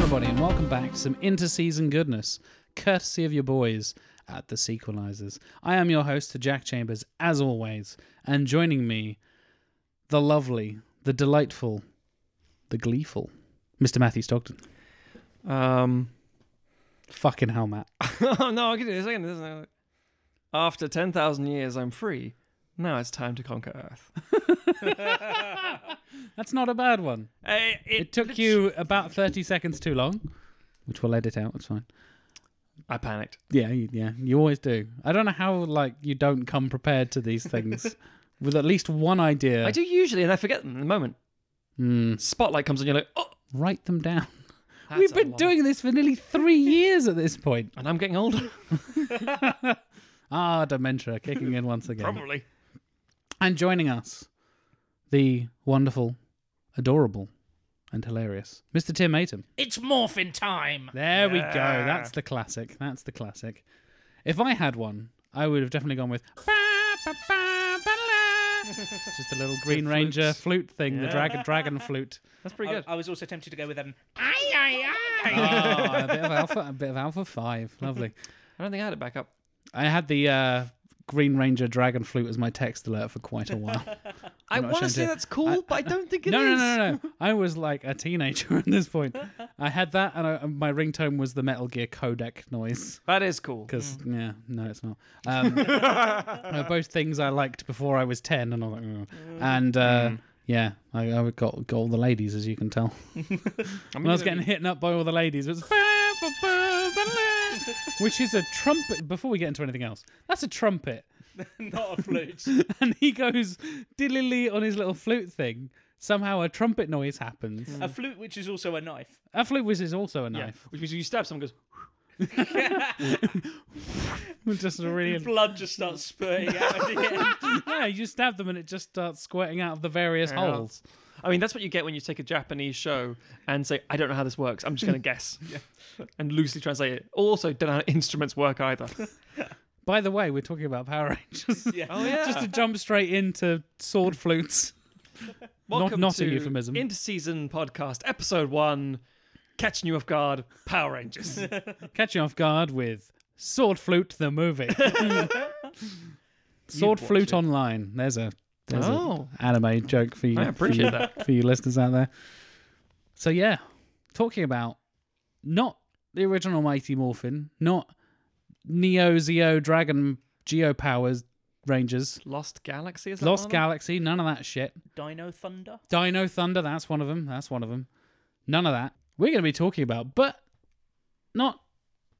Everybody, and welcome back to some interseason goodness, courtesy of your boys at the Sequelisers. I am your host, Jack Chambers, as always, and joining me, the lovely, the delightful, the gleeful, Mr. Matthew Stockton. Um, Fucking hell, Matt. no, I can do this. I can do this. After 10,000 years, I'm free. Now it's time to conquer Earth. That's not a bad one. Eh, It took you about 30 seconds too long, which we'll edit out. It's fine. I panicked. Yeah, you, yeah, you always do. I don't know how like you don't come prepared to these things with at least one idea. I do usually, and I forget them in the moment. Hmm. Spotlight comes on, you're like, oh, write them down. that's We've been doing this for nearly three years at this. And I'm getting older. Ah, dementia kicking in once again. Probably. And joining us, the wonderful, adorable, and hilarious Mr. Tim Atom. It's morphin time. There we go. Yeah. That's the classic. That's the classic. If I had one, I would have definitely gone with. Just a little Green The Ranger flutes. flute thing, the dragon dragon flute. That's pretty good. I was also tempted to go with an ay ay ay. Ah, a bit of alpha, a bit of alpha five. Lovely. I don't think I had it back up. I had the uh, Green Ranger dragon flute as my text alert for quite a while. I want to say that's cool, I- but I don't think it is. no, no, no, no, no. I was like a teenager at this point. I had that, and I, my ringtone was the Metal Gear codec noise. That is cool. Because yeah, no, it's not. Um, they're both things I liked before I was ten, and I was like, "Ugh." and uh, yeah, I, I got got all the ladies, as you can tell. I When I was getting hit up by all the ladies, it was which is a trumpet. Before we get into anything else, that's a trumpet, Not a flute. and he goes diddly on his little flute thing. Somehow a trumpet noise happens. a flute, which is also a knife. A flute whiz is also a yeah. knife. Which means you stab someone, goes, Just a really Blood just starts spurting out of the end. yeah. You just stab them and it just starts squirting out of the various Yeah. holes. I mean, that's what you get when you take a Japanese show and say, I don't know how this works. I'm just going to guess. And loosely translate it. Also, don't know how instruments work either. By the way, we're talking about Power Rangers. Yeah. Oh, yeah. Just to jump straight into sword flutes. Welcome not a to euphemism. Interseason Podcast, Episode 1, Catching You Off Guard, Power Rangers. catching you off guard with Sword Flute the movie. Sword Flute it. Online. There's a there's oh, a anime joke for you. I for appreciate you- that. for you listeners out there. So yeah, talking about not the original Mighty Morphin, not Neo Zeo Dragon Geo Powers Rangers, Lost Galaxy, is that Lost one of them? Galaxy, none of that shit. Dino Thunder. Dino Thunder, that's one of them. That's one of them. None of that. We're going to be talking about, but not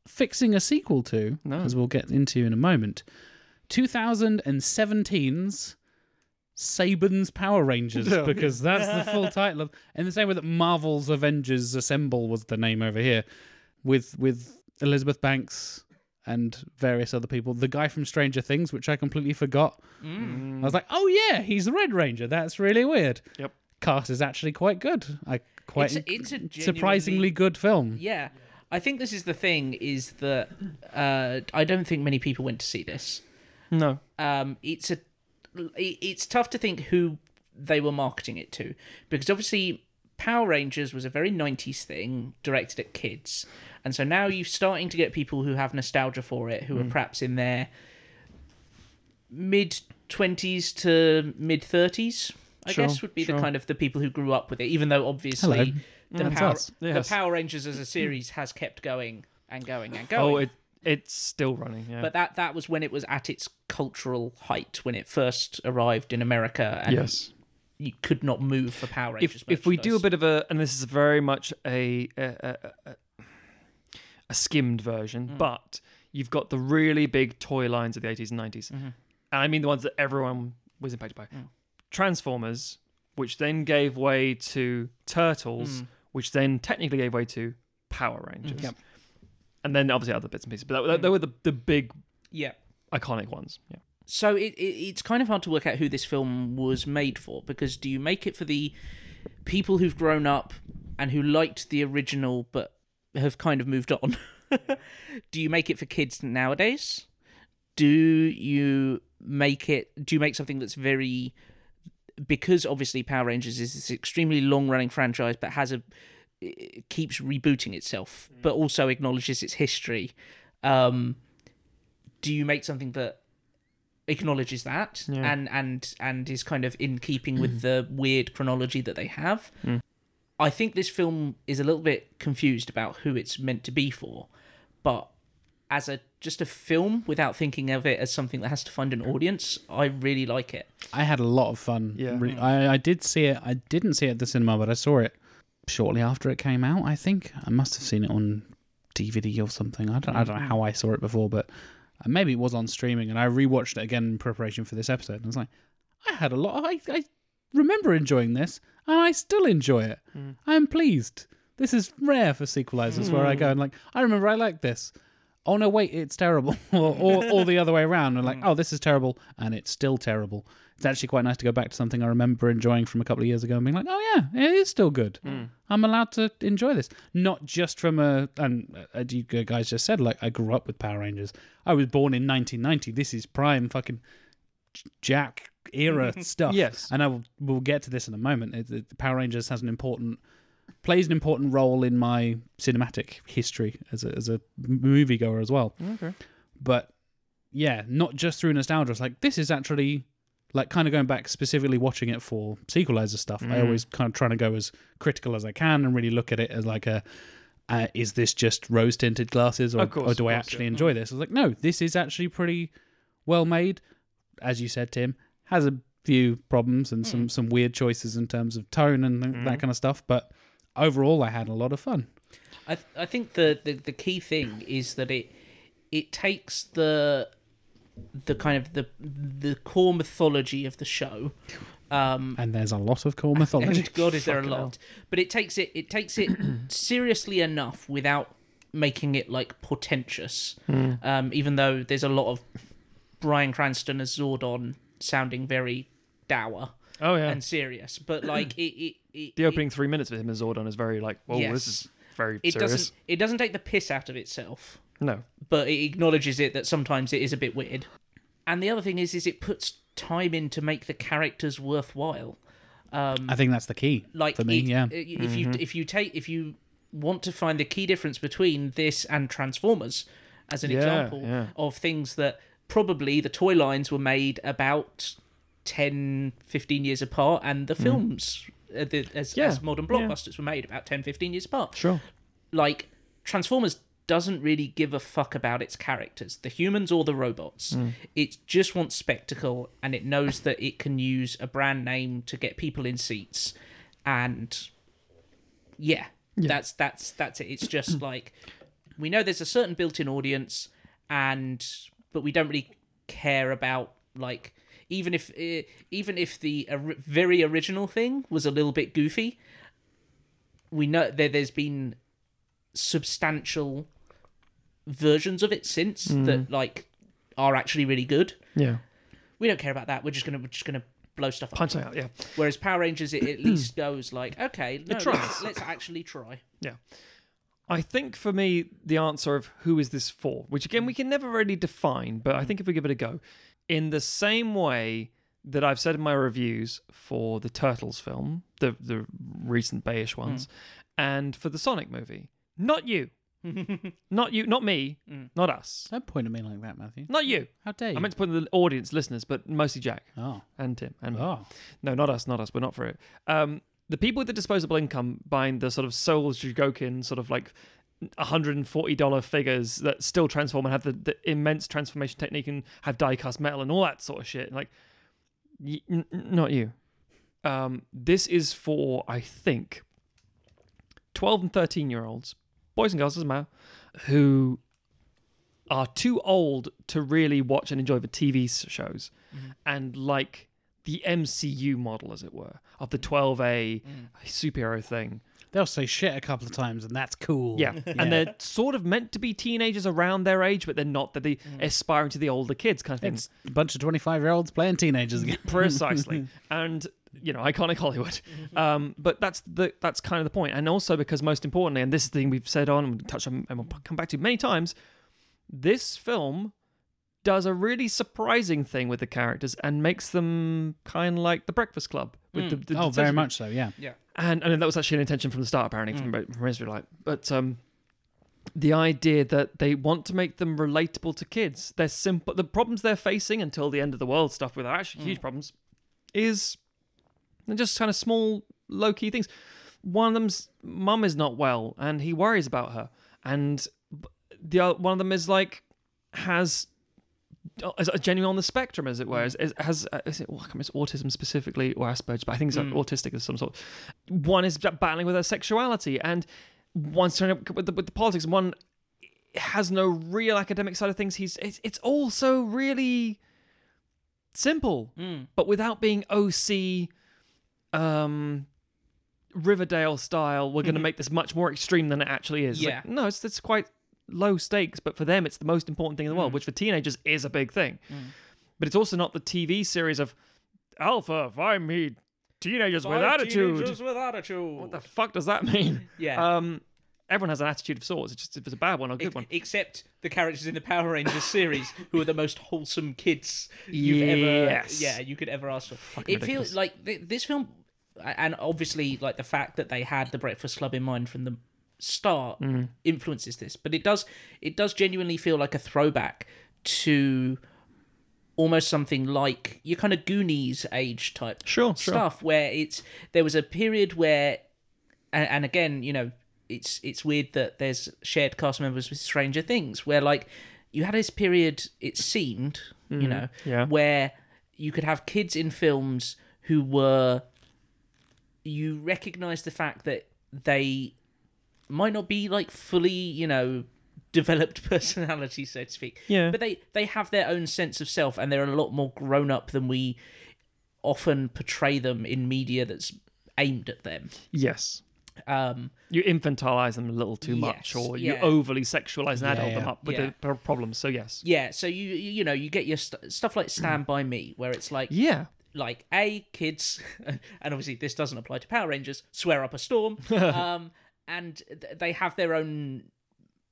fixing a sequel to, No. as we'll get into in a moment. 2017's Saban's Power Rangers, Yeah. because that's the full title. Of, in the same way that Marvel's Avengers Assemble was the name over here, with with Elizabeth Banks and various other people. The guy from Stranger Things, which I completely forgot. I was like, oh yeah, he's the Red Ranger. That's really weird. Yep. Cast is actually quite good. I quite It's a- it's a surprisingly good film. Yeah. I think this is the thing is that uh, I don't think many people went to see this. No. um, it's a it- it's tough to think who they were marketing it to because obviously Power Rangers was a very 90s thing directed at kids. And so now you're starting to get people who have nostalgia for it who are perhaps in their mid 20s to mid 30s. I Sure, guess would be sure. the kind of the people who grew up with it even though obviously the Power. Yes. the Power Rangers as a series has kept going and going and going. Oh, it, it's still running, yeah. But that that was when it was at its cultural height when it first arrived in America, and yes. you could not move for Power Rangers. if if we do a bit of a and this is very much a a, a, a, a skimmed version, Mm. but you've got the really big toy lines of the 80s and 90s. Mm-hmm. And I mean the ones that everyone was impacted by. Mm. Transformers, which then gave way to Turtles, Mm. which then technically gave way to Power Rangers. Yep. And then obviously other bits and pieces, but that, hmm. they were the, the big yeah. iconic ones. Yeah. So it, it it's kind of hard to work out who this film was made for because do you make it for the people who've grown up and who liked the original but have kind of moved on? do you make it for kids nowadays? Do you make it? Do you make something that's very because obviously Power Rangers is this extremely long running franchise but has a it keeps rebooting itself, but also acknowledges its history. Um, do you make something that acknowledges that Yeah. and and and is kind of in keeping with the weird chronology that they have? Mm. I think this film is a little bit confused about who it's meant to be for, but as a just a film without thinking of it as something that has to find an audience, I really like it. I had a lot of fun. Yeah. Re- I, I did see it. I didn't see it at the cinema, but I saw it shortly after it came out. I think I must have seen it on DVD or something. I don't, I don't know mm. how I saw it before, but uh, maybe it was on streaming. And I rewatched it again in preparation for this episode. And I was like, I had a lot. I, I remember enjoying this, and I still enjoy it. Mm. I am pleased. This is rare for sequelisers where I go mm. and like, I remember I like this. Oh no, wait, it's terrible, or, or or the other way around, and like, oh, this is terrible, and it's still terrible. It's actually quite nice to go back to something I remember enjoying from a couple of years ago and being like, oh yeah, it is still good. Hmm. I'm allowed to enjoy this, not just from a and uh, as you guys just said like I grew up with Power Rangers. I was born in 1990. This is prime fucking Jack era stuff. Yes. and I will we'll get to this in a moment. It, it- Power Rangers has an important plays an important role in my cinematic history as a as a moviegoer as well. Okay. But yeah, not just through nostalgia. It's like this is actually like kind of going back specifically watching it for sequeliser stuff. I Mm. always kind of trying to go as critical as I can and really look at it as like a. Uh, is this just rose tinted glasses, or, course, or do I actually yeah. enjoy this? I was like, no, this is actually pretty well made. As you said, Tim has a few problems and Hmm. some some weird choices in terms of tone and th- Mm-hmm. that kind of stuff, but overall, I had a lot of fun. I th- I think the, the the key thing is that it it takes the the kind of the the core mythology of the show. Um, And there's a lot of core mythology. and God, is there a lot? hell. But it takes it it takes it seriously enough without making it like portentous. Hmm. Um, even though there's a lot of Bryan Cranston as Zordon sounding very dour Oh yeah. and serious, but like it it, it the it- opening three minutes with him as Zordon is very like, whoa, Yes. this is very it serious. doesn't it doesn't take the piss out of itself. No. but it acknowledges it that sometimes it is a bit weird. And the other thing is, is it puts time in to make the characters worthwhile. Um, I think that's the key like for me. it- yeah, if you if you take if you want to find the key difference between this and Transformers as an Yeah, example yeah. of things that probably the toy lines were made about 10 15 years apart and the films uh, the, as, Mm. Yeah, as modern yeah. blockbusters were made about 10 15 years apart Sure. like Transformers doesn't really give a fuck about its characters, the humans or the robots. Mm. It just wants spectacle and it knows that it can use a brand name to get people in seats and yeah, that's that's that's it. It's just like we know there's a certain built-in audience and but we don't really care about like even if eh, even if the or- very original thing was a little bit goofy we know that there's been substantial versions of it since mm. that like are actually really good. Yeah. We don't care about that. We're just gonna we're just gonna blow stuff up. Punch out. Yeah. Whereas Power Rangers, it at least goes like, okay, no, let's, let's actually try. Yeah. I think for me, the answer of who is this for, which again, we can never really define, but I think if we give it a go, in the same way that I've said in my reviews for the Turtles film, the, the recent Bayish ones, mm. and for the Sonic movie, not you. not you, not me, not us. don't point at me like that, Matthew. Not you. How dare you? I meant to put the audience, listeners, but mostly Jack oh, and Tim and me. oh, No, not us, not us. We're not for it. Um, the people with the disposable income buying the sort of Souls Chogokin sort of like $140 figures that still transform and have the, the immense transformation technique and have die cast metal and all that sort of shit. Like, y- n- n- not you. Um, this is for, I think, 12 and 13 year olds, boys and girls, doesn't matter, who are too old to really watch and enjoy the TV s- shows mm-hmm. and like the MCU model, as it were, of the mm. 12A mm. superhero thing. they'll say shit a couple of times, and that's cool. Yeah. And they're sort of meant to be teenagers around their age, but they're not. They're the mm. aspiring to the older kids kind of thing. it's a bunch of twenty-five-year-olds playing teenagers again. precisely and you know iconic hollywood um but that's the that's kind of the point and also because most importantly and this is the thing we've said on and touched on and we'll come back to many times this film does a really surprising thing with the characters and makes them kind of like the Breakfast Club. With the, the Oh, very much so. Yeah. Yeah. and and that was actually an intention from the start apparently from, from Israelite. But um, the idea that they want to make them relatable to kids, they're simple. The problems they're facing until the end of the world stuff with are actually huge problems is they're just kind of small, low key things. One of them's mum is not well, and he worries about her, and the other, one of them is like has is genuine on the spectrum, as it were. Is, is- has uh, is it, well, remember, it's autism specifically or Asperger's, but I think it's like autistic of some sort. One is battling with her sexuality, and one's trying to with the, with the politics. and One has no real academic side of things. He's it's, it's also really simple, Mm. but without being OC, um, Riverdale style. We're going to make this much more extreme than it actually is. It's like, Yeah. no, it's it's quite low stakes, but for them, it's the most important thing in the world, which for teenagers is a big thing. But it's also not the TV series of Alpha, find me teenagers with attitude. with attitude. What the fuck does that mean? Yeah. Um, everyone has an attitude of sorts. It's just if it's a bad one or a good one. Except the characters in the Power Rangers series, who are the most wholesome kids you've ever, Yes. yeah, you could ever ask for. Fucking it ridiculous. feels like th- this film, and obviously, like the fact that they had the Breakfast Club in mind from the start Mm-hmm. influences this. But it does, it does genuinely feel like a throwback to almost something like your kind of Goonies age type Sure, sure. stuff where it's there was a period where and, and again you know it's it's weird that there's shared cast members with stranger things where like you had this period it seemed you know Mm-hmm. yeah. where you could have kids in films who were you recognize the fact that they might not be like fully you know developed personality so to speak Yeah. but they they have their own sense of self and they're a lot more grown up than we often portray them in media that's aimed at them Yes. Um You infantilize them a little too much, Yes, or you yeah. overly sexualize and Yeah, adult them up with Yeah. the problems. So yes, yeah so you you know you get your st- stuff like stand by me where it's like yeah, like a kids and obviously this doesn't apply to power rangers swear up a storm um and th- they have their own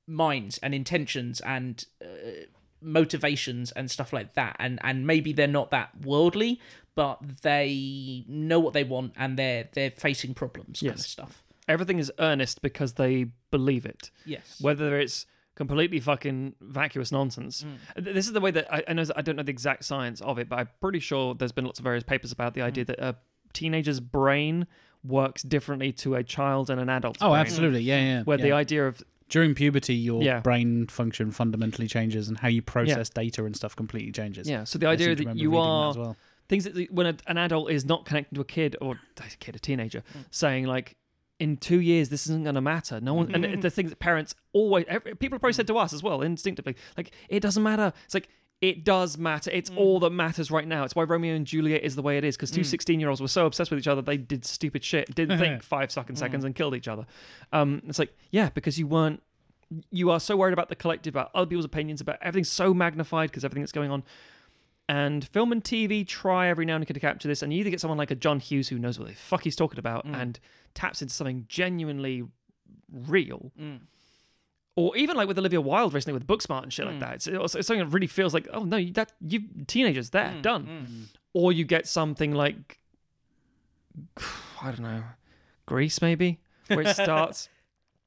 minds and intentions and uh, motivations and stuff like that and and maybe they're not that worldly but they know what they want and they're they're facing problems kind of stuff everything is earnest because they believe it. yes Whether it's completely fucking vacuous nonsense. Mm. This is the way that I, I know. I don't know the exact science of it, but I'm pretty sure there's been lots of various papers about the Mm. idea that a teenager's brain works differently to a child and an adult. Oh, brain. absolutely. Yeah, yeah. Where yeah. the idea of during puberty, your Yeah. brain function fundamentally changes, and how you process data and stuff completely changes. yeah, so the I idea that you that are as well. things that the, when a, an adult is not connecting to a kid or a kid, a teenager, saying like, in two years this isn't going to matter. No one, and mm. the things that parents always, every, people probably said to us as well, instinctively, like it doesn't matter. It's like it does matter. It's mm. all that matters right now. It's why Romeo and Juliet is the way it is because two mm. 16 year olds were so obsessed with each other they did stupid shit, didn't think five fucking seconds and killed each other. Um, it's like yeah, because you weren't. You are so worried about the collective, about other people's opinions, about everything's so magnified because everything that's going on. And film and TV try every now and again to capture this, and you either get someone like a John Hughes who knows what the fuck he's talking about mm. and taps into something genuinely real, mm. or even like with Olivia Wilde recently with Booksmart and shit like mm. that. It's, it's something that really feels like, oh no, that you teenagers there done, or you get something like I don't know, Grease maybe, where it starts.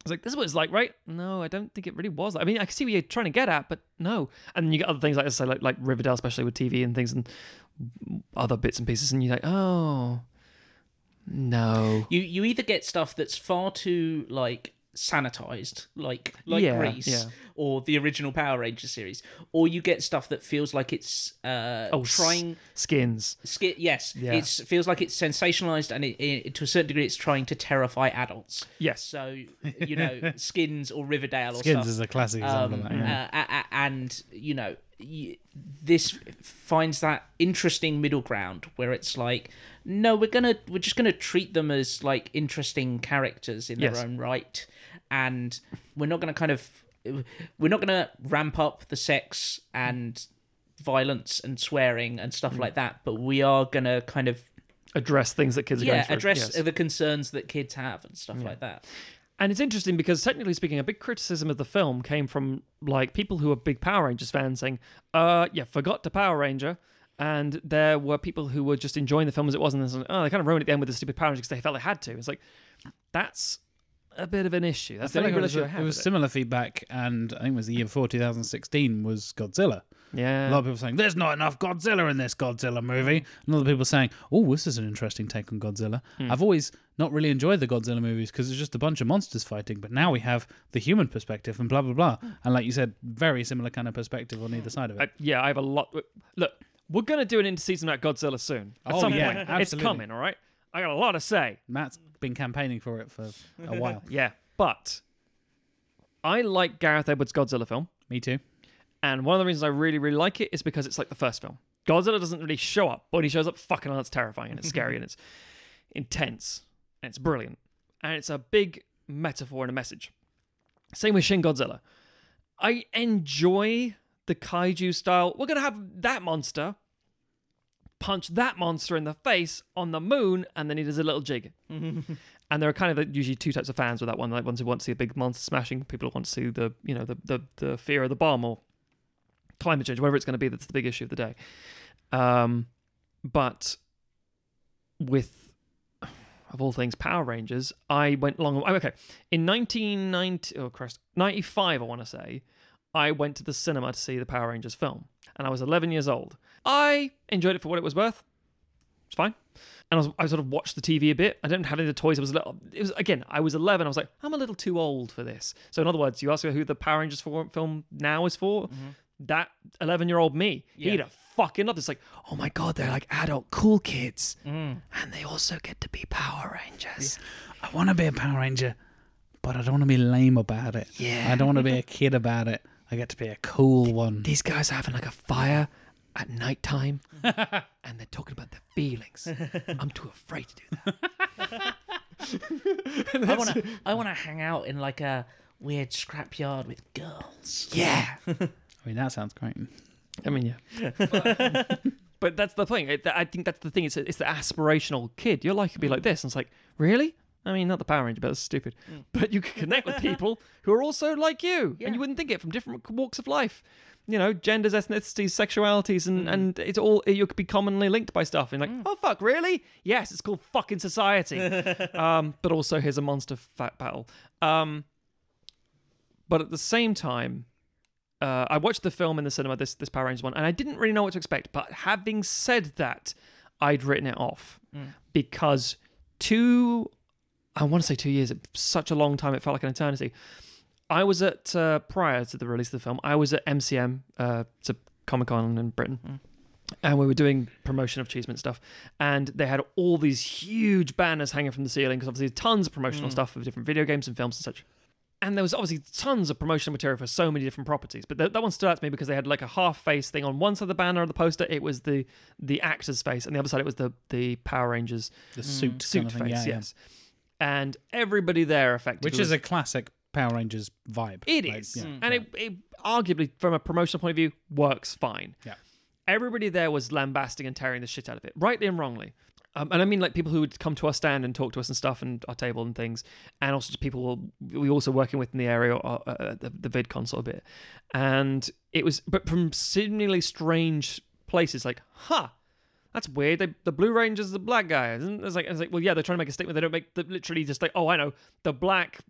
It's like this is what it's like, right? No, I don't think it really was. I mean, I can see what you're trying to get at, but no. And you get other things like I say, like like Riverdale, especially with TV and things and other bits and pieces, and you're like, oh, no. you you either get stuff that's far too like sanitized like like Yeah, grease yeah. or the original power rangers series or you get stuff that feels like it's uh Oh, trying skins. Ski- yes, Yeah. it feels like it's sensationalized, and it, it, to a certain degree, it's trying to terrify adults. Yes. So you know, Skins or Riverdale or Skins stuff, is a classic example um, of that. Yeah. uh, and you know, this finds that interesting middle ground where it's like, no, we're gonna, we're just gonna treat them as like interesting characters in Yes. their own right, and we're not gonna kind of, we're not gonna ramp up the sex and violence and swearing and Mm. stuff like that, but we are gonna kind of Address things that kids are going yeah through. address yes. the concerns that kids have and stuff like that. And it's interesting because technically speaking, a big criticism of the film came from like people who are big Power Rangers fans saying, "Uh, yeah, forgot to Power Ranger." And there were people who were just enjoying the film as it was, and they're like, oh, they kind of ruined it at the end with the stupid Power Rangers because they felt they had to. It's like that's a bit of an issue. That's the only real issue I it was, have it was with similar feedback, and I think it was the year before 2016 was Godzilla. Yeah, A lot of people saying there's not enough Godzilla in this Godzilla movie, and other people saying, "Oh, this is an interesting take on Godzilla." Hmm. I've always not really enjoyed the Godzilla movies because it's just a bunch of monsters fighting, but now we have the human perspective and blah blah blah, and like you said, very similar kind of perspective on either side of it. I, yeah, I have a lot. Look, we're gonna do an interseason about Godzilla soon. At Oh, some yeah, point, it's coming. All right, I got a lot to say. Matt's been campaigning for it for a while. Yeah, but I like Gareth Edwards' Godzilla film. Me too. And one of the reasons I really, really like it is because it's like the first film. Godzilla doesn't really show up, but when he shows up, fucking hell, it's terrifying and it's scary and it's intense and it's brilliant. And it's a big metaphor and a message. Same with Shin Godzilla. I enjoy the kaiju style. We're going to have that monster punch that monster in the face on the moon, and then he does a little jig. and there are kind of usually two types of fans with that one. Like ones who want to see a big monster smashing, people who want to see the you know the the, the fear of the bomb or climate change, whatever it's going to be. That's the big issue of the day. Um, but with of all things Power Rangers, I went long. oh, Okay, in 1990, oh Christ, 95, I want to say, I went to the cinema to see the Power Rangers film, and I was 11 years old. I enjoyed it for what it was worth. It's fine. And I, was, I sort of watched the TV a bit. I didn't have any of the toys. I was a little, it was again. I was 11. I was like, I'm a little too old for this. So in other words, you ask me who the Power Rangers for, film now is for. That 11 year old me, Yeah. he'd have fucking loved. It's like, oh my god, they're like adult cool kids, Mm. and they also get to be Power Rangers. I want to be a Power Ranger, but I don't want to be lame about it. Yeah. I don't want to be a kid about it. I get to be a cool one. These guys are having like a fire at night time, and they're talking about their feelings. I'm too afraid to do that. I want to. I want to hang out in like a weird scrapyard with girls. Yeah. I mean, that sounds great. I mean, yeah. But, but that's the thing. It, I think that's the thing. It's it's the aspirational kid. Your life could be like mm. this. And it's like, really? I mean, not the Power Ranger, but that's stupid. Mm. But you could connect with people who are also like you, Yeah. and you wouldn't think it from different walks of life. You know, genders, ethnicities, sexualities, and and it's all you could be commonly linked by stuff. And like, oh fuck, really? Yes, it's called fucking society. um, but also here's a monster fat battle. Um, but at the same time, uh, I watched the film in the cinema, this this Power Rangers one, and I didn't really know what to expect. But having said that, I'd written it off because two, I want to say two years, it's such a long time, it felt like an eternity. I was at uh, prior to the release of the film, I was at MCM, uh, it's a Comic Con in Britain. And we were doing promotion of achievement stuff, and they had all these huge banners hanging from the ceiling because obviously tons of promotional stuff of different video games and films and such and there was obviously tons of promotional material for so many different properties. But th- that one stood out to me because they had like a half face thing on one side of the banner or the poster. It was the the actor's face, and the other side it was the the Power Rangers The suit, suit kind of thing. face. yeah, yeah. yes, and everybody there effectively, Which is was- a classic Power Rangers vibe. it Like, is, yeah, and yeah. it, it arguably from a promotional point of view works fine. Yeah. Everybody there was lambasting and tearing the shit out of it, rightly and wrongly. Um, and I mean, like people who would come to our stand and talk to us and stuff, and our table and things, and also just people we were also working with in the area, uh, uh, the, the vid console a bit, and it was, but from seemingly strange places, like, huh, that's weird. They, the Blue Ranger's the black guy, isn't? it? It's like, it's like, well, yeah, they're trying to make a statement. They don't make the, literally just like, oh, I know, the black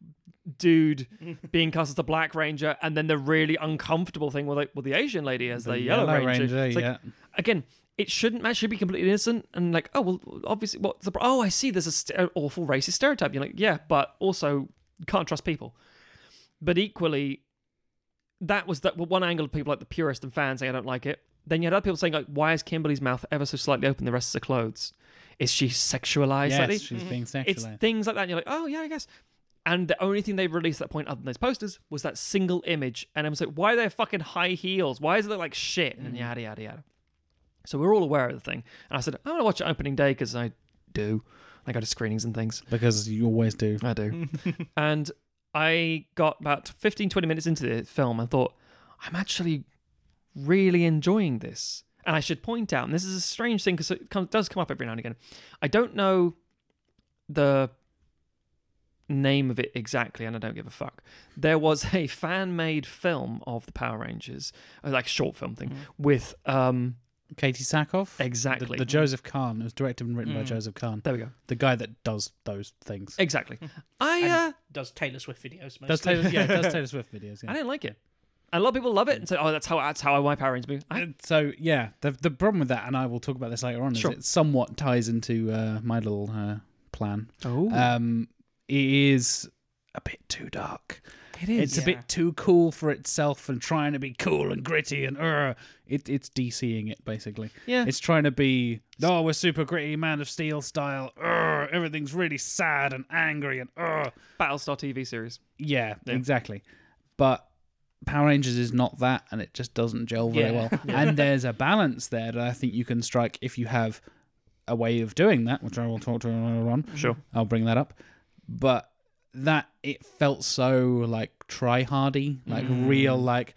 dude being cast as the Black Ranger, and then the really uncomfortable thing with like, well, the Asian lady as the, Yellow, Ranger. It's like. Again, it shouldn't. That should be completely innocent. And like, oh well, obviously, what's the? Oh, I see. There's a st- awful racist stereotype. You're like, yeah, but also can't trust people. But equally, that was that one angle of people like the purist and fans saying I don't like it. Then you had other people saying like, why is Kimberly's mouth ever so slightly open? The rest of her clothes. Is she sexualized? slightly? Yes, she's mm-hmm. being sexualized. it's things like that. And you're like, oh yeah, I guess. And the only thing they released at that point, other than those posters, was that single image. And I was like, why are there fucking high heels? Why is it look like shit? And mm-hmm. yada yada yada. So we're all aware of the thing. And I said, I'm gonna watch it opening day because I do. I go to screenings and things. because you always do. I do. and I got about 15, 20 minutes into the film and thought, I'm actually really enjoying this. And I should point out, and this is a strange thing because it come, does come up every now and again. I don't know the name of it exactly, and I don't give a fuck. There was a fan-made film of the Power Rangers, uh, like a short film thing, with um Katee Sackhoff. Exactly. the Joseph Kahn. It was directed and written by Mm. Joseph Kahn, there we go. the guy that does those things. Exactly. I uh, does Taylor Swift videos. Mostly. Does Taylor, yeah, does Taylor Swift videos. I didn't like it. And a lot of people love it and say, "Oh, that's how that's how I my Power Rangers move." I, Uh, So yeah, the the problem with that, and I will talk about this later on, Sure. is it somewhat ties into uh, my little uh, plan. oh, Um, it is a bit too dark. it It's a bit too cool for itself and trying to be cool and gritty and uh, it, it's DCing it basically. yeah. It's trying to be oh we're super gritty Man of Steel style. Uh, everything's really sad and angry and uh. Battlestar TV series. Yeah. exactly. But Power Rangers is not that, and it just doesn't gel very Yeah. well. And there's a balance there that I think you can strike if you have a way of doing that, which I will talk to later on. Sure. I'll bring that up. But that it felt so like try hardy, like mm. real, like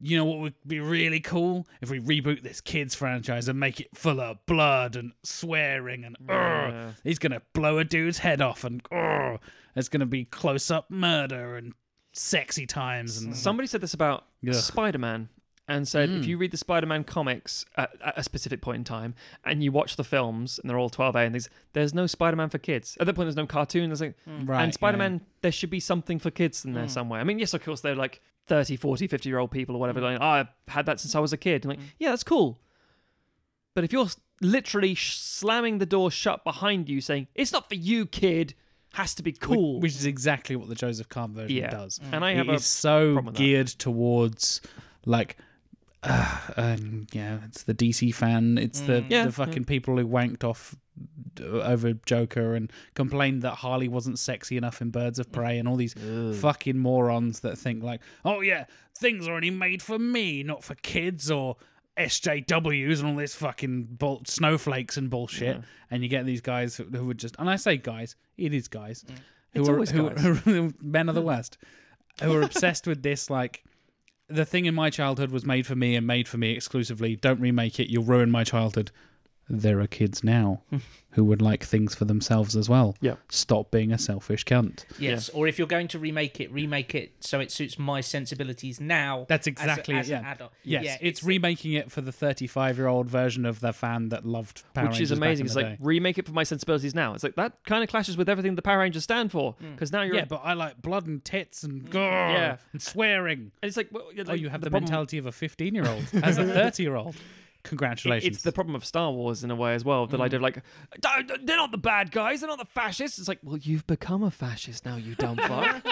you know what would be really cool if we reboot this kids franchise and make it full of blood and swearing and Yeah. he's gonna blow a dude's head off and "Ugh, there's gonna be close up murder and sexy times and Somebody said this about Ugh. Spider-Man and said if Mm. you read the Spider-Man comics at, at a specific point in time and you watch the films and they're all 12A and things, there's no Spider-Man for kids. At that point, there's no cartoon. There's like, right, and Spider-Man, there should be something for kids in there Mm. somewhere. I mean, yes, of course, they're like 30, 40, 50 year old people or whatever. Like, oh, I've had that since I was a kid. And like, yeah, that's cool. But if you're s- literally sh- slamming the door shut behind you saying, it's not for you, kid, has to be cool. Wh- which is exactly what the Joseph Kahn version Yeah. does. and I It have a is so problem with that. geared towards like uh, um, yeah it's the dc fan it's the, Mm. Yeah, the fucking people who wanked off d- over joker and complained that harley wasn't sexy enough in birds of prey and all these fucking morons that think like oh yeah things are only made for me not for kids or SJWs and all this fucking bull- snowflakes and bullshit, Yeah. and you get these guys who, who would just, and I say guys, it is guys, mm. who It's are always who, guys. who are men of the mm. West, who are obsessed with this. Like, the thing in my childhood was made for me and made for me exclusively. Don't remake it; you'll ruin my childhood. There are kids now hmm. who would like things for themselves as well. Yeah. Stop being a selfish cunt. Yes, or if you're going to remake it, remake it so it suits my sensibilities now. That's as a- exactly as it. an Yeah. adult. Yes, Yeah, it's, remaking it for the 35 year old version of the fan that loved Power Rangers, which is Rangers back amazing. in It's like day. remake it for my sensibilities now. It's like that kind of clashes with everything the Power Rangers stand for hmm. because now you're yeah, but I like blood and tits and hmm. gore Yeah. and swearing. and it's like, well, oh, you have the, problem- mentality of a 15 year old as a 30 year old. Congratulations. It's the problem of Star Wars in a way as well. The idea of like, "Don't- they're not the bad guys, they're not the fascists. It's like, well, you've become a fascist now, you dumb fuck.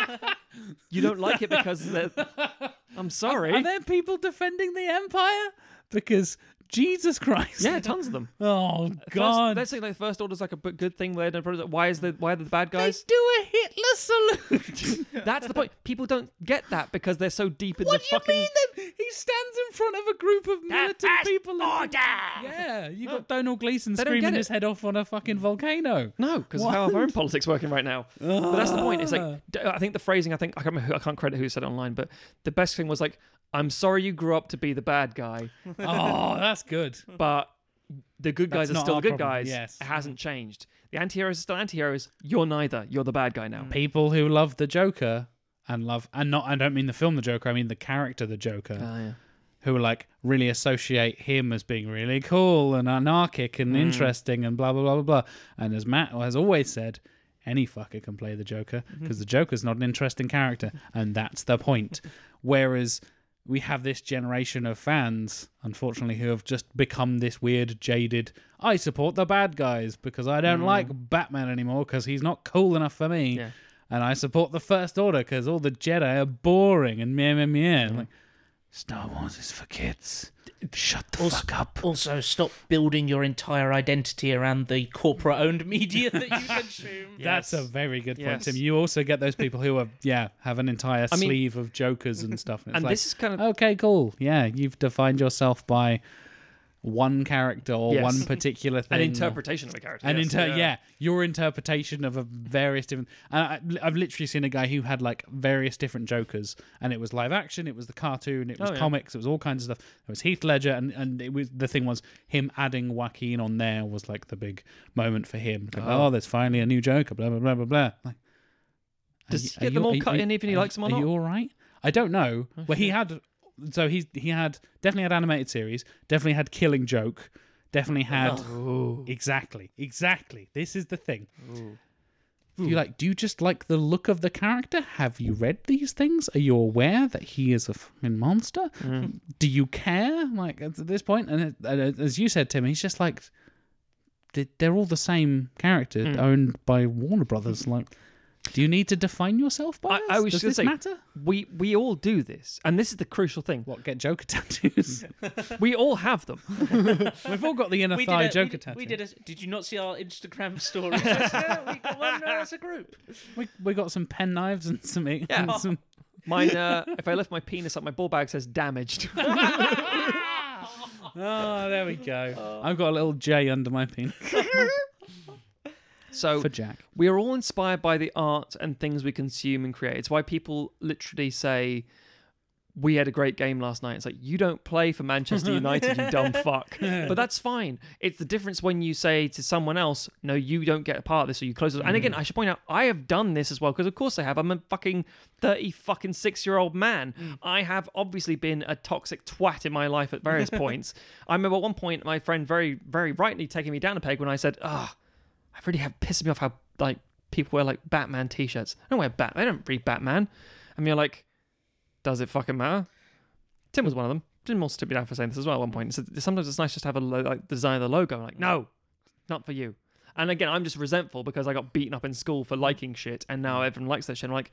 you don't like it because they're. I'm sorry. Are there people defending the Empire? Because Jesus Christ. yeah, tons of them. Oh, God. let's say like first order's like a b- good thing. Where why is the why are the bad guys? they do a Hitler salute. That's the point. People don't get that because they're so deep in what the do you mean then? He stands in front of a group of militant first people. and- order! Yeah, you got Domhnall Gleeson They don't screaming get his it. head off on a fucking volcano. No, because of how our own politics working right now. But that's the point. It's like ah. d- I think the phrasing. I think I can't remember. Who, I can't credit who said it online, but the best thing was like, "I'm sorry you grew up to be the bad guy, oh, that's good. but the good guys That's are not still our the good problem, guys. yes. It hasn't changed. The anti-heroes are still anti-heroes. You're neither. You're the bad guy now. People who love the Joker and love and not I don't mean the film the Joker, I mean the character the Joker. Oh, yeah. who like really associate him as being really cool and anarchic and hmm. interesting and blah blah blah blah blah. And as Matt has always said, any fucker can play the Joker mm-hmm. because the Joker's not an interesting character, and that's the point. Whereas we have this generation of fans, unfortunately, who have just become this weird, jaded. I support the bad guys because I don't mm. like Batman anymore because he's not cool enough for me. Yeah. And I support the First Order because all the Jedi are boring and meh meh meh. I'm mm. Like, Star Wars is for kids. Shut the Also- fuck up. Also, stop building your entire identity around the corporate-owned media that you consume. That's a very good point, Yes. Tim. You also get those people who are, yeah, have an entire I mean- sleeve of jokers and stuff. And, it's And like, this is kind of okay, cool. Yeah, you've defined yourself by one character or Yes. one particular thing. an or- interpretation of a character. An yes. inter- yeah. your interpretation of a various different. I- I've literally seen a guy who had like various different Jokers, and it was live action, it was the cartoon, it was Oh, yeah. comics, it was all kinds of stuff. It was Heath Ledger, and and it was the thing was him adding Joaquin on there was like the big moment for him. Like, Oh. oh, there's finally a new Joker. Blah blah blah blah blah. Like, Does he are get them you- all are cut you- in even he likes them or Are you all right? I don't know. well, he had. So he's he had definitely had animated series. Definitely had Killing Joke. Definitely had Ooh. exactly exactly. This is the thing. Do you like? Do you just like the look of the character? Have you read these things? Are you aware that he is a fucking monster? Mm. Do you care? Like at this point, and, it, and as you said, Tim, he's just like they- they're all the same character Mm. owned by Warner Brothers. Like, do you need to define yourself by I- this? I was Does just this gonna matter? We we all do this, and this is the crucial thing. What get Joker tattoos? We all have them. We've all got the inner We thigh did, a, Joker we, tattoo. we did a, Did you not see our Instagram stories? yeah, we got one uh, as a group. We, we got some pen knives and some. Yeah. and some Mine, uh, if I lift my penis up, my ball bag says damaged. oh, there we go. I've got a little J under my penis So for Jack. we are all inspired by the art and things we consume and create. It's why people literally say, "We had a great game last night." It's like you don't play for Manchester United, you dumb fuck. But that's fine. It's the difference when you say to someone else, "No, you don't get a part of this," or you close it. And again, I should point out, I have done this as well because, of course, I have. I'm a fucking thirty fucking six year old man. I have obviously been a toxic twat in my life at various points. I remember at one point, my friend very, very rightly taking me down a peg when I said, "Ah." I really have pissed me off how like people wear like Batman t-shirts. I don't wear Batman. I don't read Batman. And you're like, does it fucking matter? Tim was one of them. Tim also took me down for saying this as well at one point. Said, sometimes it's nice just to have a lo- like design of the logo. I'm like, no, not for you. And again, I'm just resentful because I got beaten up in school for liking shit, and now everyone likes that shit. I'm like,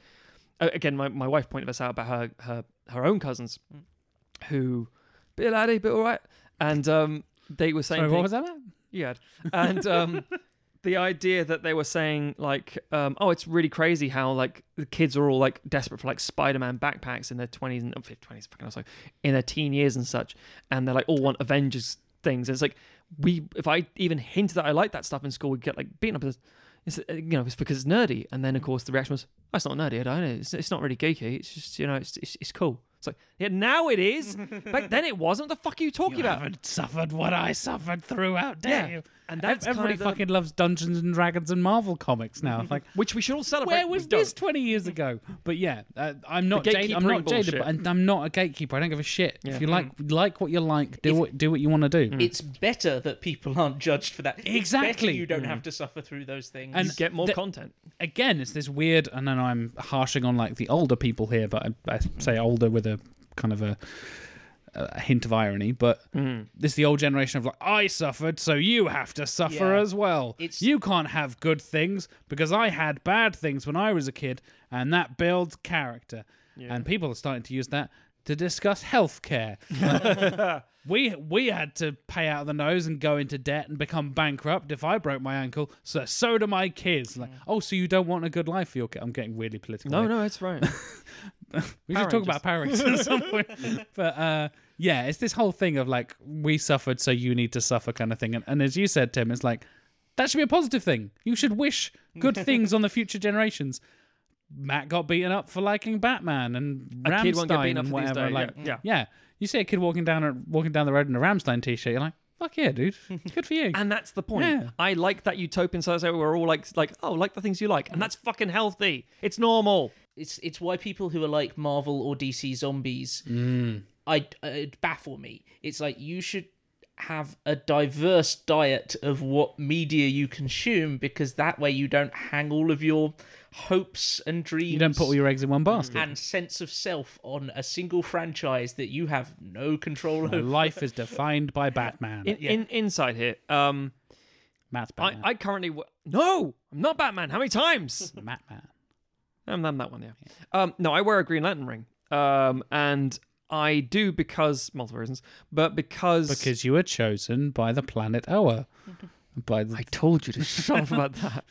again, my, my wife pointed this out about her her her own cousins, who bit laddie, bit all right, and um, they were saying Sorry, what was that about? yeah. And um, the idea that they were saying like, um, oh, it's really crazy how like the kids are all like desperate for like Spider-Man backpacks in their twenties and twenties, fucking sorry, in their teen years and such, and they're like all want Avengers things. And it's like we, if I even hinted that I like that stuff in school, we'd get like beaten up. As, it's, uh, you know, it's because it's nerdy. And then of course the reaction was, oh, it's not nerdy. I know it's, it's not really geeky. It's just you know, it's it's, it's cool. It's like yeah, now it is. Back then it wasn't. What the fuck are you talking You about? haven't suffered what I suffered throughout, dare Yeah, you? and that's everybody kind of fucking loves Dungeons and Dragons and Marvel comics now. Like, which we should all celebrate. where We was don't. this twenty years ago? But yeah, uh, I'm not. Jaded, I'm gatekeepering not jaded, bullshit. but and I'm not a gatekeeper. I don't give a shit. Yeah. If you like, mm. like what you like, do If- what do what you want to do. Mm. It's better that people aren't judged for that. It's better Exactly. you don't have mm. to suffer through those things. And- You get more the- content. again, it's this weird. And then I'm harshing on like the older people here, but I, I say older with a kind of a, a hint of irony. But mm. this is the old generation of like, I suffered, so you have to suffer Yeah. as well. It's- You can't have good things because I had bad things when I was a kid, and that builds character. And people are starting to use that to discuss healthcare. we we had to pay out of the nose and go into debt and become bankrupt if I broke my ankle. So so do my kids. Like, mm. oh, so you don't want a good life for your kid? I'm getting weirdly political. No, here. no, it's right. we Power should talk about Power Rangers at some point. But uh, yeah, it's this whole thing of like we suffered, so you need to suffer kind of thing. And, and as you said, Tim, it's like that should be a positive thing. You should wish good things on the future generations. Matt got beaten up for liking Batman and A Rammstein kid won't get beaten up and for whatever. days, Like, yeah, yeah. yeah, you see a kid walking down walking down the road in a Rammstein t-shirt, you're like, fuck yeah, dude, good for you. and that's the point. Yeah. I like that utopian society where we're all like, like, oh, like the things you like, and that's fucking healthy. It's normal. It's it's why people who are like Marvel or DC zombies, I uh, it baffle me. It's like you should have a diverse diet of what media you consume because that way you don't hang all of your hopes and dreams you don't put all your eggs in one basket. and sense of self on a single franchise that you have no control My over. life is defined by Batman. In, in inside here, um, Matt's I, I currently w- no, I'm not Batman. How many times? Batman. I'm, I'm that one, yeah. Um, no, I wear a Green Lantern ring, um, and I do because multiple reasons, but because Because you were chosen by the planet Oa. By the I told you to shut up about that.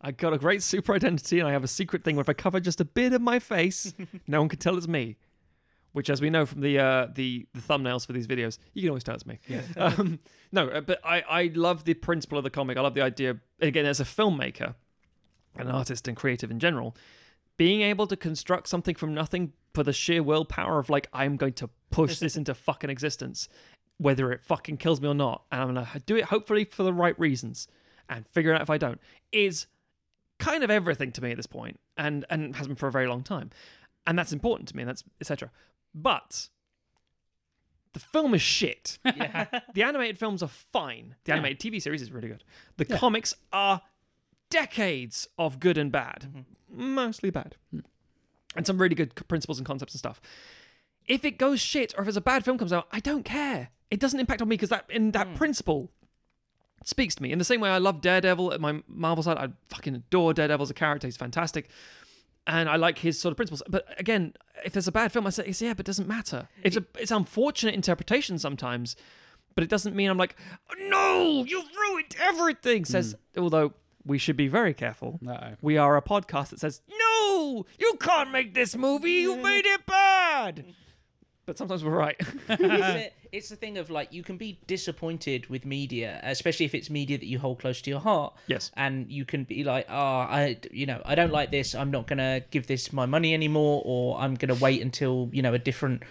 I got a great super identity, and I have a secret thing where if I cover just a bit of my face, no one can tell it's me. Which, as we know from the uh, the the thumbnails for these videos, you can always tell it's me. Um, no, uh, but I I love the principle of the comic. I love the idea. Again, as a filmmaker, an artist, and creative in general, being able to construct something from nothing for the sheer willpower of like I'm going to push this into fucking existence, whether it fucking kills me or not, and I'm gonna do it hopefully for the right reasons, and figure out if I don't is kind of everything to me at this point, and and has been for a very long time, and that's important to me. And that's etc. But the film is shit. Yeah. the animated films are fine. The Yeah. animated TV series is really good. The Yeah. comics are decades of good and bad, mm-hmm. mostly bad, hmm. and some really good principles and concepts and stuff. If it goes shit or if it's a bad film comes out, I don't care. It doesn't impact on me because that in that hmm. principle speaks to me in the same way I love Daredevil at my Marvel side. I fucking adore Daredevil as a character. He's fantastic. And I like his sort of principles. But again, if there's a bad film, I say, yeah, but it doesn't matter. It's a it's unfortunate interpretation sometimes, but it doesn't mean I'm like, oh, no, you've ruined everything. Says hmm. although we should be very careful. Uh-oh. We are a podcast that says, no, you can't make this movie. You made it bad. But sometimes we're right. it's, the, it's the thing of like you can be disappointed with media, especially if it's media that you hold close to your heart. Yes. and you can be like, oh, I, you know, I don't like this. I'm not gonna give this my money anymore, or I'm gonna wait until you know a different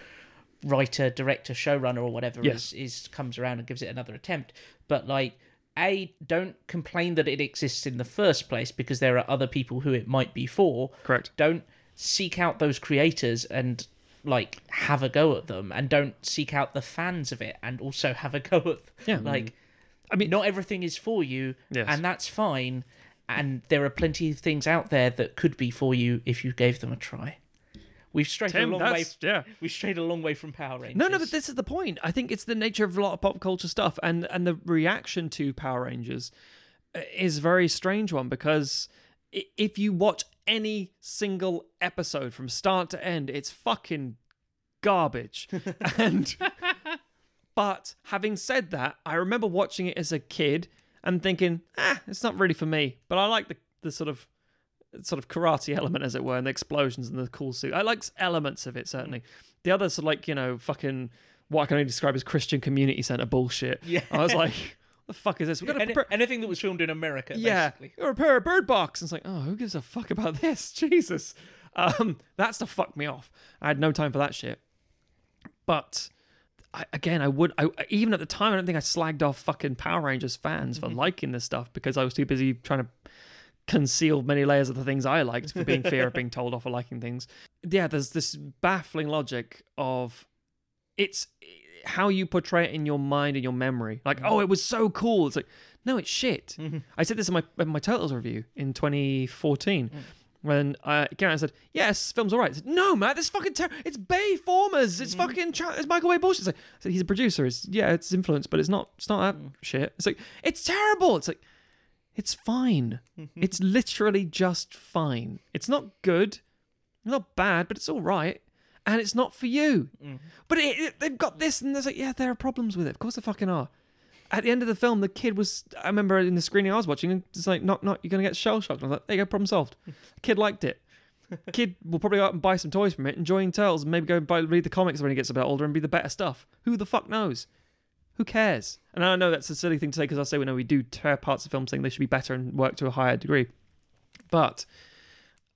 writer, director, showrunner, or whatever Yes. is, is comes around and gives it another attempt. But like, a don't complain that it exists in the first place because there are other people who it might be for. Correct. Don't seek out those creators and like have a go at them, and don't seek out the fans of it and also have a go at. Yeah. like. Mm. I mean, not everything is for you, Yes. and that's fine. And there are plenty of things out there that could be for you if you gave them a try. We've strayed Tim, a long way. yeah. We've strayed a long way from Power Rangers. No, no, but this is the point. I think it's the nature of a lot of pop culture stuff, and and the reaction to Power Rangers uh, is a very strange one because if you watch any single episode from start to end, it's fucking garbage. and but having said that, I remember watching it as a kid and thinking, ah, it's not really for me. But I like the the sort of sort of karate element, as it were, and the explosions and the cool suit. I like elements of it certainly. The others are like you know fucking what I can only describe as Christian community center bullshit. Yeah. I was like, the fuck is this? We've got to Any- prepare. anything that was filmed in America, Yeah, repair a bird box. And it's like, oh, who gives a fuck about this? Jesus, um, that stuff fucked me off. I had no time for that shit. But I, again, I would, I, even at the time, I don't think I slagged off fucking Power Rangers fans for liking this stuff because I was too busy trying to conceal many layers of the things I liked for being fear of being told off or liking things. Yeah, there's this baffling logic of it's how you portray it in your mind and your memory. Like, mm. oh, it was so cool. It's like, no, it's shit. Mm-hmm. I said this in my in my Turtles review in 2014. Mm. When uh, Garrett said, "Yes, film's all right." I said, "No, Matt, this fucking ter- it's Bay Formers. It's mm-hmm. fucking cha- it's Michael Bay bullshit." It's like, I said, "He's a producer. It's yeah, it's influence, but it's not. It's not that mm. shit." It's like it's terrible. It's like it's fine. Mm-hmm. it's literally just fine. It's not good, not bad, but it's all right, and it's not for you. Mm. But it, it- they've got this, and there's like, yeah, there are problems with it. Of course, there fucking are. At the end of the film, the kid was. I remember in the screening I was watching, and it's like, knock, knock, you're gonna get shell shocked. I was like, there you go, problem solved. kid liked it. Kid will probably go out and buy some toys from it, enjoying Turtles, and maybe go and buy, read the comics when he gets a bit older and be the better stuff. Who the fuck knows? Who cares? And I know that's a silly thing to say because I say we know we do tear parts of films saying they should be better and work to a higher degree. But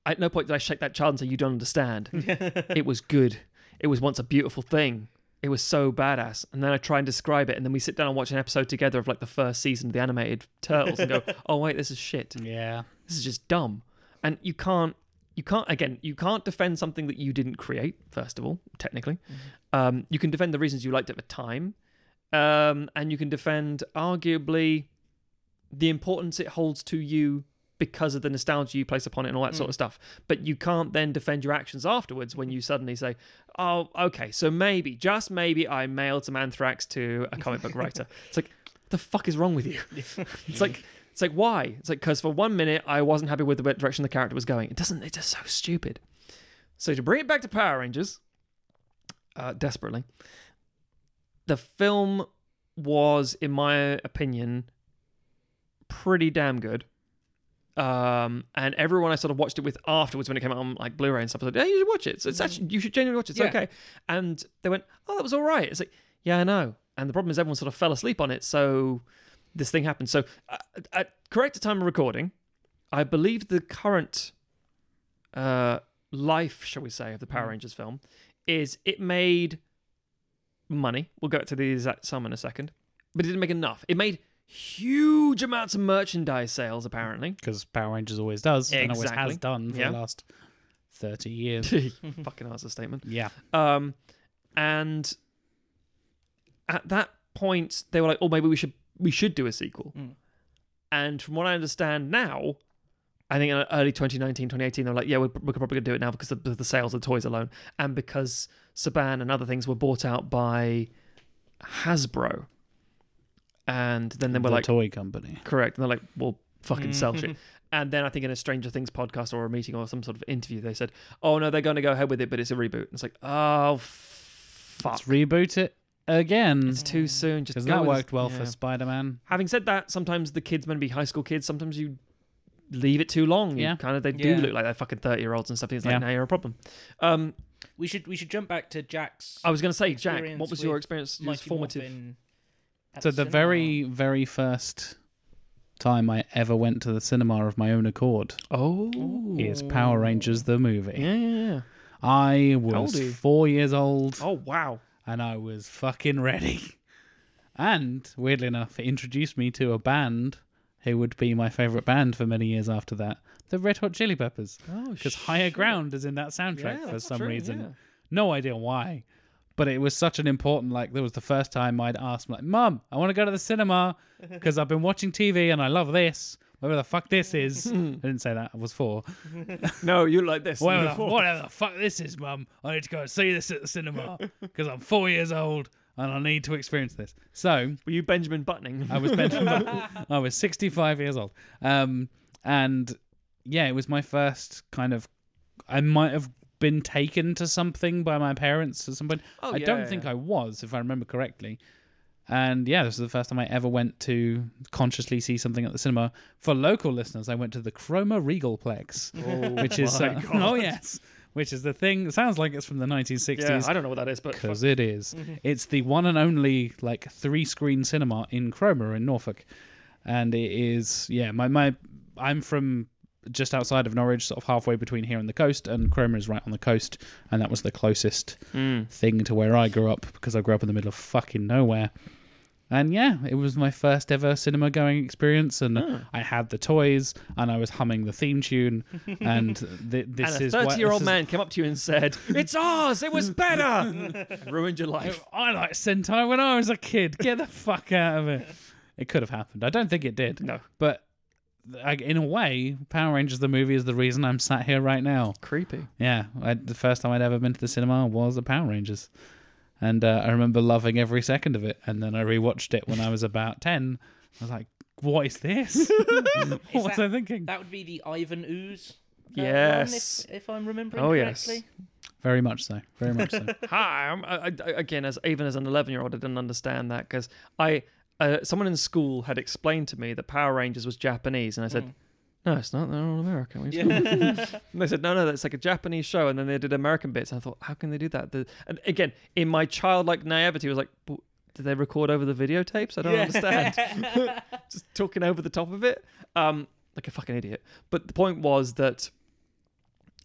at no point did I shake that child and say, You don't understand. it was good. It was once a beautiful thing. It was so badass. And then I try and describe it, and then we sit down and watch an episode together of like the first season of the animated Turtles and go, Oh, wait, this is shit. Yeah. This is just dumb. And you can't, you can't, again, you can't defend something that you didn't create, first of all, technically. Um, you can defend the reasons you liked it at the time. Um, and you can defend, arguably, the importance it holds to you because of the nostalgia you place upon it and all that sort of stuff. But you can't then defend your actions afterwards when you suddenly say, "Oh, okay, so maybe, just maybe, I mailed some anthrax to a comic book writer." It's like, the fuck is wrong with you? it's like, it's like why? It's like because for one minute I wasn't happy with the direction the character was going. It doesn't. It's just so stupid. So to bring it back to Power Rangers, uh, desperately, the film was, in my opinion, pretty damn good. Um, and everyone I sort of watched it with afterwards when it came out on like Blu-ray and stuff, I said, "Yeah, you should watch it. It's, it's actually you should genuinely watch it. It's Yeah. okay." And they went, "Oh, that was all right." It's like, "Yeah, I know." And the problem is everyone sort of fell asleep on it, so this thing happened. So uh, at correct time of recording, I believe the current uh, life, shall we say, of the Power Rangers film is it made money. We'll go to the exact sum in a second, but it didn't make enough. It made huge amounts of merchandise sales apparently. because Power Rangers always does and always Exactly. has done for Yeah. the last thirty years. Fucking that's a statement. yeah, Um, and at that point, they were like, "Oh, maybe we should we should do a sequel." Mm. And from what I understand now, I think in early 2019, 2018, they were like, "Yeah, we're, we're probably gonna do it now because of the sales of toys alone, and because Saban and other things were bought out by Hasbro." And then they were the like, toy company. Correct. And they're like, well, fucking sell shit. Mm. And then I think in a Stranger Things podcast or a meeting or some sort of interview, they said, oh, no, they're going to go ahead with it, but it's a reboot. And it's like, oh, fuck. Let's reboot it again It's too soon. Just because that with- worked well yeah. for Spider Man. Having said that, sometimes the kids meant to be high school kids. Sometimes you leave it too long. You Yeah. kind of they do Yeah. look like they're fucking thirty year olds and stuff. It's like Yeah. now you're a problem. Um, We should we should jump back to Jack's. I was going to say, Jack, Experience what was your with experience? It was formative. Morphin at So the cinema. very very first time I ever went to the cinema of my own accord Oh, is Power Rangers the movie. yeah, yeah, yeah. I was are you? four years old Oh wow. and I was fucking ready. And weirdly enough, it introduced me to a band who would be my favorite band for many years after that, the Red Hot Chili Peppers. Oh, Because Higher. Ground is in that soundtrack Yeah, for some true, reason. yeah. No idea why. But it was such an important, like, there was the first time I'd asked, like, Mum, I want to go to the cinema because I've been watching TV and I love this. Whatever the fuck this is. I didn't say that. I was four. No, you like this. Whatever the, whatever the fuck this is, Mum. I need to go and see this at the cinema because I'm four years old and I need to experience this. So Were you Benjamin Buttoning? I was Benjamin. I was 65 years old. Um, and yeah, it was my first kind of. I might have been taken to something by my parents at some point. Oh, I yeah, don't yeah, think. I was, if I remember correctly. And yeah, this is the first time I ever went to consciously see something at the cinema. For local listeners, I went to the Cromer Regalplex, which is uh, oh yes, which is the thing. It sounds like it's from the 1960s Yeah, I don't know what that is, but because it is. Mm-hmm. It's the one and only like three screen cinema in Cromer in Norfolk, and it is yeah. My my I'm from just outside of Norwich, sort of halfway between here and the coast, and Cromer is right on the coast, and that was the closest Mm. thing to where I grew up because I grew up in the middle of fucking nowhere. And yeah, it was my first ever cinema going experience, and Oh. I had the toys, and I was humming the theme tune, and th- this and a is what- thirty-year-old this is- man came up to you and said, "It's ours. It was better." Ruined your life. I liked Sentai when I was a kid. Get the fuck out of it. It could have happened. I don't think it did. No, But like, in a way, Power Rangers the movie is the reason I'm sat here right now. creepy. Yeah, I, the first time I'd ever been to the cinema was a Power Rangers, and uh, I remember loving every second of it. And then I rewatched it when I was about ten. I was like, "What is this? what was that- I thinking?" That would be the Ivan Ooze. uh, one, Yes. if, if I'm remembering Oh, yes. Very much so. Very much so. Hi. I'm, I, I, again, as even as an eleven-year-old, I didn't understand that because I, uh, someone in school had explained to me that Power Rangers was Japanese, and I said. No, it's not. They're all American. What are you talking about?" And they said, no, no, that's like a Japanese show. And then they did American bits. And I thought, how can they do that? The, and again, in my childlike naivety, I was like, did they record over the videotapes? I don't understand. Just talking over the top of it. Um, like a fucking idiot. But the point was that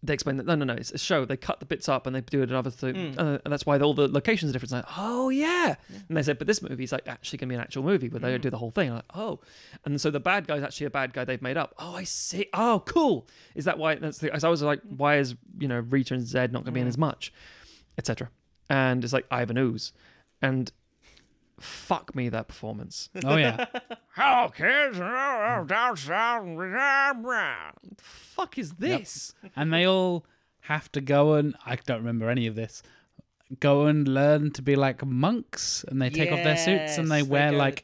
they explained that no, no, no, it's a show. They cut the bits up and they do it another thing, Mm. uh, and that's why all the locations are different. It's like, oh yeah. And they said, but this movie is like actually going to be an actual movie where they do the whole thing. I'm like, oh, and so the bad guy is actually a bad guy they've made up. Oh, I see. Oh, cool. Is that why? That's the. As I was like, why is you know Rita and Zedd not going to be in as much, etc. And it's like I Ivan Ooze, and fuck me that performance. Oh yeah. Hello, kids. Down south. Fuck is this? and they all have to go and I don't remember any of this. Go and learn to be like monks, and they take off their suits and they Yes, they wear go- like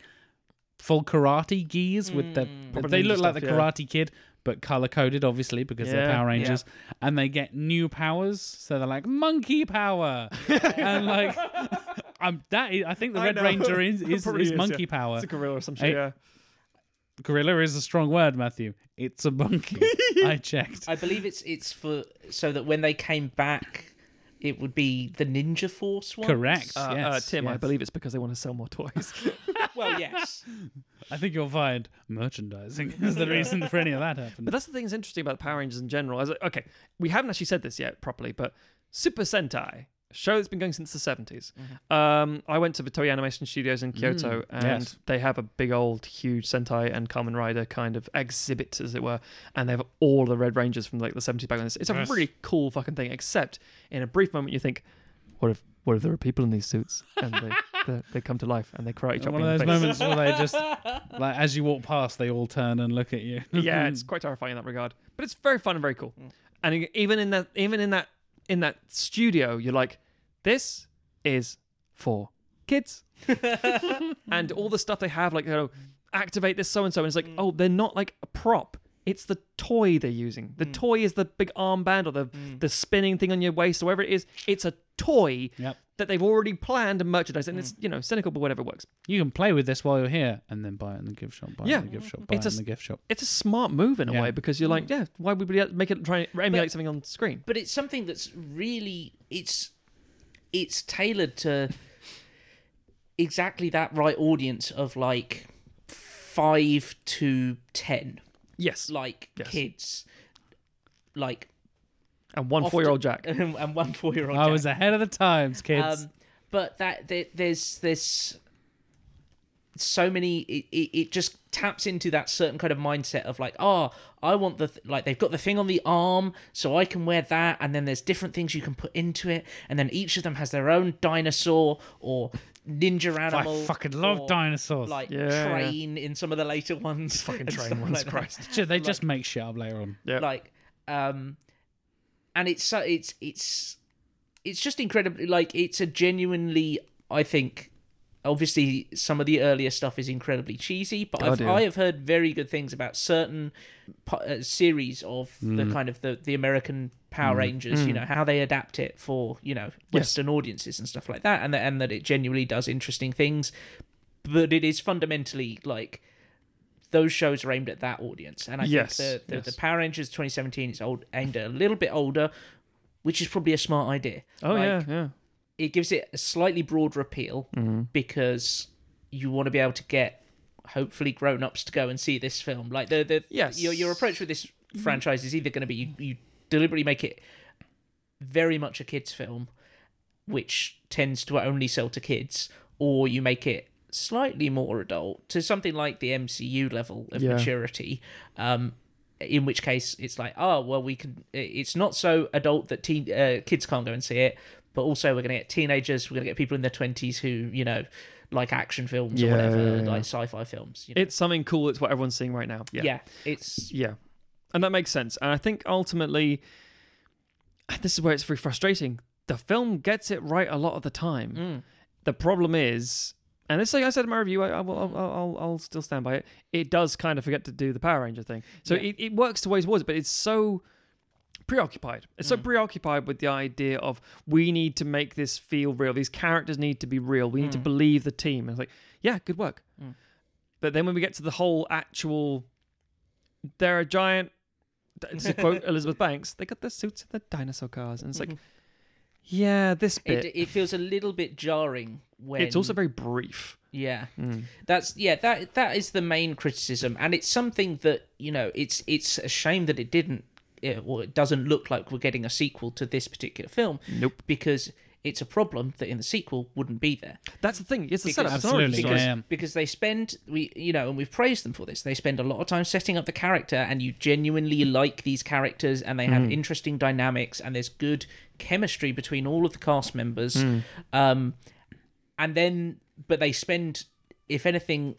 full karate gis with the. Mm. They ninja look like stuff, the yeah. Karate Kid, but color coded, obviously, because they're Yeah, Power yeah. Rangers, and they get new powers. So they're like monkey power, and like, I'm that. Is, I think the I Red know. Ranger is is, is is, monkey yeah. power. It's a gorilla or some Hey, shit. Yeah. Gorilla is a strong word, Matthew. It's a monkey. I checked. I believe it's it's for so that when they came back, it would be the Ninja Force one. Correct. Uh, uh, yes, Tim, I believe it's because they want to sell more toys. Well, yes. I think you'll find merchandising is the reason for any of that happening. but that's the thing that's interesting about the Power Rangers in general. As okay, we haven't actually said this yet properly, but Super Sentai a show that's been going since the 70s. Mm-hmm. Um, I went to the Toei Animation Studios in Kyoto, Mm, and yes. they have a big old, huge Sentai and Kamen Rider kind of exhibit, as it were, and they have all the Red Rangers from like the 70s back then. It's, it's a Yes. really cool fucking thing. Except in a brief moment, you think, what if what if there are people in these suits and they they, they come to life and they karate chop One me of in those moments where they just, like, as you walk past, they all turn and look at you. yeah, it's quite terrifying in that regard, but it's very fun and very cool. Mm. And even in that, even in that, in that studio, you're like, this is for kids, and all the stuff they have, like, you know, activate this so and so, and it's like, mm. oh, they're not like a prop. It's the toy they're using. The mm. toy is the big armband or the mm. the spinning thing on your waist or whatever it is. It's a toy Yep. that they've already planned and merchandised, and mm. it's you know cynical, but whatever works. You can play with this while you're here, and then buy it in the gift shop. Buy Yeah. it in the gift shop. Buy It's it a the gift shop. It's a smart move in a Yeah. way because you're like, yeah, why would we make it try and emulate something on screen? but it's something that's really it's it's tailored to exactly that right audience of like five to ten Yes, like Yes. kids like and one often- four-year-old Jack. and one four-year-old I was ahead of the times, kids. Um, but that there, there's there's so many. It, it, it just taps into that certain kind of mindset of like, oh, I want the th- like they've got the thing on the arm, so I can wear that, and then there's different things you can put into it, and then each of them has their own dinosaur or ninja animal. I fucking love or, dinosaurs. Like Yeah. train in some of the later ones. Fucking train ones, like. Christ. Shit, they just make shit up later on. Yeah. like um and it's so it's it's it's just incredibly like it's a genuinely i think obviously some of the earlier stuff is incredibly cheesy but Oh, I've, dear. i have heard very good things about certain uh, series of the Mm. kind of the, the american power rangers you know how they adapt it for you know western audiences and stuff like that and that and that it genuinely does interesting things but it is fundamentally like those shows are aimed at that audience, and I Yes, think the, the, yes. the Power Rangers 2017 is old, aimed at a little bit older, which is probably a smart idea. Oh Like, yeah, yeah. It gives it a slightly broader appeal Mm-hmm. because you want to be able to get hopefully grown ups to go and see this film. Like the the Yes. your your approach with this franchise is either going to be you, you deliberately make it very much a kids film, which tends to only sell to kids, or you make it slightly more adult to something like the MCU level of Yeah. maturity. Um, in which case it's like, oh well, we can. It's not so adult that teen uh, kids can't go and see it, but also we're going to get teenagers, we're going to get people in their twenties who you know like action films or Yeah, whatever, yeah, yeah. like sci-fi films. You know? It's something cool. It's what everyone's seeing right now. Yeah. yeah. it's Yeah. And that makes sense. And I think ultimately, this is where it's very frustrating. The film gets it right a lot of the time. mm, The problem is, and this, like I said in my review, I, I will, I'll, I'll, I'll still stand by it. It does kind of forget to do the Power Ranger thing. So Yeah. it, it works to ways towards it, but it's so preoccupied. It's so preoccupied with the idea of we need to make this feel real. These characters need to be real. We need to Mm. believe the team. And it's like, yeah, good work. Mm. But then when we get to the whole actual, they're a giant. To quote Elizabeth Banks, they got their suits and the dinosaur cars, and it's like, Mhm. yeah, this bit. it, it feels a little bit jarring when it's also very brief. yeah Mm. that's yeah that that is the main criticism and it's something that you know it's it's a shame that it didn't it, or it doesn't look like we're getting a sequel to this particular film Nope. because it's a problem that in the sequel wouldn't be there That's the thing. It's the Because- setup. It's an origin Absolutely, because, yeah, yeah. because they spend we you know and we've praised them for this they spend a lot of time setting up the character and you genuinely like these characters and they have Hmm. interesting dynamics and there's good chemistry between all of the cast members Hmm. um and then but they spend if anything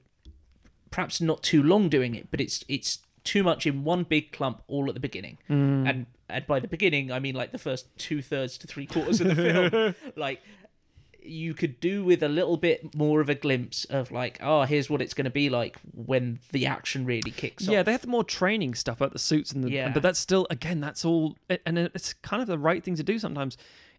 perhaps not too long doing it but it's it's too much in one big clump all at the beginning Hmm. and and by the beginning i mean like the first two-thirds to three quarters of the film like you could do with a little bit more of a glimpse of like, oh, here's what it's going to be like when the action really kicks Yeah, off. Yeah, they have the more training stuff about the suits and the. Yeah. But that's still again, that's all, and it's kind of the right thing to do sometimes.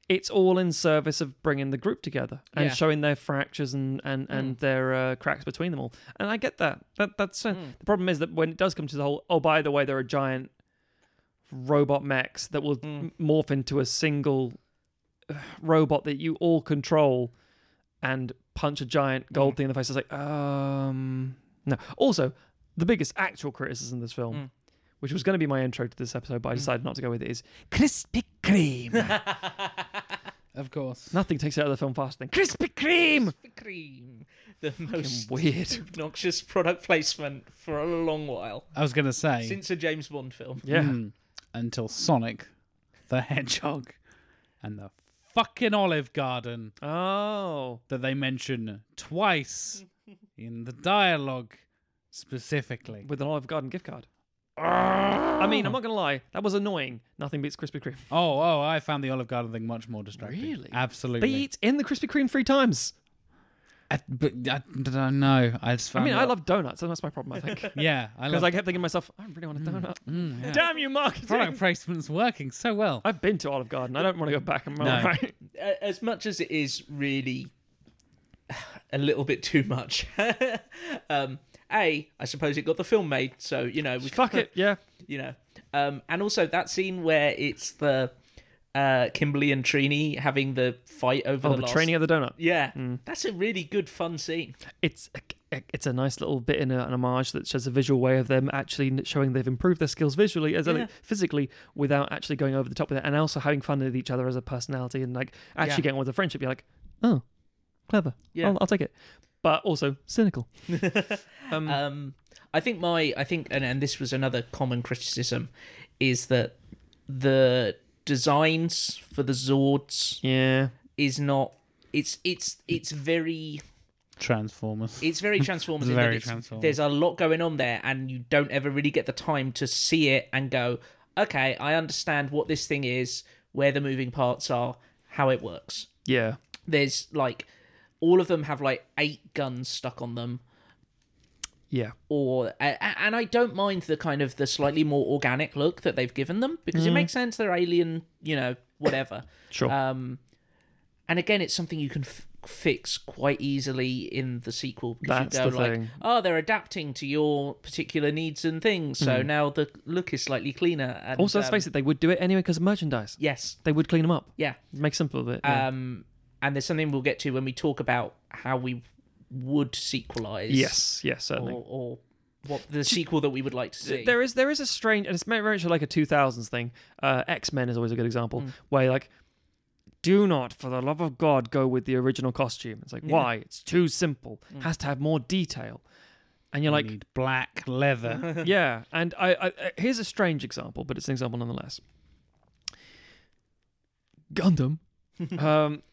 It's all in service of bringing the group together and Yeah. showing their fractures and and and their uh, cracks between them all. And I get that. That that's uh, the problem is that when it does come to the whole, oh, by the way, there are giant robot mechs that will m- morph into a single uh, robot that you all control and punch a giant gold thing in the face. It's like, um, no. Also, the biggest actual criticism of this film, Mm. Which was going to be my intro to this episode, but I decided not to go with it, is Krispy Kreme. Of course. Nothing takes it out of the film faster than Krispy Kreme. Cream. The most weird. obnoxious product placement for a long while. I was gonna say Since a James Bond film. Yeah. mm, until Sonic, the Hedgehog, and the fucking Olive Garden Oh. that they mention twice in the dialogue specifically. With an Olive Garden gift card. I mean, I'm not gonna lie, that was annoying. Nothing beats Krispy Kreme. Oh, oh, I found the Olive Garden thing much more distracting. Really? Absolutely. They eat in the Krispy Kreme three times. I, but I don't know. I just I found mean, it- I love donuts, and that's my problem. I think Yeah, I because love. I kept thinking to myself, I really want a donut. Mm, yeah. Damn you, marketing! Product placement's working so well. I've been to Olive Garden. I don't want to go back. I'm No. all right. A- As much as it is really a little bit too much. um, a, I suppose it got the film made, so you know we Fuck it. Yeah. you know. Um, and also that scene where it's the uh, Kimberly and Trini having the fight over Oh, the, the last- training of the donut. Yeah, Mm. that's a really good fun scene. It's it's a nice little bit in a, an homage that shows a visual way of them actually showing they've improved their skills visually as Yeah. physically without actually going over the top with it, and also having fun with each other as a personality and like actually Yeah. getting on with the friendship. You're like, oh, clever. Yeah. I'll, I'll take it. But also cynical. um, Um, I think my I think and, and this was another common criticism is that the designs for the Zords yeah. is not it's it's it's very Transformers. it's very transformative. It's very Transformers. There's a lot going on there, and you don't ever really get the time to see it and go, okay, I understand what this thing is, where the moving parts are, how it works. Yeah. There's like all of them have like eight guns stuck on them, Yeah. or and I don't mind the kind of the slightly more organic look that they've given them because it makes sense. They're alien, you know, whatever. Sure. Um, and again, it's something you can f- fix quite easily in the sequel because That's you go the like, thing. oh, they're adapting to your particular needs and things, so now the look is slightly cleaner. And, also, let's um, face it, they would do it anyway because of merchandise. Yes, They would clean them up. yeah. Make simple of it. yeah. Um, and there's something we'll get to when we talk about how we would sequelize. yes. Yes. Certainly. Or, or what the sequel that we would like to see. There is there is a strange, and it's very much like a 2000s thing. Uh, X Men is always a good example, Mm. where like, do not, for the love of God, go with the original costume. It's like, Yeah. why? It's too simple. Mm. Has to have more detail. And you're You like, need black leather. yeah. And I, I, I here's a strange example, but it's an example nonetheless. Gundam, um,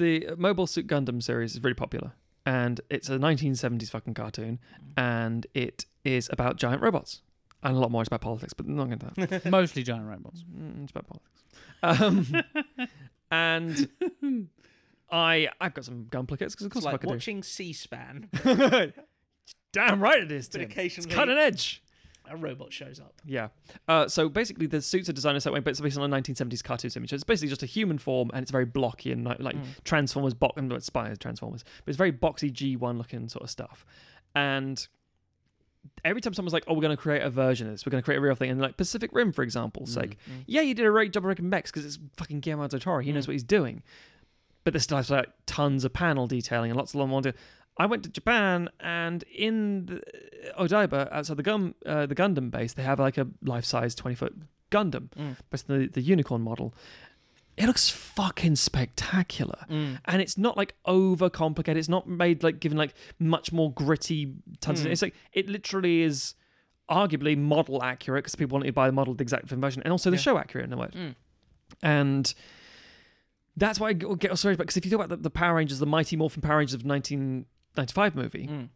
the Mobile Suit Gundam series is very popular, and it's a 1970s fucking cartoon, and it is about giant robots, and a lot more is about politics, but not going to that. Mostly giant robots. Mm, it's about politics. Um, and I, I've got some Gunpla kits because of it's course like I watching C-SPAN, do. Damn right it is, but Tim. It's occasionally cutting edge. A robot shows up. Yeah. Uh, so basically, the suits are designed a certain way, but it's based on a 1970s cartoon image. So it's basically just a human form, and it's very blocky and like, like Mm. Transformers, bo- and inspired Transformers, but it's very boxy G1 looking sort of stuff. And every time someone's like, "Oh, we're going to create a version of this. We're going to create a real thing," and like Pacific Rim, for example's sake, Mm. yeah, you did a great job of making mechs because it's fucking Guillermo del Toro. He knows Mm. what he's doing. But this stuff's like tons of panel detailing and lots of long one. I went to Japan and in the, Odaiba, outside the Gum, uh, the Gundam base, they have like a life-size twenty-foot Gundam, Mm. but it's the the unicorn model. It looks fucking spectacular, Mm. and it's not like over complicated. It's not made like given like much more gritty. Tons of Mm. it's like it literally is arguably model accurate because people want to buy the model the exact version, and also the Yeah. show accurate in a way. Mm. And that's why I get get sorry about because if you talk about the, the Power Rangers, the Mighty Morphin Power Rangers of 1995 movie, Mm.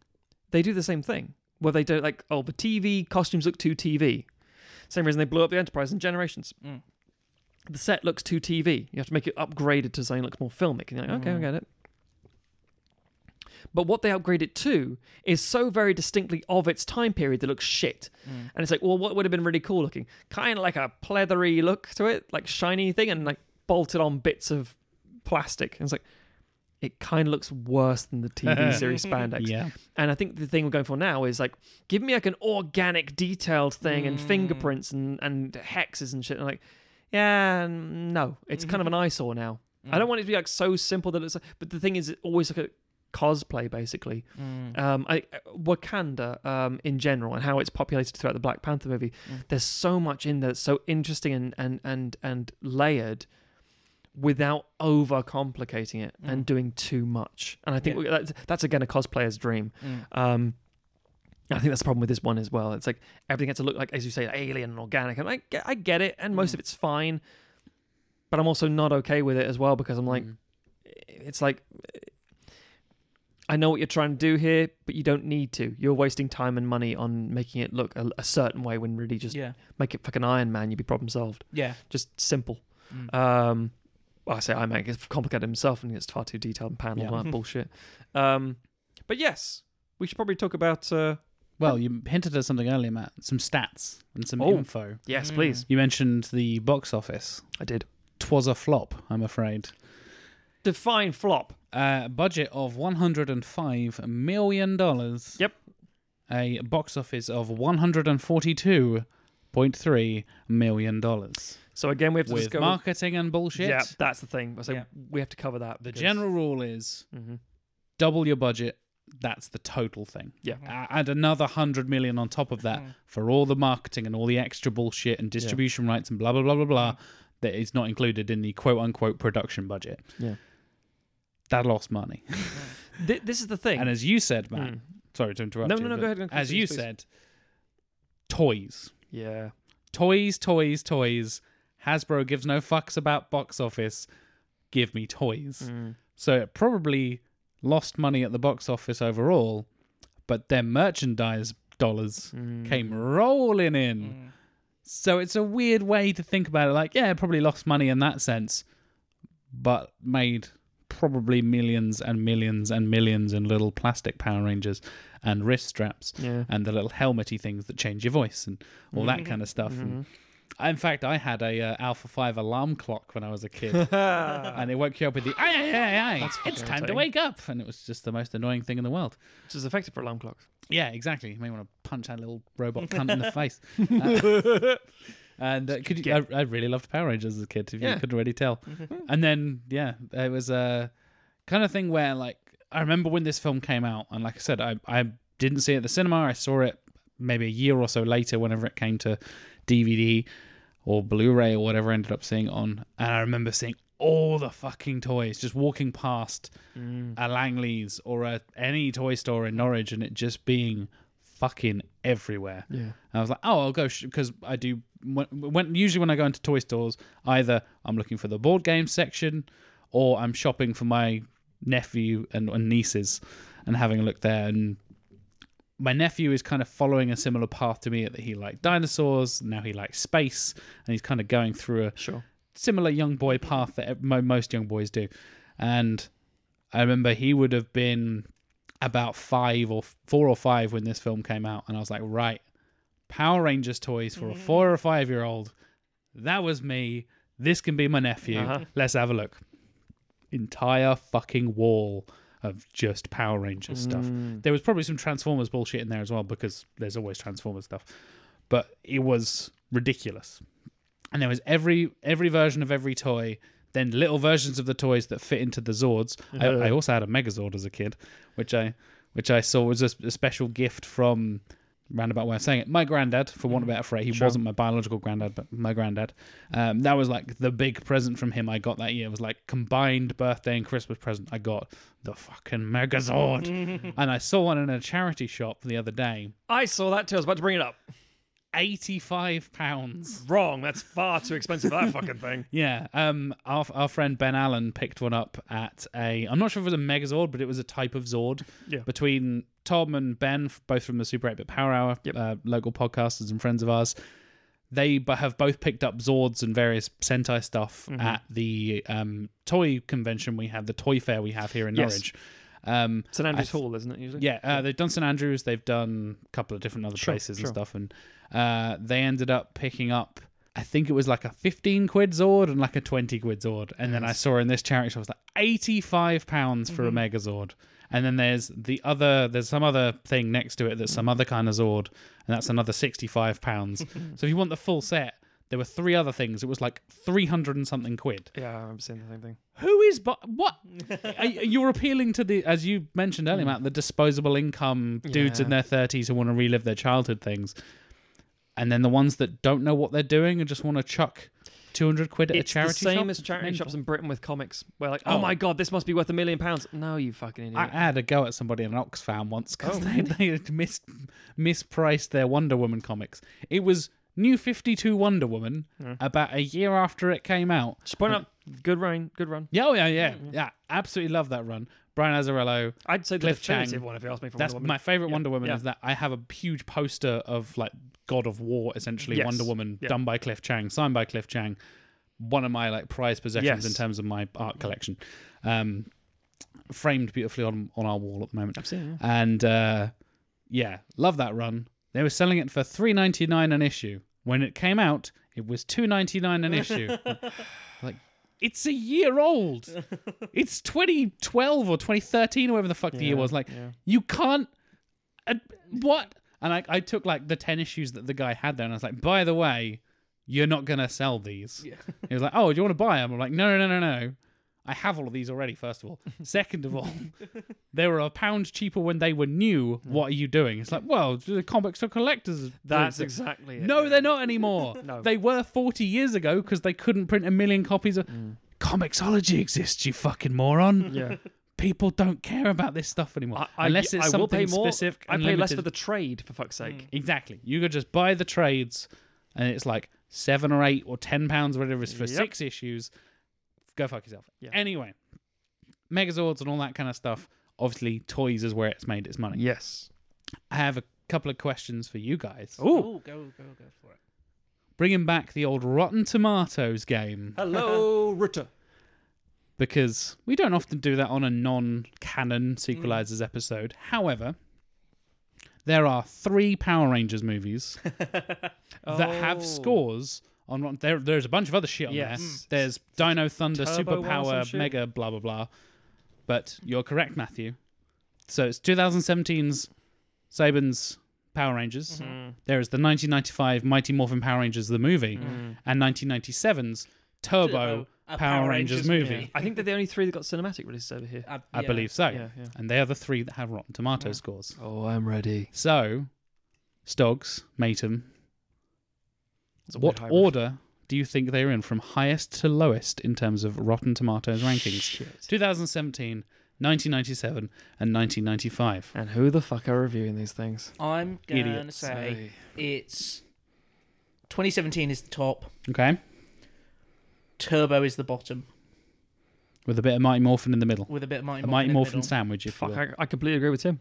they do the same thing where they don't like, oh, the TV costumes look too TV. Same reason they blew up the Enterprise in Generations. Mm. The set looks too TV. You have to make it upgraded to something that looks more filmic. And you're like, okay, I Mm. get it. But what they upgrade it to is so very distinctly of its time period that looks shit. Mm. And it's like, well, what would have been really cool looking? Kind of like a pleathery look to it, like shiny thing, and like bolted on bits of plastic. And it's like, it kind of looks worse than the TV series spandex. Yeah. And I think the thing we're going for now is like, give me like an organic, detailed thing and Mm. fingerprints and, and hexes and shit. And like, yeah, no, it's kind of an eyesore now. I don't want it to be like so simple that it's. But the thing is, it's always like a cosplay basically. Mm. Um, I, Wakanda um, in general and how it's populated throughout the Black Panther movie. Mm. There's so much in there that's so interesting and and and and layered. Without over complicating it and Mm. doing too much. And I think Yeah. that's, that's again a cosplayer's dream. Mm. Um, I think that's the problem with this one as well. It's like everything has to look like, as you say, alien and organic. And I get, I get it, and most Mm. of it's fine. But I'm also not okay with it as well because I'm like, Mm. it's like, I know what you're trying to do here, but you don't need to. You're wasting time and money on making it look a, a certain way when really just yeah, make it fucking Iron Man. You'd be problem solved. yeah. Just simple. Mm. Um, well, I say Iron Man gets complicated himself and gets far too detailed and paneled Yeah. and that bullshit. Um, but yes, we should probably talk about. Uh, Well, you hinted at something earlier, Matt. Some stats and some Oh. info. yes, Mm. please. You mentioned the box office. I did. Twas a flop, I'm afraid. Define flop. Uh, budget of 105 million dollars. Yep. A box office of 142.3 million dollars. So again, we have to With just go. marketing and bullshit. yeah, that's the thing. So Yeah. we have to cover that. The because- general rule is Mhm. double your budget. That's the total thing. Yeah. Add another hundred million on top of that Mm. for all the marketing and all the extra bullshit and distribution rights and blah blah blah blah blah that is not included in the quote unquote production budget. Yeah. That lost money. Th- this is the thing. And as you said, Matt, Mm. sorry to interrupt No, you. no, no, go ahead, go As you please. said, toys. Yeah. Toys, toys, toys. Hasbro gives no fucks about box office. Give me toys. Mm. So it probably lost money at the box office overall, but their merchandise dollars Mm. came rolling in. Mm. So it's a weird way to think about it. Like, yeah, it probably lost money in that sense, but made probably millions and millions and millions in little plastic Power Rangers and wrist straps Yeah. and the little helmety things that change your voice and all that kind of stuff. And Mhm. In fact, I had a uh, Alpha Five alarm clock when I was a kid, and it woke you up with the "Aye, aye, aye, aye, That's it's fucking time to irritating. wake up," and it was just the most annoying thing in the world. Which is effective for alarm clocks. Yeah, exactly. You may want to punch that little robot cunt in the face. Uh, and uh, could you, I, I really loved Power Rangers as a kid, if Yeah. you couldn't already tell. And then, yeah, it was a kind of thing where, like, I remember when this film came out, and like I said, I, I didn't see it at the cinema. I saw it maybe a year or so later, whenever it came to DVD or Blu-ray or whatever I ended up seeing on. And I remember seeing all the fucking toys, just walking past Mm. a Langley's or a any toy store in Norwich, and it just being fucking everywhere. Yeah. And I was like, oh, I'll go because I do. When, when usually when I go into toy stores, either I'm looking for the board game section, or I'm shopping for my nephew and, and nieces, and having a look there. And my nephew is kind of following a similar path to me that he liked dinosaurs. Now he likes space, and he's kind of going through a Sure. similar young boy path that most young boys do. And I remember he would have been about five or four or five when this film came out, and I was like, right, Power Rangers toys for a four or five year old. That was me. This can be my nephew. Uh-huh. Let's have a look. Entire fucking wall of just Power Rangers stuff. Mm. There was probably some Transformers bullshit in there as well because there's always Transformers stuff. But it was ridiculous. And there was every every version of every toy, then little versions of the toys that fit into the Zords. I, I also had a Megazord as a kid, which I which I saw was a, a special gift from roundabout way of saying it. My granddad, for want of a better phrase, he Sure. wasn't my biological granddad, but my granddad. Um, that was like the big present from him I got that year. It was like combined birthday and Christmas present. I got the fucking Megazord, and I saw one in a charity shop the other day. I saw that too. I was about to bring it up. Eighty-five pounds. Wrong. That's far too expensive for that fucking thing. Yeah, um, our our friend Ben Allen picked one up at a. I'm not sure if it was a Megazord, but it was a type of Zord. Yeah. Between Tom and Ben, both from the Super 8 Bit Power Hour, uh, local podcasters and friends of ours, they have both picked up Zords and various Sentai stuff Mm-hmm. at the um, toy convention we have, the toy fair we have here in Yes. Norwich. Um, St Andrews th- Hall, isn't it? Usually. yeah, uh, they've done St Andrews. They've done a couple of different other Sure, places and stuff, and uh, they ended up picking up. I think it was like a fifteen quid Zord and like a twenty quid Zord, and then I saw in this charity shop it was like eighty five pounds for a Megazord, and then there's the other. There's some other thing next to it that's some other kind of Zord, and that's another sixty five pounds. so if you want the full set, there were three other things. It was like three hundred and something quid. Yeah, I'm saying the same thing. Who is but what? Are- You're appealing to the, as you mentioned earlier, Matt, the disposable income dudes in Hmm. Their thirties who want to relive their childhood things, and then the ones that don't know what they're doing and just want to chuck 200 quid at It's a charity the same shop. as charity Mental. shops in Britain with comics. Where like, Oh. oh, my god, this must be worth a million pounds. No, you fucking idiot. I had a go at somebody in Oxfam once because Oh, they, they had mis- mispriced their Wonder Woman comics. It was New 52 Wonder Woman Yeah. about a year after it came out. Just point out, good run, good run. Yeah, oh, yeah, yeah. Yeah, absolutely love that run. Brian Azzarello. I'd say the Cliff Chiang. definitive one if you ask me. For That's Wonder Woman. my favorite Wonder Woman yeah. is that I have a huge poster of like God of War, essentially Yes. Wonder Woman, Yeah. done by Cliff Chiang, signed by Cliff Chiang. One of my like prized possessions Yes. in terms of my art collection. Um, framed beautifully on on our wall at the moment. I've. And uh, yeah, love that run. They were selling it for three ninety nine an issue. When it came out, it was two ninety nine an issue. like it's a year old. It's twenty twelve or twenty thirteen or whatever the fuck the year was. Like yeah. you can't. Uh, what? And I, I took like the ten issues that the guy had there, and I was like, by the way, you're not gonna sell these. Yeah. He was like, oh, do you want to buy them? I'm like, no, no, no, no, no. I have all of these already. First of all, second of all, they were a pound cheaper when they were new. What are you doing? It's like, well, the comics are collectors. That's exactly it. no, yeah. they're not anymore. No. They were 40 years ago because they couldn't print a million copies of. Mm. ComiXology exists, you fucking moron. Yeah. People don't care about this stuff anymore. I, I, Unless it's I will something pay more. specific. I and pay less for the trade, for fuck's sake. Mm. Exactly. You could just buy the trades and it's like seven or eight or ten pounds, whatever it is, for Yep. six issues. Go fuck yourself. Yeah. Anyway, Megazords and all that kind of stuff. Obviously, toys is where it's made its money. Yes. I have a couple of questions for you guys. Oh, go go go for it. Bringing back the old Rotten Tomatoes game Hello, Rutter. Because we don't often do that on a non-canon Mm. sequelizers episode. However, there are three Power Rangers movies that have Oh. scores on There, there's a bunch of other shit on Yes. there. There's Dino Thunder, Turbo War or some Superpower. Mega, blah blah blah. But you're correct, Matthew. So it's 2017's Saban's Power Rangers. Mm. There is the 1995 Mighty Morphin Power Rangers the movie, Mm. and 1997's Turbo, Turbo, a Power, Rangers, movie. Yeah. I think they're the only three that got cinematic releases over here. Uh, I yeah. believe so. Yeah, yeah. And they are the three that have Rotten Tomato Yeah. scores. Oh, I'm ready. So, Stoggs, Matum, what hybrid. order do you think they're in from highest to lowest in terms of Rotten Tomatoes rankings? Shit. 2017, 1997, and 1995. And who the fuck are reviewing these things? I'm gonna Idiots. say it's 2017 is the top. Okay? Turbo is the bottom With a bit of Mighty Morphin in the middle. with a bit of Mighty A Morphin Mighty in the Morphin middle. sandwich, if you Fuck, will. I, I completely agree with Tim.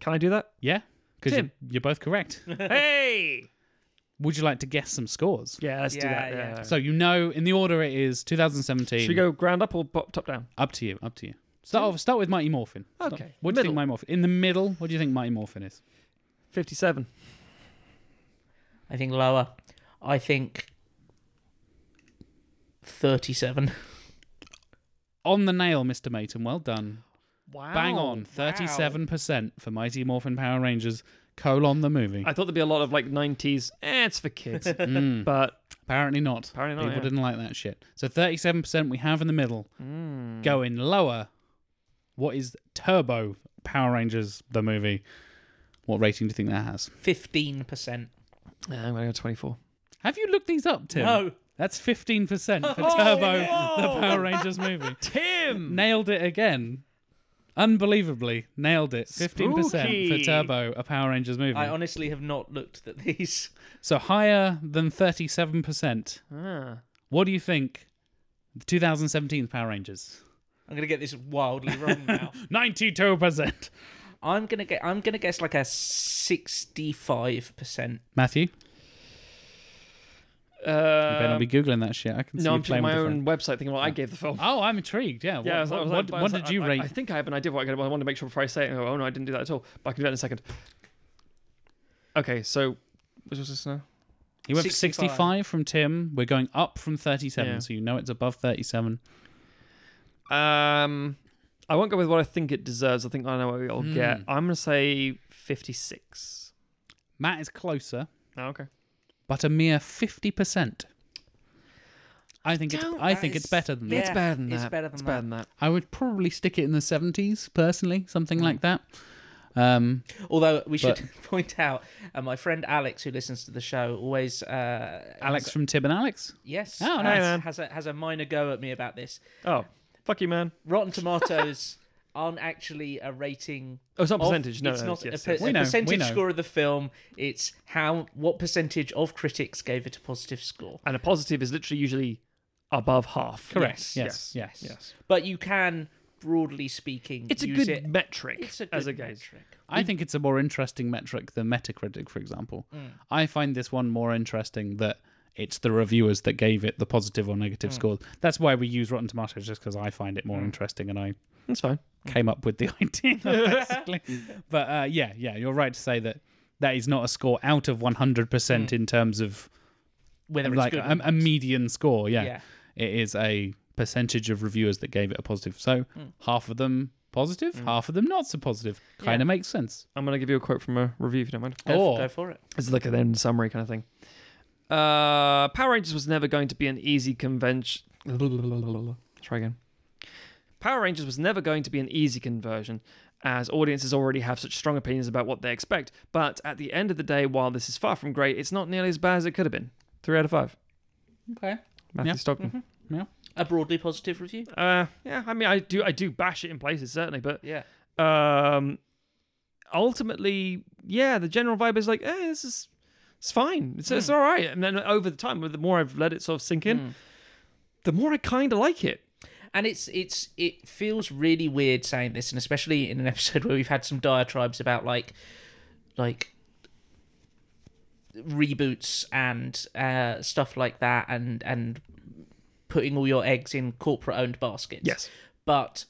Can I do that? Yeah? Because Tim. you're, you're both correct. hey! Would you like to guess some scores? Yeah, let's do Yeah, that. yeah. Yeah. So you know, in the order it is 2017. Should we go ground up or bo- top down? Up to you. Up to you. Start off, start with Mighty Morphin. Start- Okay, What do you think. Mighty Morphin? In the middle, what do you think Mighty Morphin is? 57. I think lower. I think 37. On the nail, Mr. Mayton. Well done. Wow. Bang on. 37% for Mighty Morphin Power Rangers, colon the movie. I thought there'd be a lot of like 90s, eh, it's for kids. Mm, but apparently not. apparently not. People yeah. didn't like that shit. So 37% we have in the middle. Mm. Going lower, what is Turbo Power Rangers, the movie? What rating do you think that has? 15%. Yeah, I'm going to go 24. Have you looked these up, Tim? No. That's 15% for Oh, Turbo, the. Power Rangers movie. Tim! Nailed it again. Unbelievably, nailed it. 15% Spooky. for Turbo, a Power Rangers movie. I honestly have not looked at these. so higher than 37%. Ah. What do you think? The 2017 Power Rangers. I'm gonna get this wildly wrong now. 92%. I'm gonna get. I'm gonna guess like a 65%. Matthew, you better Uh, not be googling that shit. I can see no, I'm playing checking my with the own website thinking what I gave the film. Oh, I'm intrigued. Yeah. yeah, I what, was- what, was what, like- what was did you I- rate? I, think I have an idea of what I got. I wanted to make sure before I say it. Oh no, I didn't do that at all. But I can do that in a second. Okay, so what was this now? he went for 65. 65 from Tim. We're going up from 37, Yeah. so you know it's above 37. Um, I won't go with what I think it deserves. I think I know what I'll Hmm. get. I'm gonna say 56. Matt is closer. Oh, okay. But a mere fifty percent. I think it's Don't- I that think is- it's better than that. it's better than it's that. better than it's better that. than that. I would probably stick it in the seventies personally, something Mm. like that. Um, Although we should point out, uh, my friend Alex, who listens to the show, always uh, Alex has- from Tib and Alex. yes, Oh, has- nice. man. has a has a minor go at me about this. Oh, fuck you, man. Rotten Tomatoes aren't actually a rating. Oh, it's not of- percentage. No, it's no, not yes, a, per- yes. A know, percentage know. score of the film. It's how what percentage of critics gave it a positive score. And a positive is literally usually above half. Correct. Yes, Yes. Yes. Yes. But you can, broadly speaking, It's a good it. metric It's a good as a gauge. metric. I think it's a more interesting metric than Metacritic, for example. Mm. I find this one more interesting that it's the reviewers that gave it the positive or Mm. negative scores. That's why we use Rotten Tomatoes, just because I find it more interesting and I That's fine. came up with the idea, basically. but uh, yeah, yeah, you're right to say that that is not a score out of 100% in terms of Whether it's like good or a, a median score. Yeah. Yeah. it is a percentage of reviewers that gave it a positive. So half of them positive, half of them not so positive. Kind Yeah. of makes sense. I'm going to give you a quote from a review if you don't mind. Go, Or- go for it. It's like an end summary kind of thing. Uh, Power Rangers was never going to be an easy convention. Try again. Power Rangers was never going to be an easy conversion, as audiences already have such strong opinions about what they expect. But at the end of the day, while this is far from great, it's not nearly as bad as it could have been. Three out of five. Okay. Matthew Yeah. Stockton. A broadly positive review. Uh, yeah, I mean, I do, I do bash it in places certainly, but Yeah. um, ultimately, yeah, the general vibe is like, eh, this is, it's fine, it's, it's all right. And then over the time, the more I've let it sort of sink in, Mm. the more I kind of like it. And it's it's it feels really weird saying this, and especially in an episode where we've had some diatribes about like like reboots and uh, stuff like that, and and putting all your eggs in corporate owned baskets. Yes, but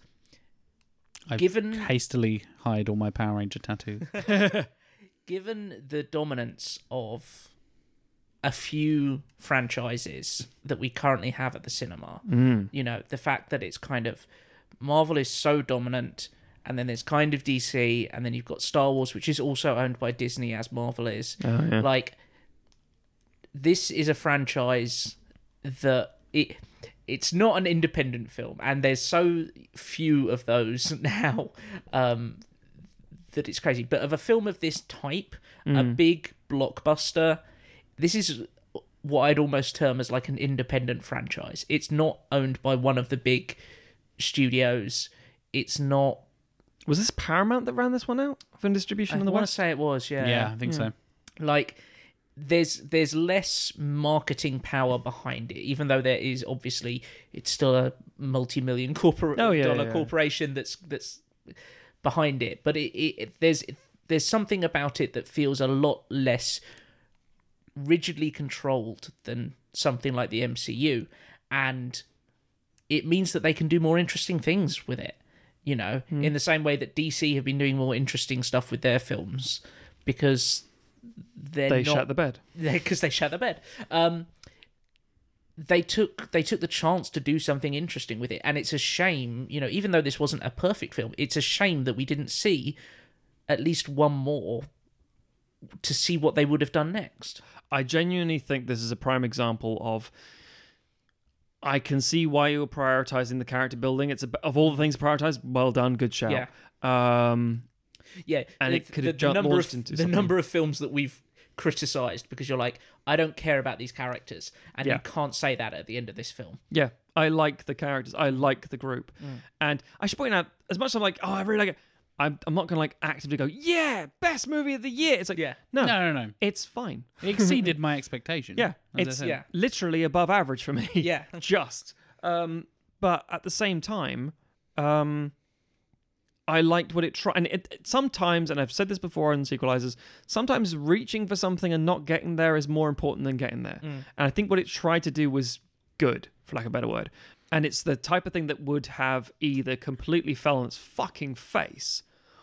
I've Given- hastily hide all my Power Ranger tattoos. given the dominance of a few franchises that we currently have at the cinema, you know, the fact that it's kind of Marvel is so dominant, and then there's kind of DC, and then you've got Star Wars, which is also owned by Disney as Marvel is. oh, yeah. Like, this is a franchise that it. It's not an independent film, and there's so few of those now um, that it's crazy. But of a film of this type, a mm. big blockbuster, this is what I'd almost term as like an independent franchise. It's not owned by one of the big studios. It's not. was this Paramount that ran this one out from distribution I in the want to say it was, yeah. yeah, I think so. Hmm. Like there's there's less marketing power behind it, even though there is obviously it's still a multi-million corporate Oh, yeah, dollar yeah. corporation that's that's behind it. But it, it there's there's something about it that feels a lot less rigidly controlled than something like the MCU, and it means that they can do more interesting things with it. You know, Hmm. in the same way that DC have been doing more interesting stuff with their films because they're They not shut the bed. because they shut the bed. Um, they took they took the chance to do something interesting with it, and it's a shame, you know, even though this wasn't a perfect film, it's a shame that we didn't see at least one more to see what they would have done next. I genuinely think this is a prime example of. I can see why you're prioritizing the character building. It's a, of all the things prioritized. Well done, good shout. Yeah. Um, Yeah, And the, it could have the jumped- number launched of into the number of films that we've criticized because you're like, I don't care about these characters, and Yeah. you can't say that at the end of this film. Yeah, I like the characters. I like the group, Mm. and I should point out as much as I'm like, oh, I really like it. I'm, I'm not gonna like actively go, yeah, best movie of the year. It's like, Yeah. no, No, no, no. it's fine. It exceeded my expectation. Yeah, it's yeah. literally above average for me. Yeah. just. Um, but at the same time, um, I liked what it tried. And it, it- sometimes, and I've said this before in sequelisers, sometimes reaching for something and not getting there is more important than getting there. And I think what it tried to do was good, for lack of a better word. And it's the type of thing that would have either completely fell on its fucking face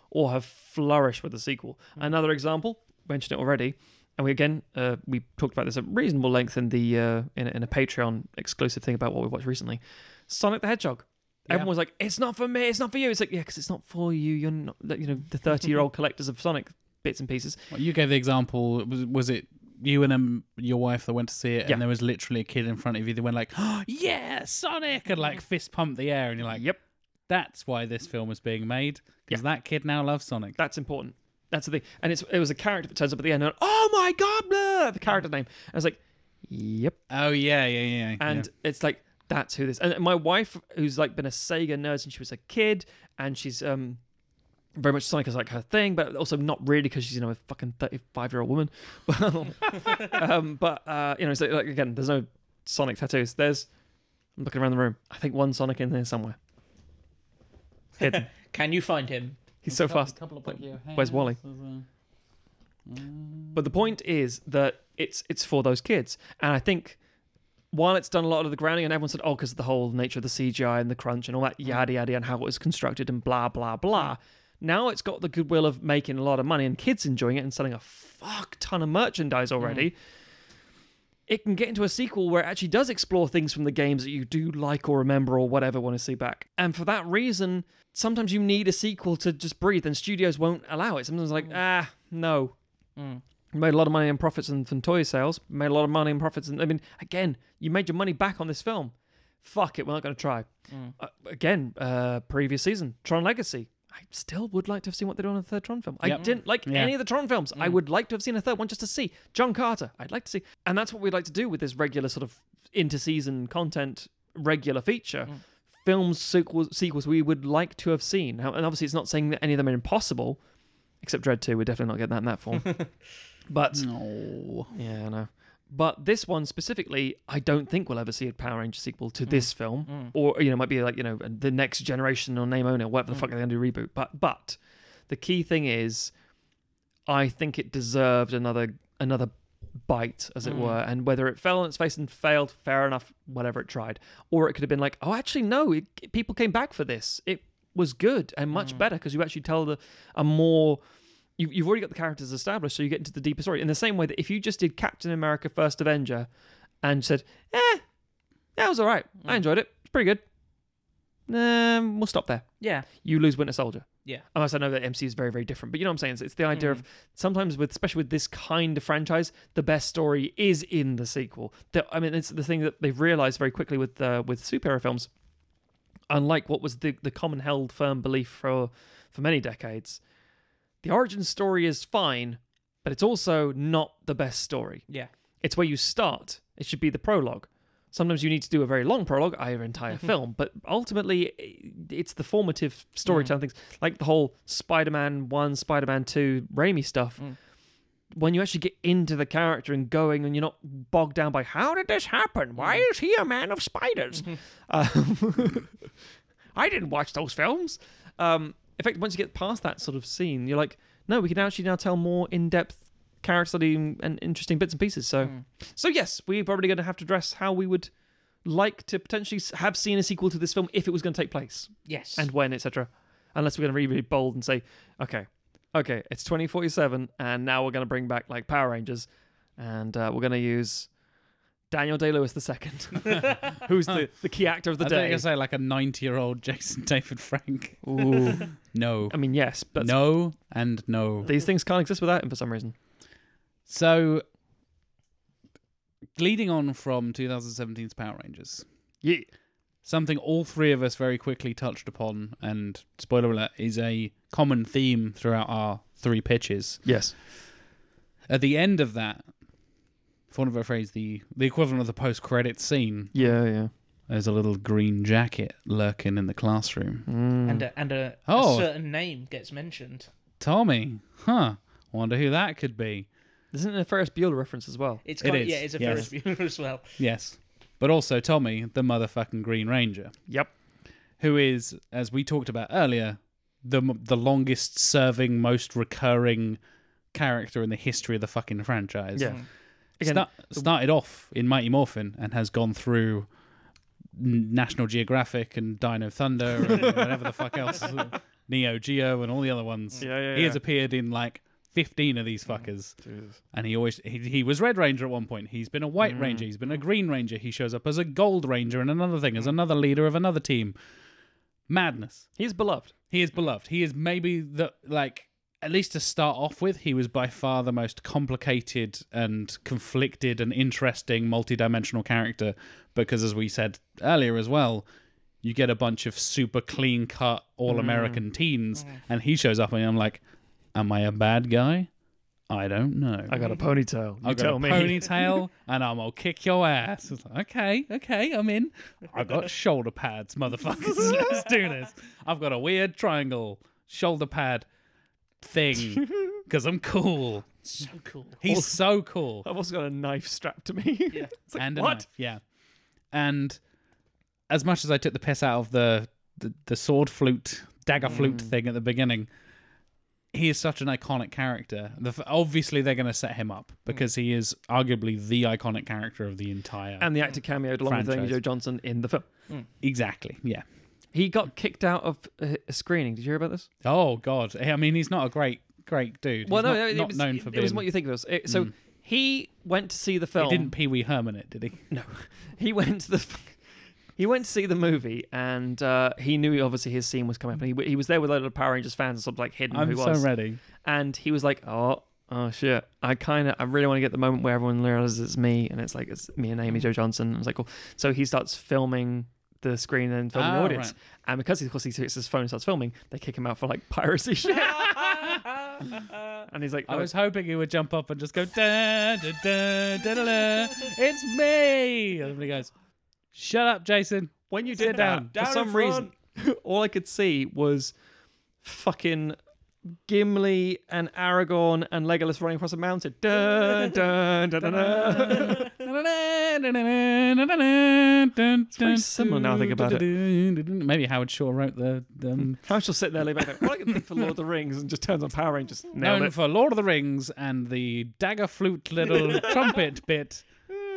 or have flourished with a sequel. Another example, mentioned it already, and we again uh, we talked about this at reasonable length in the uh, in, a, in a Patreon exclusive thing about what we watched recently. Sonic the Hedgehog. Everyone was like, "It's not for me. It's not for you." It's like, yeah, because it's not for you. You're not, you know, the thirty-year-old collectors of Sonic bits and pieces. Well, you gave the example. Was, was it you and um, your wife that went to see it, Yeah. and there was literally a kid in front of you that went like, oh, "Yeah, Sonic!" and like fist pumped the air, and you're like, Yep. That's why this film is being made because that kid now loves Sonic. That's important. That's the thing. And it's it was a character that turns up at the end and oh my god, blah, the character name. I was like, yep. Oh yeah, yeah, yeah. And it's like that's who this. And my wife, who's like been a Sega nerd since she was a kid, and she's um very much Sonic is like her thing, but also not really because she's you know a fucking thirty-five year old woman. um, but uh, you know, so like again, there's no Sonic tattoos. There's I'm looking around the room. I think one Sonic in there somewhere. Hidden. Can you find him? He's so fast. Where's Wally? But the point is that it's it's for those kids, and I think while it's done a lot of the grounding, and everyone said, "Oh, because of the whole nature of the CGI and the crunch and all that yada yada, and how it was constructed and blah blah blah." Now it's got the goodwill of making a lot of money and kids enjoying it and selling a fuck ton of merchandise already. It can get into a sequel where it actually does explore things from the games that you do like or remember or whatever want to see back. And for that reason, sometimes you need a sequel to just breathe, and studios won't allow it. Sometimes like, ah, no. Mm. Made a lot of money in profits and from toy sales. Made a lot of money in profits, and I mean, again, you made your money back on this film. Fuck it, we're not going to try. Mm. Uh, again, uh, previous season, Tron Legacy. I still would like to have seen what they do on a third Tron film. I didn't like Yeah. any of the Tron films. I Mm. would like to have seen a third one just to see John Carter. I'd like to see, and that's what we'd like to do with this regular sort of inter-season content, regular feature. Mm. Films sequels, sequels we would like to have seen. Now- And obviously, it's not saying that any of them are impossible, except Dredd Two. We're definitely not getting that in that form. but no. yeah, I know. But this one specifically, I don't think we'll ever see a Power Ranger sequel to this film, Mm. or you know, it might be like you know, the next generation or name owner, whatever the Mm. fuck they're going to do reboot. But but the key thing is, I think it deserved another another bite, as it Mm. were, and whether it fell on its face and failed, fair enough, whatever it tried, or it could have been like, oh, actually, no, it, people came back for this. It was good and much Mm. better because you actually tell the a more you, you've already got the characters established, so you get into the deeper story. In the same way that if you just did Captain America: First Avenger and said, "Eh, that was all right. I Mm. enjoyed it. It's pretty good," um, we'll stop there. Yeah. You lose Winter Soldier. Yeah. Unless I know that MC is very, very different, but you know what I'm saying. It's, it's the idea of sometimes with, especially with this kind of franchise, the best story is in the sequel. The, I mean, it's the thing that they've realized very quickly with uh, with superhero films. Unlike what was the the common held firm belief for for many decades, the origin story is fine, but it's also not the best story. Yeah. It's where you start. It should be the prologue. Sometimes you need to do a very long prologue, either entire film, but ultimately it's the formative storytelling things, like the whole Spider-Man One, Spider-Man Two, Raimi stuff. Mm. When you actually get into the character and going, and you're not bogged down by how did this happen? Why is he a man of spiders? Um, I didn't watch those films. Um, in fact, once you get past that sort of scene, you're like, no, we can actually now tell more in-depth character study and interesting bits and pieces. So, Mm. so yes, we're probably going to have to address how we would like to potentially have seen a sequel to this film if it was going to take place Yes. and when, etc. Unless we're going to be really bold and say, okay, okay, it's 2047, and now we're going to bring back like Power Rangers, and uh, we're going to use Daniel Day Lewis II, who's the, the key actor of the day. I think I say like a ninety-year-old Jason David Frank. Ooh. No, I mean, yes, but no, and no. these things can't exist without him for some reason. So, leading on from 2017's Power Rangers, Yeah. something all three of us very quickly touched upon, and spoiler alert, is a common theme throughout our three pitches. Yes. At the end of that, for want of a phrase, the, the equivalent of the post credit scene, Yeah, yeah. there's a little green jacket lurking in the classroom. Mm. and a, and a, Oh. a certain name gets mentioned. Tommy, huh? Wonder who that could be. Isn't it a Ferris Bueller reference as well? It's It kind is, yeah, it's a yes. Ferris Bueller as well. Yes. But also Tommy, the motherfucking Green Ranger. Yep. who is, as we talked about earlier, the the longest serving, most recurring character in the history of the fucking franchise. Yeah. Mm. Again, Sta- started off in Mighty Morphin and has gone through National Geographic and Dino Thunder and whatever the fuck else, Neo Geo and all the other ones. yeah, yeah, He has yeah. appeared in like fifteen of these fuckers, Jesus. and he always he, he was Red Ranger at one point. He's been a White Mm. Ranger. He's been a Green Ranger. He shows up as a Gold Ranger and another thing as another leader of another team. Madness. He's beloved. He is beloved. He is maybe the like at least to start off with, he was by far the most complicated and conflicted and interesting multi-dimensional character because as we said earlier as well, you get a bunch of super clean cut all American mm. teens, mm. and he shows up, and I'm like, am I a bad guy? I don't know. I got a ponytail. You I've got tell a me. ponytail and I'm gonna kick your ass. It's like, okay, okay, I'm in. I've got shoulder pads, motherfuckers. Let's do this. I've got a weird triangle shoulder pad thing because I'm cool. So cool. He's so cool. I've also got a knife strapped to me. Yeah. It's like, and a what? knife, yeah. And as much as I took the piss out of the the, the sword flute, dagger flute Mm. thing at the beginning, he is such an iconic character. The, f- obviously, they're going to set him up because he is arguably the iconic character of the entire. And the actor cameoed along with Amy Franchise. Jo Johnson in the film. exactly, yeah. He got kicked out of a screening. Did you hear about this? Oh God, I mean, he's not a great great dude. Well, He's no, not, it not was, known for it being. was what you think it was. It- so Mm. he went to see the film. he didn't Pee Wee Herman it, did he? No, he went to the. He went to see the movie, and uh, he knew obviously his scene was coming up, and he, he was there with a lot of Power Rangers fans, and sort of like hidden I'm who so was, ready. and he was like, "Oh, oh shit! I kind of, I really want to get the moment where everyone realizes it's me, and it's like it's me and Amy Jo Johnson." And I was like, "Cool." So he starts filming the screen and filming the Ah, audience, right. and because he, of course he takes his phone and starts filming, they kick him out for like piracy shit. and he's like, I "Oh, was hoping he would jump up and just go da da da da da da. It's me. And everybody goes, "Shut up, Jason." when you Sit did down. that, Down for in some reason, all I could see was fucking Gimli and Aragorn and Legolas running across a mountain. Dun, dun, dun, dun, dun. It's very similar now I think about it. Maybe Howard Shore wrote the, the um, I was just sitting there, like, what can think for Lord of the Rings, and just turns on Power Rangers. Nailed known it. for Lord of the Rings and the dagger flute little trumpet bit.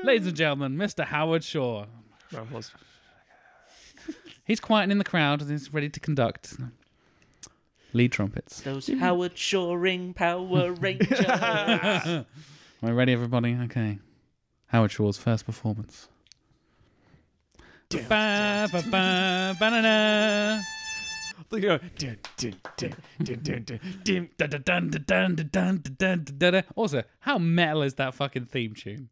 Ladies and gentlemen, Mr. Howard Shore. He's quiet in the crowd and he's ready to conduct. Lead trumpets. Those Howard Shoring Power Rangers. Am I ready, everybody? Okay. Howard Shore's first performance. Also, how metal is that fucking theme tune?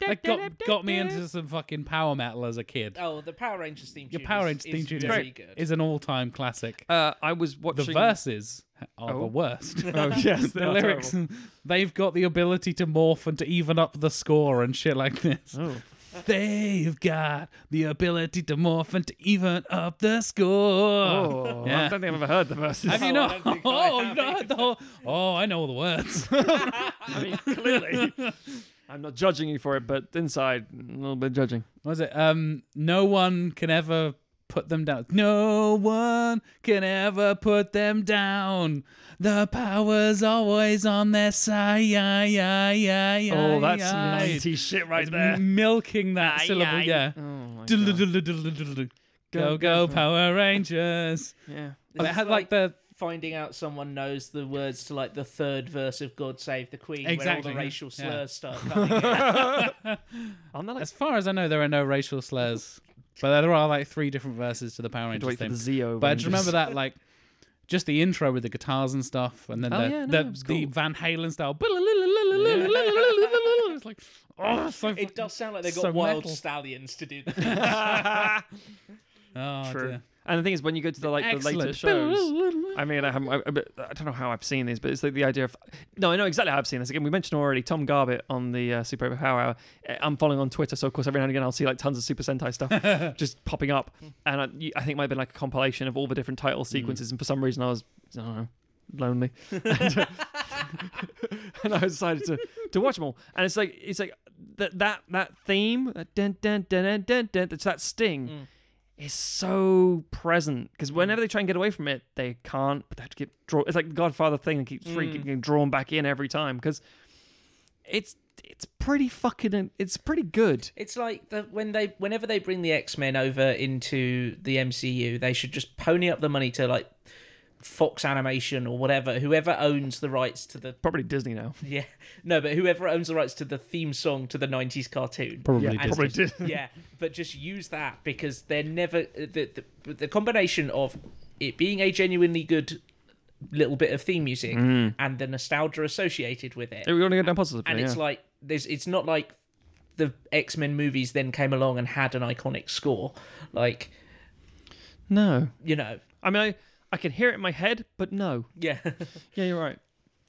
That got, got me into some fucking power metal as a kid. oh, the Power Rangers theme Your tune. Power is- Rangers theme is tune very good. is an all-time classic. Uh, I was watching The verses are Oh. the worst. Oh, yes, they the are lyrics, terrible. they've got the ability to morph and to even up the score and shit like this. Oh. They've got the ability to morph and to even up the score. Oh, Yeah. I don't think I've ever heard the verses. Have you No, I not? don't think I Oh, have you not heard the whole. Oh, I know all the words. I mean, clearly. I'm not judging you for it, but inside, a little bit judging. What was it? Um, no one can ever put them down. No one can ever put them down. The power's always on their side. Oh, that's Aye. 90 shit right It's there. Milking that Aye, syllable, aye. yeah. Oh. Go, Go, go, go, Power Rangers. Yeah. But it had like the finding out someone knows the words to like the third verse of "God Save the Queen," Exactly, where all the yeah. racial Yeah. slurs start coming. in. I'm like As far as I know, there are no racial slurs, but there are like three different verses to the Power to Rangers wait theme. the Zeo. But I just remember that like just the intro with the guitars and stuff, and then Oh, the yeah, no, the, it was the. Van Halen style. It's like oh, so it does sound like they've got so wild metal. stallions to do that. Oh, True. dear. And the thing is, when you go to the like the later shows, I mean, I, haven't, I, I don't know how I've seen these, but it's like the idea of no, I know exactly how I've seen this. Again, we mentioned already Tom Garbett on the uh, Super Power Hour. Uh, I'm following on Twitter, so of course every now and again I'll see like tons of Super Sentai stuff just popping up, and I, I think it might have been like a compilation of all the different title sequences. And for some reason, I was I don't know lonely, and, uh, and I decided to to watch them all. And it's like it's like that that that theme, that dun dun dun dun dun, dun it's that sting Mm. Is so present because whenever they try and get away from it, they can't. But they have to get draw. It's like the Godfather thing and keeps Mm. getting drawn back in every time because it's it's pretty fucking. It's pretty good. It's like the, when they, whenever they bring the X Men over into the MCU, they should just pony up the money to like Fox Animation or whatever, whoever owns the rights to the Probably Disney now. yeah, no, but whoever owns the rights to the theme song to the '90s cartoon. Probably Yeah, did. And probably just- yeah, but just use that because they're never uh, the, the the combination of it being a genuinely good little bit of theme music mm. and the nostalgia associated with it. We're going to go down positively. and it's yeah. like there's it's not like the X-Men movies then came along and had an iconic score. Like No. You know. I mean, I, I can hear it in my head, but no. Yeah. Yeah, you're right.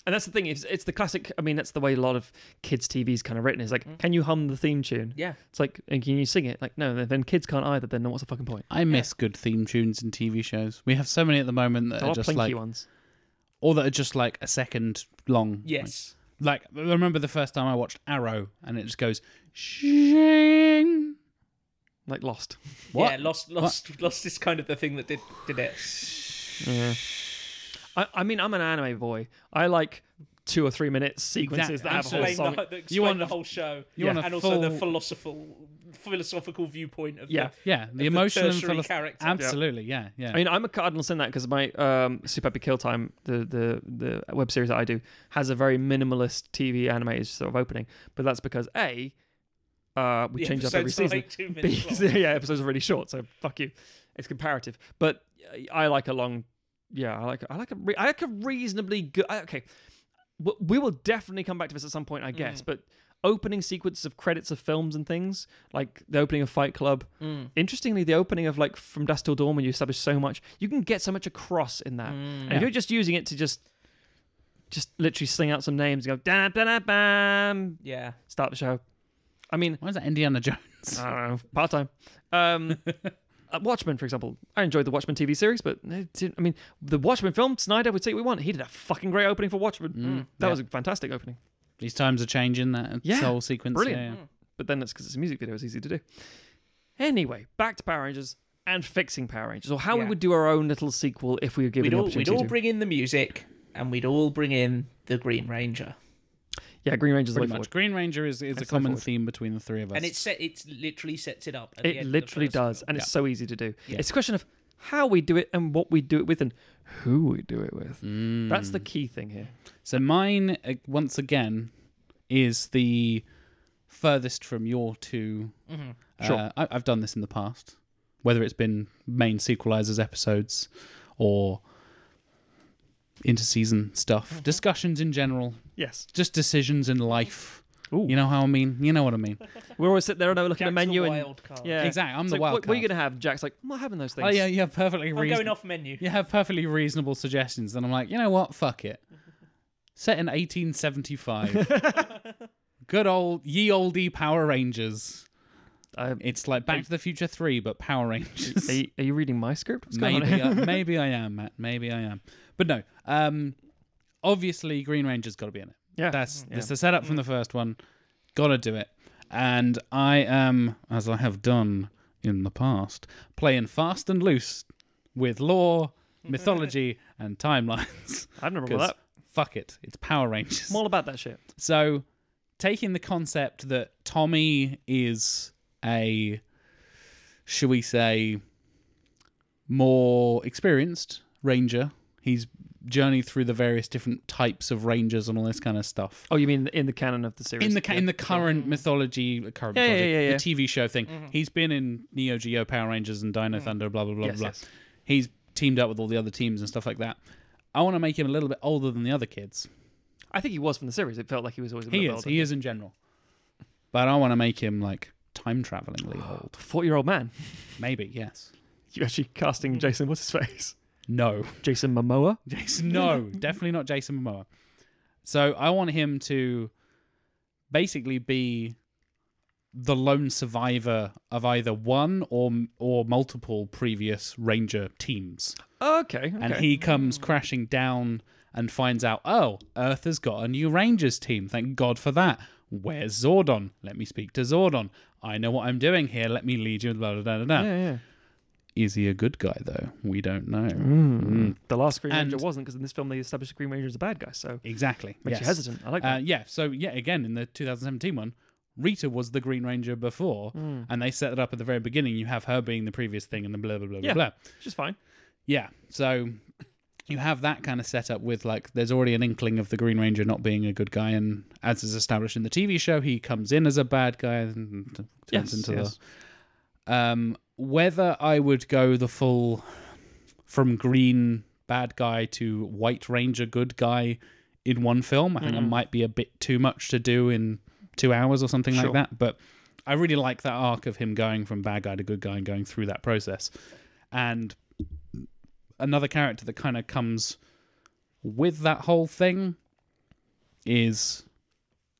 And that's the thing. It's, it's the classic. I mean, that's the way a lot of kids' TV's kind of written. Is like, Mm. can you hum the theme tune? yeah. It's like, and can you sing it? Like, no. Then kids can't either. Then what's the fucking point? I miss good theme tunes in TV shows. We have so many at the moment that A are lot of just plinky like, ones. or that are just like a second long. Yes. Like, I remember the first time I watched Arrow, and it just goes shing. Like Lost. What? Yeah. Lost. Lost. Lost is kind of the thing that did did it. Yeah. I, I mean, I'm an anime boy. I like two or three minute sequences Exact- that have a whole absolutely. song. Explain, the, explain You want the whole show. you want a and also the full- philosophical philosophical viewpoint of Yeah. Yeah, the the, emotion and tertiary character. Absolutely, yeah, yeah. I mean, I'm a cardinal sin that because my um, Super Happy Kill Time, the, the the web series that I do, has a very minimalist TV animated sort of opening. But that's because a, uh, we The change up every season. like two minutes B, yeah, episodes are really short, so fuck you. It's comparative, but I like a long. Yeah, I like I like a re- I like a reasonably good. I- Okay, we will definitely come back to this at some point, I guess. Mm. But opening sequences of credits of films and things like the opening of Fight Club. Mm. Interestingly, the opening of like From Dusk Till Dawn, when you establish so much, you can get so much across in that. Mm. And if you're just using it to just, just literally sling out some names and go da da da bam, Yeah. start the show. I mean, Why is that Indiana Jones? I don't know, part time. Um, Watchmen, for example, I enjoyed the Watchmen TV series, but it didn't, I mean, the Watchmen film, Snyder would say what we want. He did a fucking great opening for Watchmen. Mm, That yeah. was a fantastic opening. These times are changing. That Yeah, whole sequence. brilliant. yeah, yeah. Mm. But then that's because it's a music video; it's easy to do. Anyway, back to Power Rangers and fixing Power Rangers, or how we would do our own little sequel if we were given We'd the all, we'd all to. bring in the music, and we'd all bring in the Green Ranger. Yeah, Green Ranger's the way Pretty much. Green Ranger is, is a That's the common forward. theme between the three of us. And it's set. It's literally sets it up. At the It end of the literally first does, film. and it's so easy to do. Yeah. It's a question of how we do it and what we do it with and who we do it with. Mm. That's the key thing here. So mine, uh, once again, is the furthest from your two. Mhm. Sure. Uh, I, I've done this in the past, whether it's been main sequelisers episodes or interseason stuff, mm-hmm. discussions in general, Yes. just decisions in life. Ooh. You know how I mean? You know what I mean? We're always sitting there and looking at the menu the and card. yeah, Exactly. I'm It's the like, wild what, what are you gonna have? Jack's like, I'm not having those things. Oh yeah, you have perfectly I'm going off menu. You have perfectly reasonable suggestions, and I'm like, you know what? Fuck it. Set in 1875. Good old ye olde Power Rangers. Um, It's like Back to the Future 3, but Power Rangers. are, you, are you reading my script? What's maybe. I, maybe I am, Matt. Maybe I am. But no. Um, obviously, Green Ranger's got to be in it. yeah, That's yeah. that's the setup from the first one. Got to do it. And I am, as I have done in the past, playing fast and loose with lore, mythology, and timelines. I've never heard 'Cause that. Fuck it, it's Power Rangers. I'm all about that shit. So, taking the concept that Tommy is a, shall we say, more experienced ranger. He's journeyed through the various different types of rangers and all this kind of stuff. Oh, you mean in the canon of the series? In the ca- Yeah. in the current mythology, uh, current Yeah, yeah, mythology, yeah, yeah. the TV show thing, mm-hmm. he's been in Neo Geo Power Rangers and Dino mm-hmm. Thunder, blah blah blah Yes, blah. yes. He's teamed up with all the other teams and stuff like that. I want to make him a little bit older than the other kids. I think he was from the series. It felt like he was always a He little is. older. He is in general. But I want to make him like time travelingly old. Forty-year-old man. Maybe yes. You actually casting mm. Jason? What's his face? No, Jason Momoa. Jason. No, definitely not Jason Momoa. So I want him to basically be the lone survivor of either one or or multiple previous Ranger teams, Okay, okay. and he comes mm. crashing down and finds out, oh, Earth has got a new Rangers team. Thank God for that. Where's Zordon? Let me speak to Zordon. I know what I'm doing here. Let me lead you. Blah, blah, blah, blah, yeah, yeah. Is he a good guy though? We don't know. Mm. The last Green Ranger And- wasn't because in this film they established the Green Ranger as a bad guy, so Exactly. makes yes. you hesitant. I like Uh, that. yeah. So yeah, again in the 2017 one, Rita was the Green Ranger before, Mm. and they set it up at the very beginning. You have her being the previous thing, and the blah blah blah Yeah. blah blah. Which is fine. Yeah. So you have that kind of setup with like there's already an inkling of the Green Ranger not being a good guy, and as is established in the TV show, he comes in as a bad guy and turns Yes, into yes. the. Um, whether I would go the full from green bad guy to white ranger good guy in one film, I think that Mhm. might be a bit too much to do in two hours or something Sure. like that. But I really like that arc of him going from bad guy to good guy and going through that process. And another character that kind of comes with that whole thing is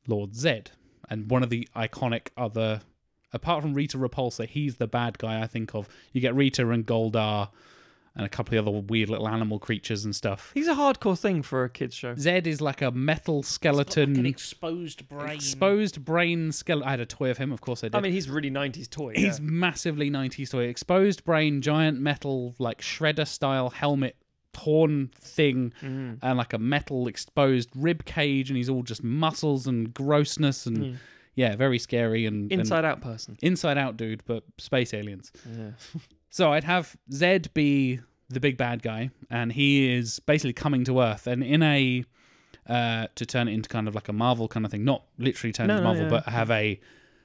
Lord Zedd, and one of the iconic other, apart from Rita Repulsa, he's the bad guy I think of. You get Rita and Goldar, and a couple of other weird little animal creatures and stuff. He's a hardcore thing for a kids show. Zedd is like a metal Got skeleton, like an exposed brain. exposed brain skeleton. I had a toy of him, of course I did. I mean, he's really '90s toy. He's yeah. massively 90s toy. Exposed brain, giant metal, like shredder style helmet, torn thing, Mm. and like a metal exposed rib cage, and he's all just muscles and grossness, and Mm. Yeah, very scary and and inside out person. inside out dude, but space aliens. Yeah. So I'd have Zedd be the big bad guy, and he is basically coming to Earth, and in a uh, to turn it into kind of like a Marvel kind of thing, not literally turn No, into Marvel, yeah. but have a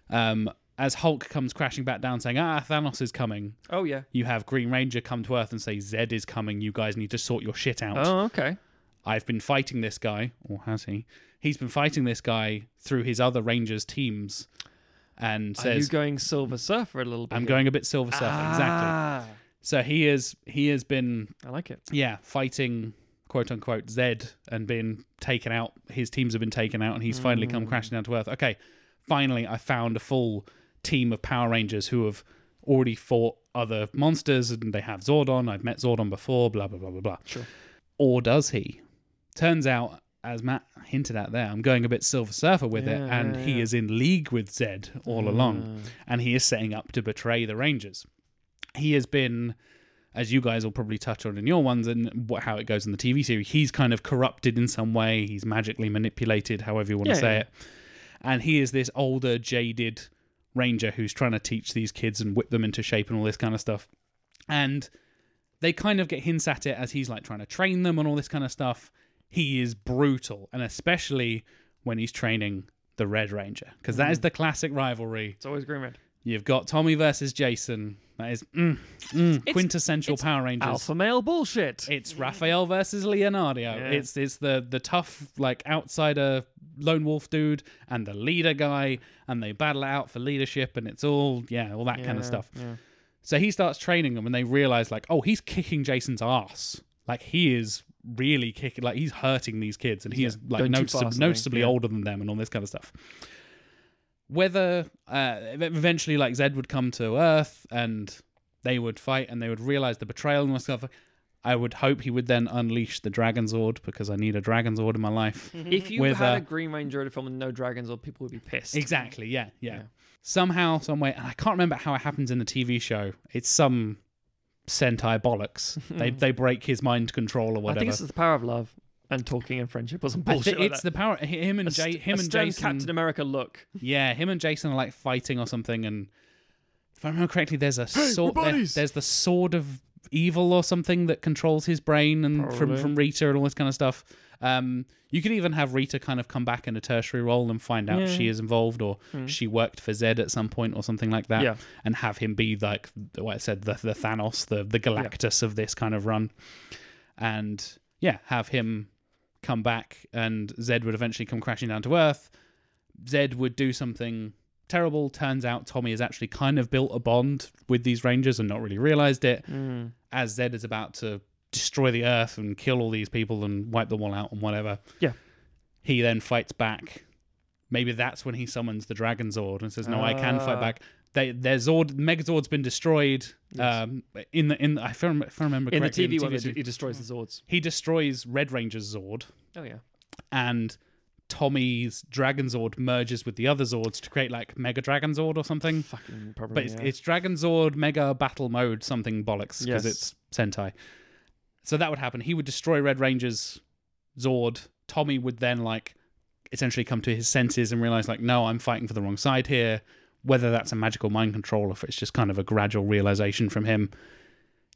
um, as Hulk comes crashing back down, saying, "Ah, Thanos is coming." Oh yeah. You have Green Ranger come to Earth and say, "Zedd is coming. You guys need to sort your shit out." Oh okay. I've been fighting this guy, or has he? He's been fighting this guy through his other Rangers teams, and Are you going Silver Surfer a little bit? "I'm here? going a bit Silver Surfer." Exactly. Ah, So he is he has been I like it. yeah fighting quote unquote Zedd and been taken out. His teams have been taken out, and he's finally come crashing down to Earth. Okay, finally I found a full team of Power Rangers who have already fought other monsters, and they have Zordon. I've met Zordon before. Blah blah blah blah blah. Sure. Or does he? Turns out. As Matt hinted at there, I'm going a bit Silver Surfer with it, and yeah, he yeah. is in league with Zedd all along Ah. and he is setting up to betray the Rangers. He has been, as you guys will probably touch on in your ones and what, how it goes in the TV series, he's kind of corrupted in some way. He's magically manipulated, however you want Yeah, to say yeah. it. And he is this older, jaded ranger who's trying to teach these kids and whip them into shape and all this kind of stuff. And they kind of get hints at it as he's like trying to train them and all this kind of stuff. He is brutal, and especially when he's training the Red Ranger, because that is the classic rivalry It's always Green Red. You've got Tommy versus Jason. That is mm, mm, quintessential it's Power Rangers. Alpha male bullshit. It's Raphael versus Leonardo. Yeah. It's it's the the tough like outsider lone wolf dude and the leader guy, and they battle it out for leadership, and it's all yeah, all that kind of stuff. So he starts training them, and they realize like, oh, he's kicking Jason's ass. Like he is really kicking, like he's hurting these kids, and he is like going noticeab- fast, I think, noticeably yeah. older than them, and all this kind of stuff. Whether uh, eventually, like Zedd would come to Earth, and they would fight, and they would realize the betrayal and stuff. I would hope he would then unleash the Dragon Zord because I need a Dragon Zord in my life. If you With, had uh, a Green Ranger in a film with no dragons, or people would be pissed. Exactly. Yeah, yeah. Yeah. Somehow, some way, and I can't remember how it happens in the TV show. It's some Sentai bollocks. they they break his mind control or whatever. I whatever. think it's the power of love and talking and friendship or some bullshit thi- like it's that. the power. Him and A Jay, him a and Jason. Captain America look. Yeah, him and Jason are like fighting or something. And if I remember correctly, there's a sword. there- there's the sword of evil or something that controls his brain and from from Rita and all this kind of stuff. Um, you could even have Rita kind of come back in a tertiary role and find out Yeah. she is involved or she worked for Zedd at some point or something like that. Yeah. and have him be like what I said, the the Thanos, the the Galactus of this kind of run, and yeah, have him come back, and Zedd would eventually come crashing down to Earth. Zedd would do something terrible. Turns out Tommy has actually kind of built a bond with these Rangers and not really realized it. Mm. As Zedd is about to destroy the Earth and kill all these people and wipe them all out and whatever. Yeah. He then fights back. Maybe that's when he summons the Dragon Zord and says, "No, I can fight Ah. back." They, their Zord, Megazord's been destroyed. Yes. Um, in the in, I if I rem- if I remember In the TV one, series, he destroys the Zords. he destroys Red Ranger's Zord, Oh yeah. and Tommy's Dragon Zord merges with the other Zords to create like Mega Dragon Zord or something. Fucking probably. But it's, yeah. it's Dragon Zord Mega Battle Mode something bollocks because Yes. it's Sentai. So that would happen. He would destroy Red Ranger's Zord. Tommy would then like essentially come to his senses and realize like, no, I'm fighting for the wrong side here. Whether that's a magical mind control or if it's just kind of a gradual realization from him,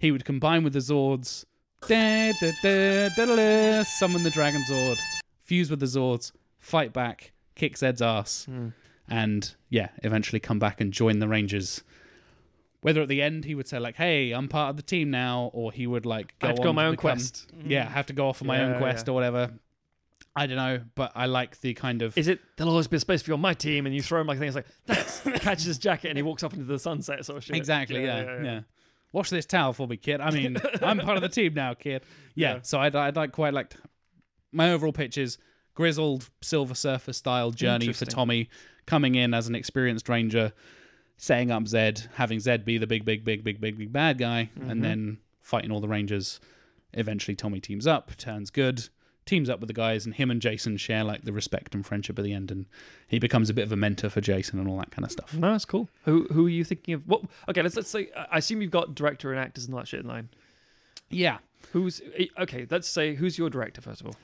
he would combine with the Zords. Da, da, da, da, da, da, summon the Dragon Zord, fuse with the Zords, fight back, kick Zedd's ass, Mm. and yeah, eventually come back and join the Rangers. Whether at the end he would say like, "Hey, I'm part of the team now," or he would like go I have to on go on my own become- quest. Mm. Yeah, have to go off on my own quest yeah. or whatever. I don't know, but I like the kind of Is it there'll always be a space for you on my team, and you throw him like things like thanks, catches his jacket, and he walks off into the sunset, sort of shit. exactly yeah yeah, wash this towel for me, kid. I mean, I'm part of the team now, kid. Yeah. Yeah. So I'd, I'd like quite like my overall pitch is grizzled Silver Surfer style journey for Interesting. Tommy coming in as an experienced ranger, setting up Zedd, having Zedd be the big, big, big, big, big, big bad guy, and then fighting all the Rangers. Eventually, Tommy teams up, turns good, teams up with the guys, and him and Jason share like the respect and friendship at the end, and he becomes a bit of a mentor for Jason and all that kind of stuff. No, that's cool. Who who are you thinking of? What? Okay, let's let's say. I assume you've got director and actors and all that shit in line. Yeah. Who's okay? Let's say who's your director first of all.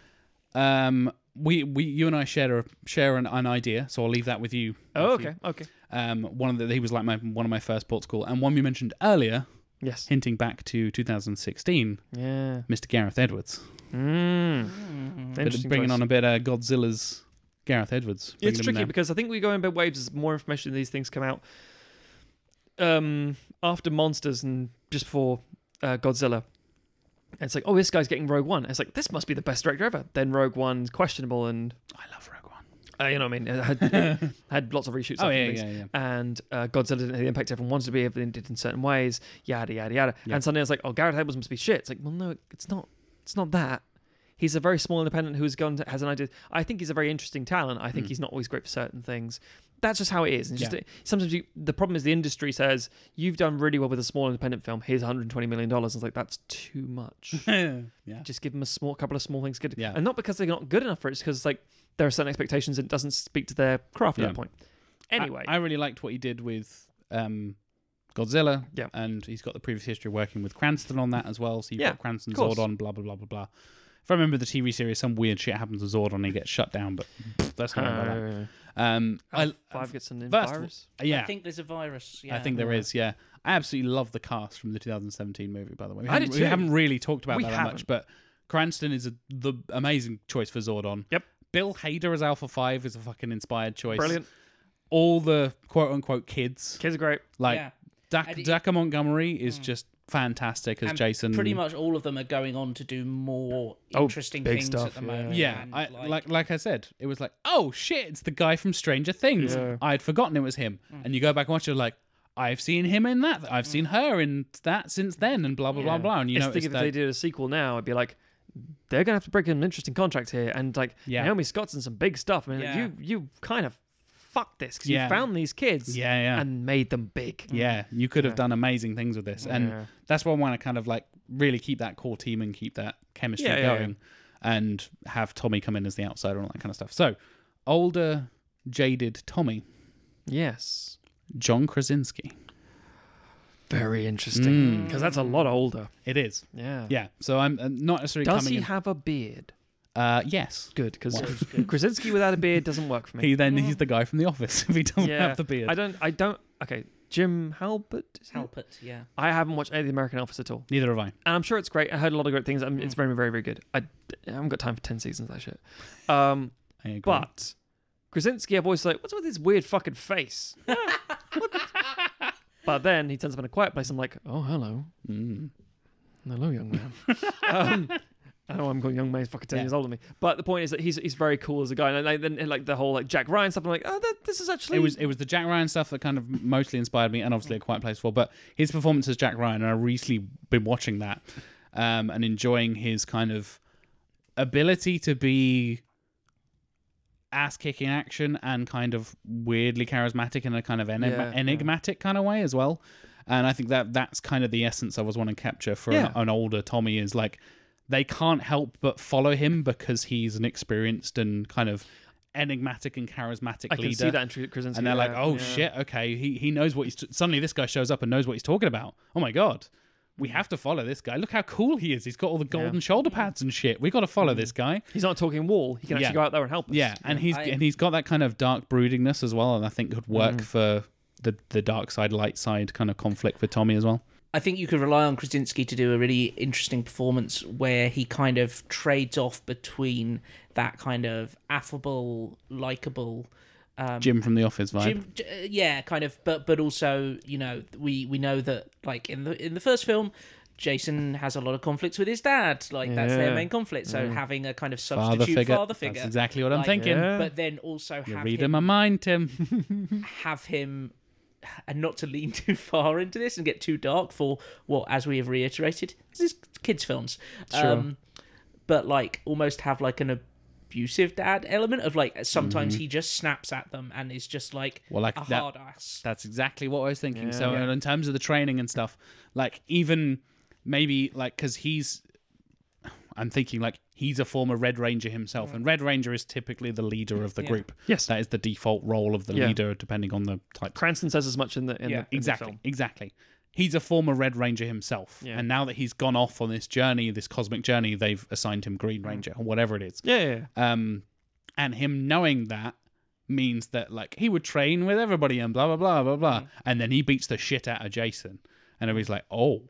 Um, we we you and I share a, share an, an idea, so I'll leave that with you. Oh, okay, okay. Um, one of the he was like my one of my first ports call, and one we mentioned earlier, Yes. hinting back to 2016, Yeah. Mr. Gareth Edwards, Mm. Interesting. bringing choice. on a bit of Godzilla's Gareth Edwards. It's tricky because I think we go in bit waves as more information these things come out. Um, after Monsters and just before uh, Godzilla, and it's like, oh, this guy's getting Rogue One. It's like this must be the best director ever. Then Rogue One's questionable, and I love Rogue One. uh, you know what I mean. It had, it had lots of reshoots. Oh and yeah, things. yeah, yeah. and uh, Godzilla didn't have the impact everyone wanted to be, everything did in certain ways, yada yada yada. And suddenly I was like, oh, Gareth Edwards must be shit. It's like, well, no, it's not. It's not that. He's a very small independent who's gone to, has an idea. I think he's a very interesting talent. I think Mm. he's not always great for certain things. That's just how it is. And just Yeah. sometimes you, the problem is the industry says you've done really well with a small independent film. Here's 120 million dollars. It's like that's too much. yeah. just give them a small couple of small things good. Yeah. And not because they're not good enough for it. It's because like there are certain expectations and it doesn't speak to their craft at Yeah. that point. Anyway, I, I really liked what he did with um, Godzilla. Yeah. And he's got the previous history of working with Cranston on that as well. So you've Yeah, got Cranston. Zordon, blah, blah, blah, blah, blah. If I remember the TV series, some weird shit happens to Zordon and he gets shut down, but pff, that's not about that. Uh, Um, I, five gets an first virus. yeah, I think there's a virus. Yeah. I think there Yeah. is. Yeah, I absolutely love the cast from the 2017 movie. By the way, we, I haven't, did we haven't really talked about We that, that much, haven't. but Cranston is a, the amazing choice for Zordon. Yep. Bill Hader as Alpha Five is a fucking inspired choice. Brilliant. All the quote unquote kids, Kids are great. like yeah. Dak, Dacre Montgomery, is Mm. just fantastic as And Jason. Pretty much all of them are going on to do more Oh, interesting big things stuff, at the yeah. moment. Yeah, and, I, like, like I said, it was like, oh shit, it's the guy from Stranger Things. Yeah. I had forgotten it was him, hmm. and you go back and watch it, like, I've seen him in that. I've hmm. seen her in that since then, and blah blah blah Yeah. blah. And you It's know, if they did a sequel now, I'd be like, they're gonna have to break an interesting contract here, and like Yeah. Naomi Scott's in some big stuff. I mean, Yeah. you you kind of fucked this because Yeah. you found these kids yeah, yeah, and made them big. yeah. You could have done amazing things with this, and that's why I want to kind of like really keep that core team and keep that chemistry going, and have Tommy come in as the outsider and all that kind of stuff. So, older, jaded Tommy, yes, John Krasinski. very interesting Mm. because that's a lot older. It is, Yeah. yeah. So I'm uh, not necessarily Does he in- have a beard? Uh, yes. Good, because Krasinski without a beard doesn't work for me. He then he's the guy from The Office if he doesn't Yeah. have the beard. I don't. I don't. Okay, Jim Halpert. is it? Halpert, yeah. I haven't watched any of the American Office at all, Neither have I. and I'm sure it's great. I heard a lot of great things. I mean, It's Mm. very, very, very good. I, I haven't got time for ten seasons of that shit. Um, I agree. but Krasinski, I've always like, what's with his weird fucking face? But then he turns up in a quiet place. I'm like, oh hello, Mm. hello, young man. um, I know I'm going young man. He's fucking ten Yeah. years older than me. But the point is that he's he's very cool as a guy. And like then and, like the whole like Jack Ryan stuff. I'm like, oh, that, this is actually It was it was the Jack Ryan stuff that kind of mostly inspired me, and obviously a Quiet Place Four. But his performance as Jack Ryan, and I've recently been watching that um, and enjoying his kind of ability to be ass kicking action and kind of weirdly charismatic in a kind of enigma- Yeah, yeah. enigmatic kind of way as well. And I think that that's kind of the essence I was wanting to capture for Yeah. an, an older Tommy is like they can't help but follow him because he's an experienced and kind of enigmatic and charismatic I can leader see that in Tr- Krasinski. and they're like, "Oh yeah. shit, okay, he he knows what he's." T- Suddenly, this guy shows up and knows what he's talking about. Oh my god, we have to follow this guy. Look how cool he is. He's got all the golden Yeah. shoulder pads and shit. We got to follow this guy. He's not talking wall. He can actually Yeah. go out there and help us. Yeah, and he's I- and he's got that kind of dark broodingness as well, and I think could work Mhm. for the the dark side, light side kind of conflict for Tommy as well. I think you could rely on Krasinski to do a really interesting performance where he kind of trades off between that kind of affable, likable. Um, Jim from The Office vibe. Jim, uh, yeah, kind of, but but also, you know, we we know that like in the in the first film, Jason has a lot of conflicts with his dad. Like that's their main conflict. So Mm. having a kind of father substitute figure. father figure, That's exactly what I'm Like, thinking. Yeah. but then also You're have reading him my mind, Tim. have him and not to lean too far into this and get too dark for what, as we have reiterated, this is kids' films. Sure. Um, but like almost have like an abusive dad element of like sometimes mm-hmm. he just snaps at them and is just like Well, like a that- hard ass. That's exactly what I was thinking. Yeah. so Yeah. in terms of the training and stuff, like even maybe like because he's, I'm thinking like he's a former Red Ranger himself, and Red Ranger is typically the leader of the Yeah. group. Yes. that is the default role of the Yeah. leader, depending on the type. Cranston says as much in the in Yeah, the, in exactly, exactly. He's a former Red Ranger himself, and now that he's gone off on this journey, this cosmic journey, they've assigned him Green Ranger or whatever it is. Yeah, um, and him knowing that means that like he would train with everybody and blah blah blah blah blah, and then he beats the shit out of Jason, and everybody's like, oh,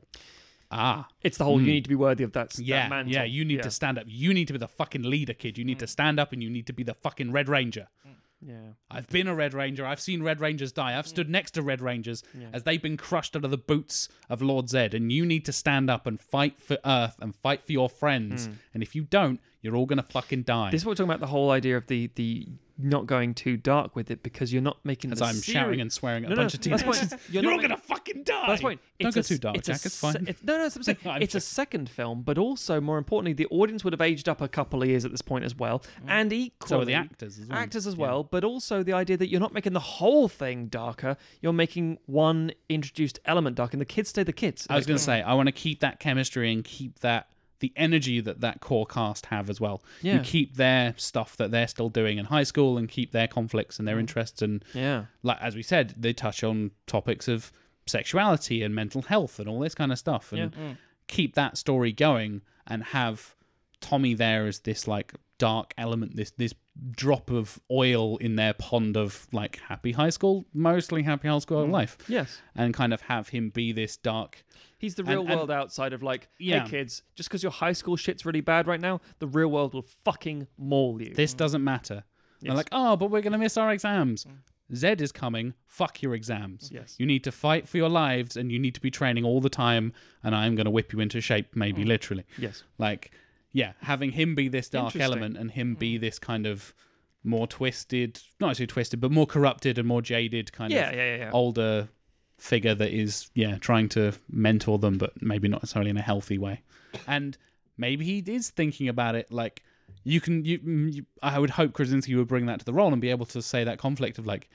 ah, It's the whole you hmm. need to be worthy of that. yeah, that mantle. yeah, you need yeah. to stand up, you need to be the fucking leader, kid, you need to hmm. stand up, and you need to be the fucking Red Ranger. Hmm. Yeah. I've been a Red Ranger. I've seen Red Rangers die. I've stood next to Red Rangers as they've been crushed under the boots of Lord Zedd. And you need to stand up and fight for Earth and fight for your friends. And if you don't, you're all gonna fucking die. This is what we're talking about the whole idea of the the not going too dark with it because you're not making as the I'm seri- shouting and swearing at No, a no, bunch of that's teenagers. you're You're, not all gonna fucking die. That's right. Don't go too dark, it's Jack. It's se- fine. it's- no, no, that's what I'm saying. I'm it's a second film, but also more importantly, the audience would have aged up a couple of years at this point as well, mm. and equally So are the actors as well. actors as Yeah. well. But also the idea that you're not making the whole thing darker. You're making one introduced element dark, and the kids stay the kids. I was going to say, I want to keep that chemistry and keep that the energy that that core cast have as well. Yeah. You keep their stuff that they're still doing in high school and keep their conflicts and their mm-hmm. interests and yeah, like as we said, they touch on topics of sexuality and mental health and all this kind of stuff and mm. keep that story going and have Tommy there as this like dark element, this this drop of oil in their pond of like happy high school, mostly happy high school mm. life. yes. And kind of have him be this dark He's the real and- world outside of like, Yeah. hey kids, just because your high school shit's really bad right now, the real world will fucking maul you. This doesn't matter. They're like, oh, but we're going to miss our exams. Zedd is coming. Fuck your exams. Yes. You need to fight for your lives and you need to be training all the time. And I'm going to whip you into shape, maybe mm. literally. yes. Like, yeah, having him be this dark element and him be mm. this kind of more twisted, not necessarily twisted, but more corrupted and more jaded kind Yeah, of yeah, yeah. older figure that is, yeah, trying to mentor them, but maybe not necessarily in a healthy way. And maybe he is thinking about it like you can you, mm, you I would hope Krasinski would bring that to the role and be able to say that conflict of like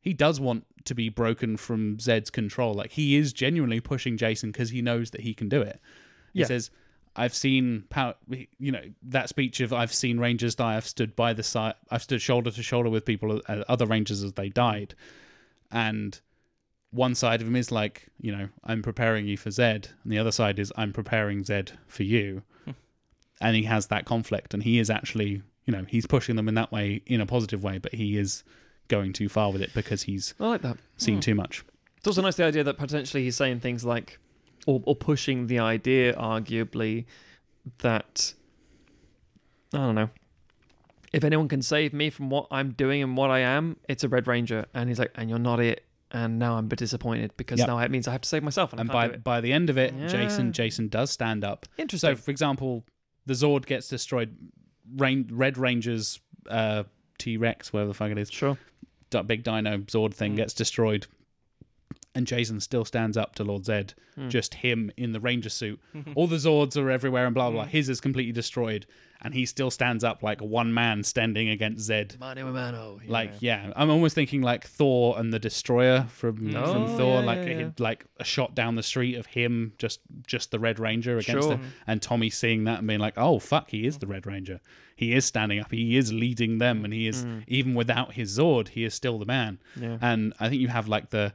he does want to be broken from Zedd's control. Like he is genuinely pushing Jason because he knows that he can do it. He Yeah. says, "I've seen power." You know that speech of "I've seen Rangers die. I've stood by the side. I've stood shoulder to shoulder with people, uh, other Rangers as they died." And one side of him is like, you know, I'm preparing you for Zedd, and the other side is I'm preparing Zedd for you. Hmm. and he has that conflict, and he is actually, you know, he's pushing them in that way in a positive way, but he is going too far with it because he's I like that. seen hmm. too much. It's also nice the idea that potentially he's saying things like, or, or pushing the idea, arguably, that I don't know. If anyone can save me from what I'm doing and what I am, it's a Red Ranger. And he's like, and you're not it. And now I'm a bit disappointed because Yep. now it means I have to save myself. And, And by can't do it. by the end of it, Yeah. Jason Jason does stand up. Interesting. So, for example, the Zord gets destroyed. Rain, Red Ranger's uh, T Rex, whatever the fuck it is, sure. big dino Zord thing Mm. gets destroyed, and Jason still stands up to Lord Zedd. Mm. Just him in the Ranger suit. All the Zords are everywhere and blah Hmm. blah. blah. His is completely destroyed, and he still stands up like one man standing against Zedd. Mano a mano. Like yeah, I'm almost thinking like Thor and the Destroyer from Oh, from Thor, yeah, like yeah, a, yeah. like a shot down the street of him, just just the Red Ranger against Sure. it, and Tommy seeing that and being like, oh fuck, he is the Red Ranger. He is standing up. He is leading them, and he is even without his Zord, he is still the man. Hmm. Yeah. And I think you have like the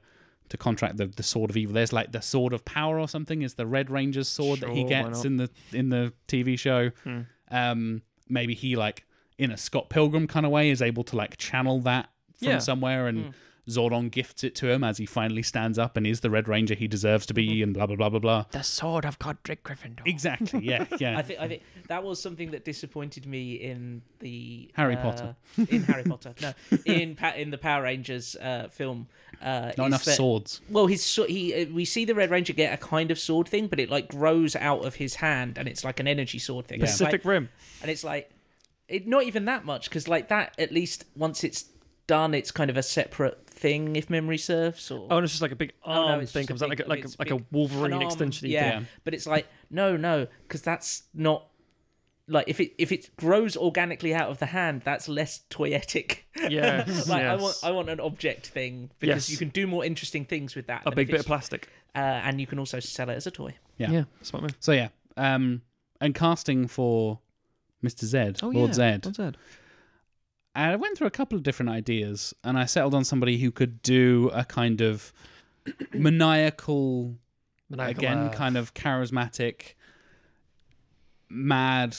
to contract the the sword of evil. There's like the sword of power or something. Is the Red Ranger's sword that he gets in the in the TV show. Hmm. Um, maybe he like in a Scott Pilgrim kind of way is able to like channel that from Yeah. Hmm. somewhere and. Zordon gifts it to him as he finally stands up and is the Red Ranger he deserves to Hmm. be, and blah blah blah blah blah. The sword of Godric Gryffindor. Exactly. Yeah. Yeah. I think I think that was something that disappointed me in the Harry uh, Potter. in Harry Potter. No, in in the Power Rangers uh, film. Uh, Not enough that- swords. Well, his so- he uh, we see the Red Ranger get a kind of sword thing, but it like grows out of his hand, and it's like an energy sword thing. It's like- Pacific Rim. and it's like it not even that much because like that at least once it's done, it's kind of a separate thing, if memory serves. Or Oh, and it's just like a big Oh, no, arm thing just a comes out like a, like a, like a Wolverine arm, extension. yeah. Yeah. But it's like no, no, because that's not like if it if it grows organically out of the hand, that's less toyetic. Yes, like I want I want an object thing because Yes. you can do more interesting things with that. a big bit of plastic. uh, and you can also sell it as a toy. Yeah. yeah, smart move. So yeah, um, and casting for Mr. Zedd, Oh Lord yeah, Zedd. Lord Zedd. And I went through a couple of different ideas, and I settled on somebody who could do a kind of maniacal, Maniacal again, laugh. kind of charismatic, mad,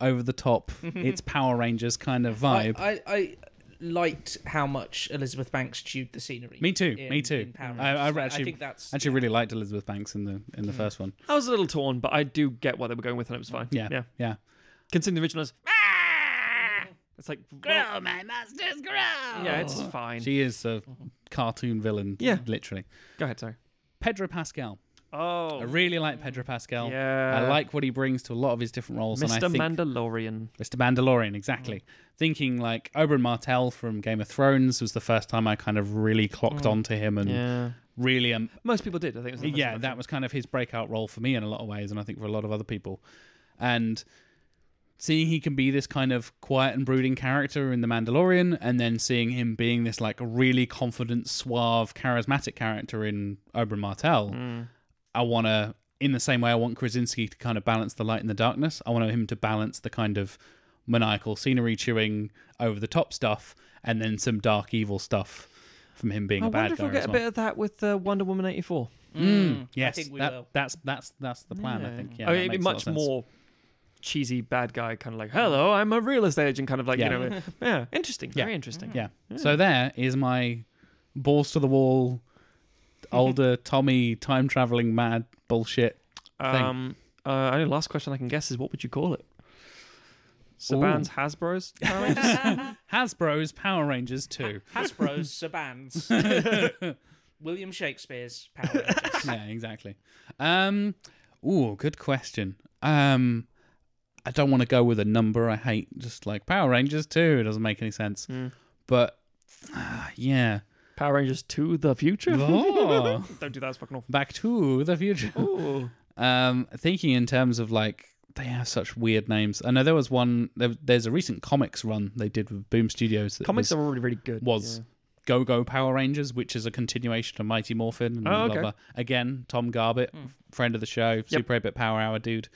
over the top. it's Power Rangers kind of vibe. I, I, I liked how much Elizabeth Banks chewed the scenery. me too. in- me too. in Power I, I Rangers. actually, think that's actually really liked Elizabeth Banks in the in the hmm. first one. I was a little torn, but I do get what they were going with, and it was fine. Yeah, yeah. yeah. Considering the original is, it's like, well, my masters, grow. yeah, it's fine. She is a cartoon villain. Yeah. literally. Go ahead, sorry. Pedro Pascal. Oh, I really like Pedro Pascal. yeah. I like what he brings to a lot of his different roles. and I Mr. think Mandalorian. Mr. Mandalorian, exactly. Thinking like Oberyn Martell from Game of Thrones was the first time I kind of really clocked onto him and Yeah, really um most people did. I think. It was yeah, that was kind of his breakout role for me in a lot of ways, and I think for a lot of other people. And seeing he can be this kind of quiet and brooding character in The Mandalorian, and then seeing him being this like really confident, suave, charismatic character in Oberyn Martell, I want to, in the same way I want Krasinski to kind of balance the light and the darkness, I want him to balance the kind of maniacal scenery chewing over the top stuff, and then some dark evil stuff from him being I a bad guy. I wonder if guy we'll get as a bit of that with uh, Wonder Woman eighty four. Mm, I yes, think we that- will. that's that's that's the plan. I think. Yeah, oh, that it'd be makes a lot of much more cheesy bad guy, kind of like, "Hello, I'm a real estate agent," kind of like Yeah. you know, yeah, interesting, Yeah. very interesting. Yeah. So there is my balls to the wall, older Tommy time traveling mad bullshit. thing. Um, uh, only last question I can guess is what would you call it? Saban's Hasbro's Power Rangers? Hasbro's Power Rangers 2. Hasbro's Sabans. William Shakespeare's Power Rangers. yeah, exactly. Um, ooh, good question. Um, I don't want to go with a number. I hate just like Power Rangers 2. It doesn't make any sense. Mm. But uh, yeah. Power Rangers to the future? Oh. Don't do that, it's fucking awful. Back to the future. Ooh. Um, thinking in terms of like they have such weird names. I know there was one. There, there's a recent comics run they did with Boom Studios. That Comics was are really, really good. was- yeah. Go Go Power Rangers, which is a continuation of Mighty Morphin. And Oh, blah, okay. blah. Again, Tom Garbett, friend of the show, Super 8 Bit Power Hour dude.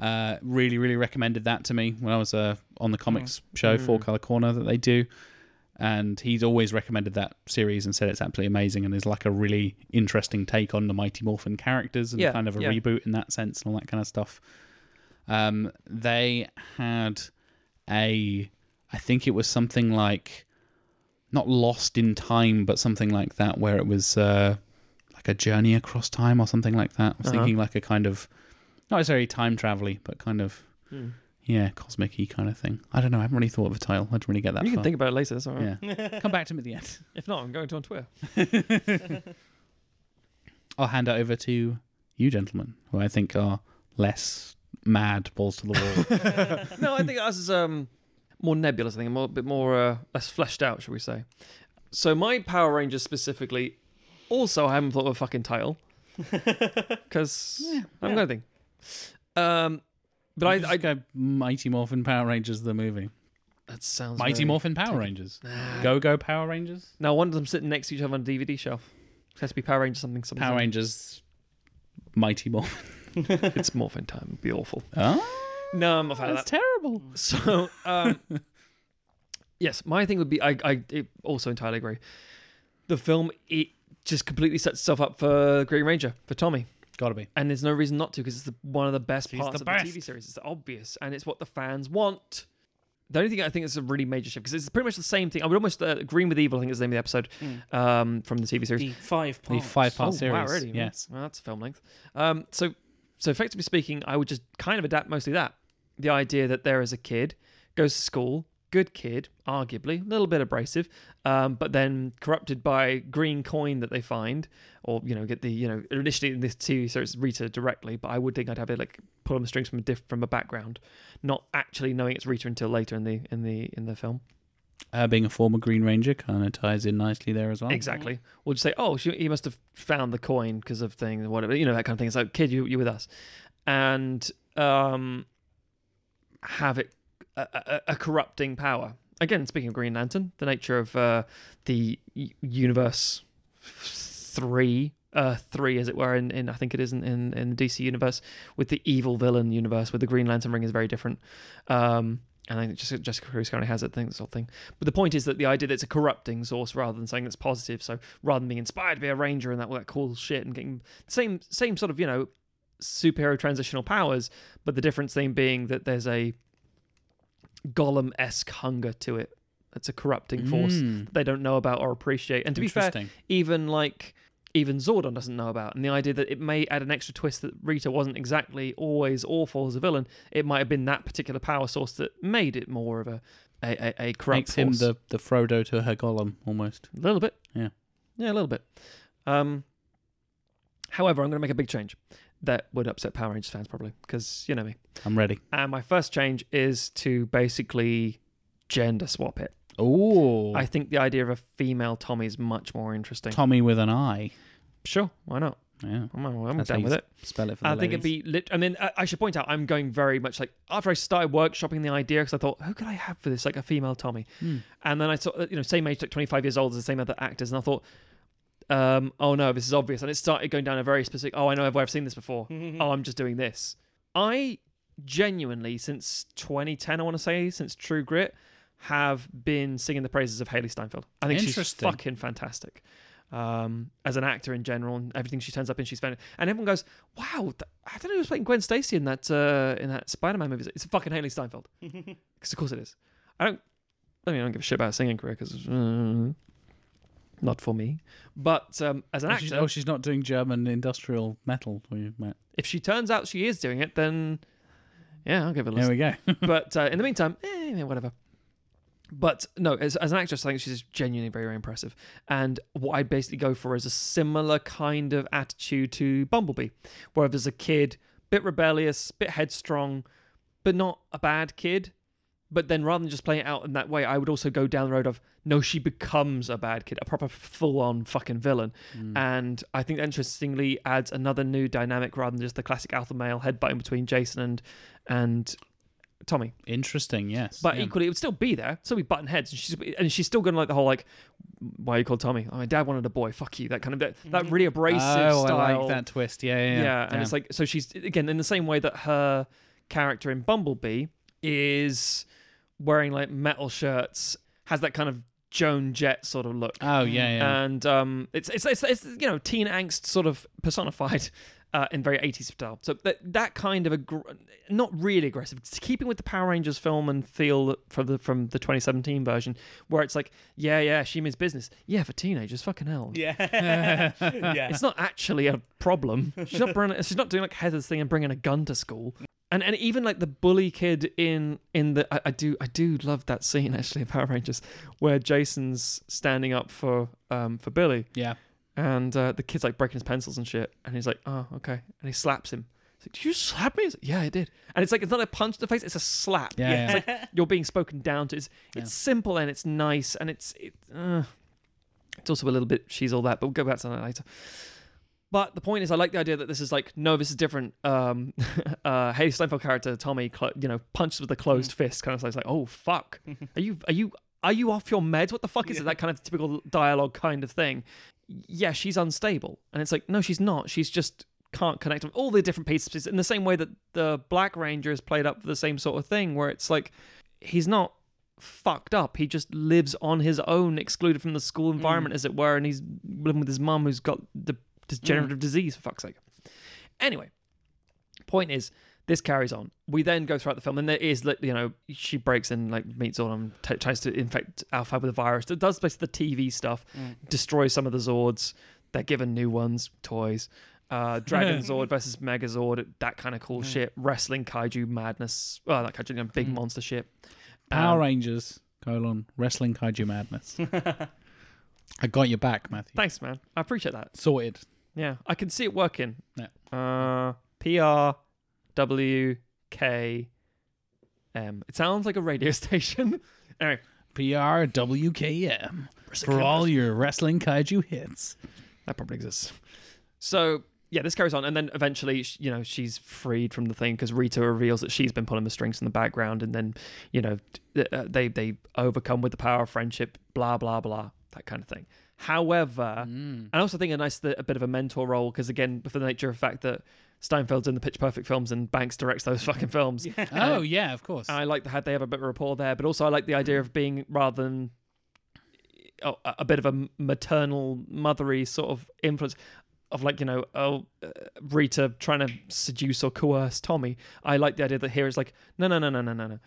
Uh, really, really recommended that to me when I was uh, on the comics show, Four Color Corner, that they do. And he's always recommended that series and said it's absolutely amazing and is like a really interesting take on the Mighty Morphin characters and Yeah, kind of a yeah. reboot in that sense and all that kind of stuff. Um, they had a, I think it was something like, not lost in time, but something like that, where it was uh, like a journey across time or something like that. I was Uh-huh. thinking like a kind of, not necessarily time travel but kind of, Hmm. Yeah, cosmic y kind of thing. I don't know. I haven't really thought of a title. I didn't really get that You far. can think about it later. That's all right. yeah. Come back to me at the end. If not, I'm going to on Twitter. I'll hand it over to you, gentlemen, who I think are less mad balls to the wall. no, I think ours is um, more nebulous. I think more, a bit more uh, less fleshed out, shall we say? So my Power Rangers specifically, also I haven't thought of a fucking title because I'm going to think. Um, but I, I, go Mighty Morphin Power Rangers the movie. that sounds Mighty very- Morphin Power Rangers. Go Go Power Rangers. Now one of them sitting next to each other on a DVD shelf. It has to be Power Rangers something something. Power something. Rangers. Mighty Morphin. it's Morphin time. It'd be awful. Oh, No, I'm not a fan of that's that. terrible. So, um, yes, my thing would be I, I it also entirely agree. The film it just completely sets itself up for Green Ranger for Tommy, Gotta be. and there's no reason not to because it's the, one of the best He's parts the of best. the TV series. It's obvious, and it's what the fans want. The only thing I think is a really major shift because it's pretty much the same thing. I would almost uh, Green with Evil. I think is the name of the episode um, from the TV series. The five The parts. five part Oh, series. Wow, really? Yes. Well, that's film length. Um, so, so effectively speaking, I would just kind of adapt mostly that. The idea that there is a kid, goes to school, good kid, arguably, a little bit abrasive, um, but then corrupted by green coin that they find, or, you know, get the, you know, initially in this TV series, Rita directly, but I would think I'd have it like pull on the strings from a diff- from a background, not actually knowing it's Rita until later in the, in the, in the film. Uh, being a former Green Ranger kind of ties in nicely there as well. Exactly. We'll just say, oh, she, he must have found the coin because of things, whatever, you know, that kind of thing. It's like, kid, you you with us, and um, have it a, a, corrupting power. Again, speaking of Green Lantern, the nature of uh, the universe three, uh, three as it were, in, in I think it is in, in in the DC universe with the evil villain universe, with the Green Lantern ring is very different. Um, and I think Jessica, Jessica Cruz currently has I think this whole thing. But the point is that the idea that it's a corrupting source rather than something that's positive. So rather than being inspired to be a ranger and that all that cool shit and getting same same sort of you know superhero transitional powers, but the difference thing being that there's a Gollum esque hunger to it. It's a corrupting force Mm, that they don't know about or appreciate. And to be fair, even like even Zordon doesn't know about. And the idea that it may add an extra twist that Rita wasn't exactly always awful as a villain. It might have been that particular power source that made it more of a a, a, a corrupt makes him the, the Frodo to her Gollum almost. a little bit. Yeah. Yeah, a little bit. Um however, I'm gonna make a big change that would upset Power Rangers fans probably, because you know me. I'm ready. And my first change is to basically gender swap it. Oh, I think the idea of a female Tommy is much more interesting. Tommy with an I. Sure, why not? Yeah, I'm, I'm That's down with it. spell it for the I think it'd be lit. I mean, I, I should point out, I'm going very much like after I started workshopping the idea because I thought, who could I have for this? Like a female Tommy. Hmm. And then I saw, you know, same age, like 25 years old as the same other actors, and I thought, um, oh no, this is obvious. And it started going down a very specific. Oh, I know where I've seen this before. oh, I'm just doing this. I genuinely, since 2010, I want to say, since True Grit, have been singing the praises of Hailee Steinfeld. I think she's Interesting. fucking fantastic. Um, as an actor in general, and everything she turns up in, she's fantastic. And everyone goes, "Wow, th- I don't know who's playing Gwen Stacy in that uh, in that Spider-Man movie. It's fucking Hailee Steinfeld." Because of course it is. I don't. I mean, I don't give a shit about her singing career because not for me. But um, as an Oh, actor, she's, oh, she's not doing German industrial metal you, Matt. if she turns out she is doing it, then yeah, I'll give it a listen. There we go. but uh, in the meantime, eh, whatever. But no, as, as an actress, I think she's genuinely very, very impressive. And what I basically go for is a similar kind of attitude to Bumblebee, where there's a kid, bit rebellious, bit headstrong, but not a bad kid. But then rather than just playing it out in that way, I would also go down the road of no, she becomes a bad kid, a proper full on fucking villain. Mm. And I think that interestingly adds another new dynamic rather than just the classic alpha male headbutting between Jason and and Tommy. Interesting, yes. But yeah. equally, it would still be there, still be button heads, and she's and she's still gonna like the whole like, why are you called Tommy? Oh, my dad wanted a boy. Fuck you. That kind of that, that really abrasive oh, style. I like that twist. Yeah, yeah, yeah. and it's like so she's again in the same way that her character in Bumblebee is wearing like metal shirts, has that kind of Joan Jett sort of look oh, yeah, yeah. and um, it's, it's it's it's you know teen angst sort of personified uh, in very 80s style. So that that kind of aggr- not really aggressive, it's keeping with the Power Rangers film and feel from the from the 2017 version, where it's like, yeah, yeah, she means business, yeah, for teenagers, fucking hell. Yeah. yeah. It's not actually a problem. She's not bringing, she's not doing like Heather's thing and bringing a gun to school. And and even like the bully kid in in the I, I do I do love that scene actually in Power Rangers where Jason's standing up for um for Billy yeah. and uh, the kid's like breaking his pencils and shit and he's like oh okay and he slaps him. He's like, Did you slap me? He's like, yeah, I did. And it's like it's not a punch to the face; it's a slap. Yeah, yeah. It's like you're being spoken down to. It's it's simple and it's nice and it's it, uh, it's also a little bit she's all that, but we'll go back to that later. But the point is, I like the idea that this is like, no, this is different. Um, uh, Hailee Steinfeld character Tommy, cl- you know, punches with a closed fist, kind of like, oh fuck, are you are you are you off your meds? What the fuck is it? That kind of typical dialogue kind of thing. Yeah, she's unstable, and it's like, no, she's not. She's just can't connect with all the different pieces in the same way that the Black Ranger is played up for the same sort of thing, where it's like he's not fucked up. He just lives on his own, excluded from the school environment, as it were, and he's living with his mum who's got the degenerative mm. disease, for fuck's sake. Anyway, point is, this carries on. We then go throughout the film, and there is, like, you know, she breaks in, like, meets Zordon, t- tries to infect Alpha with a virus. It does basically the TV stuff, mm. destroys some of the Zords. They're given new ones, toys. Uh, Dragon Zord versus Megazord, that kind of cool mm. shit. Wrestling kaiju madness. Oh, that kaiju, you know, big monster shit. Power Um, Rangers, colon, wrestling kaiju madness. I got your back, Matthew. Thanks, man. I appreciate that. Sorted. Yeah, I can see it working. Yeah. Uh, P R W K M. It sounds like a radio station. anyway, PRWKM for all your wrestling kaiju hits. That probably exists. So yeah, this carries on, and then eventually, you know, she's freed from the thing because Rita reveals that she's been pulling the strings in the background, and then, you know, uh, they they overcome with the power of friendship, blah blah blah, that kind of thing. However, Mm. I also think a nice a bit of a mentor role because again, for the nature of the fact that Steinfeld's in the Pitch Perfect films and Banks directs those fucking films, Oh yeah, of course. I like the had they have a bit of rapport there, but also I like the idea of being rather than oh, a a bit of a maternal, mothery sort of influence of like you know oh uh, Rita trying to seduce or coerce Tommy. I like the idea that here is like no no no no no no no.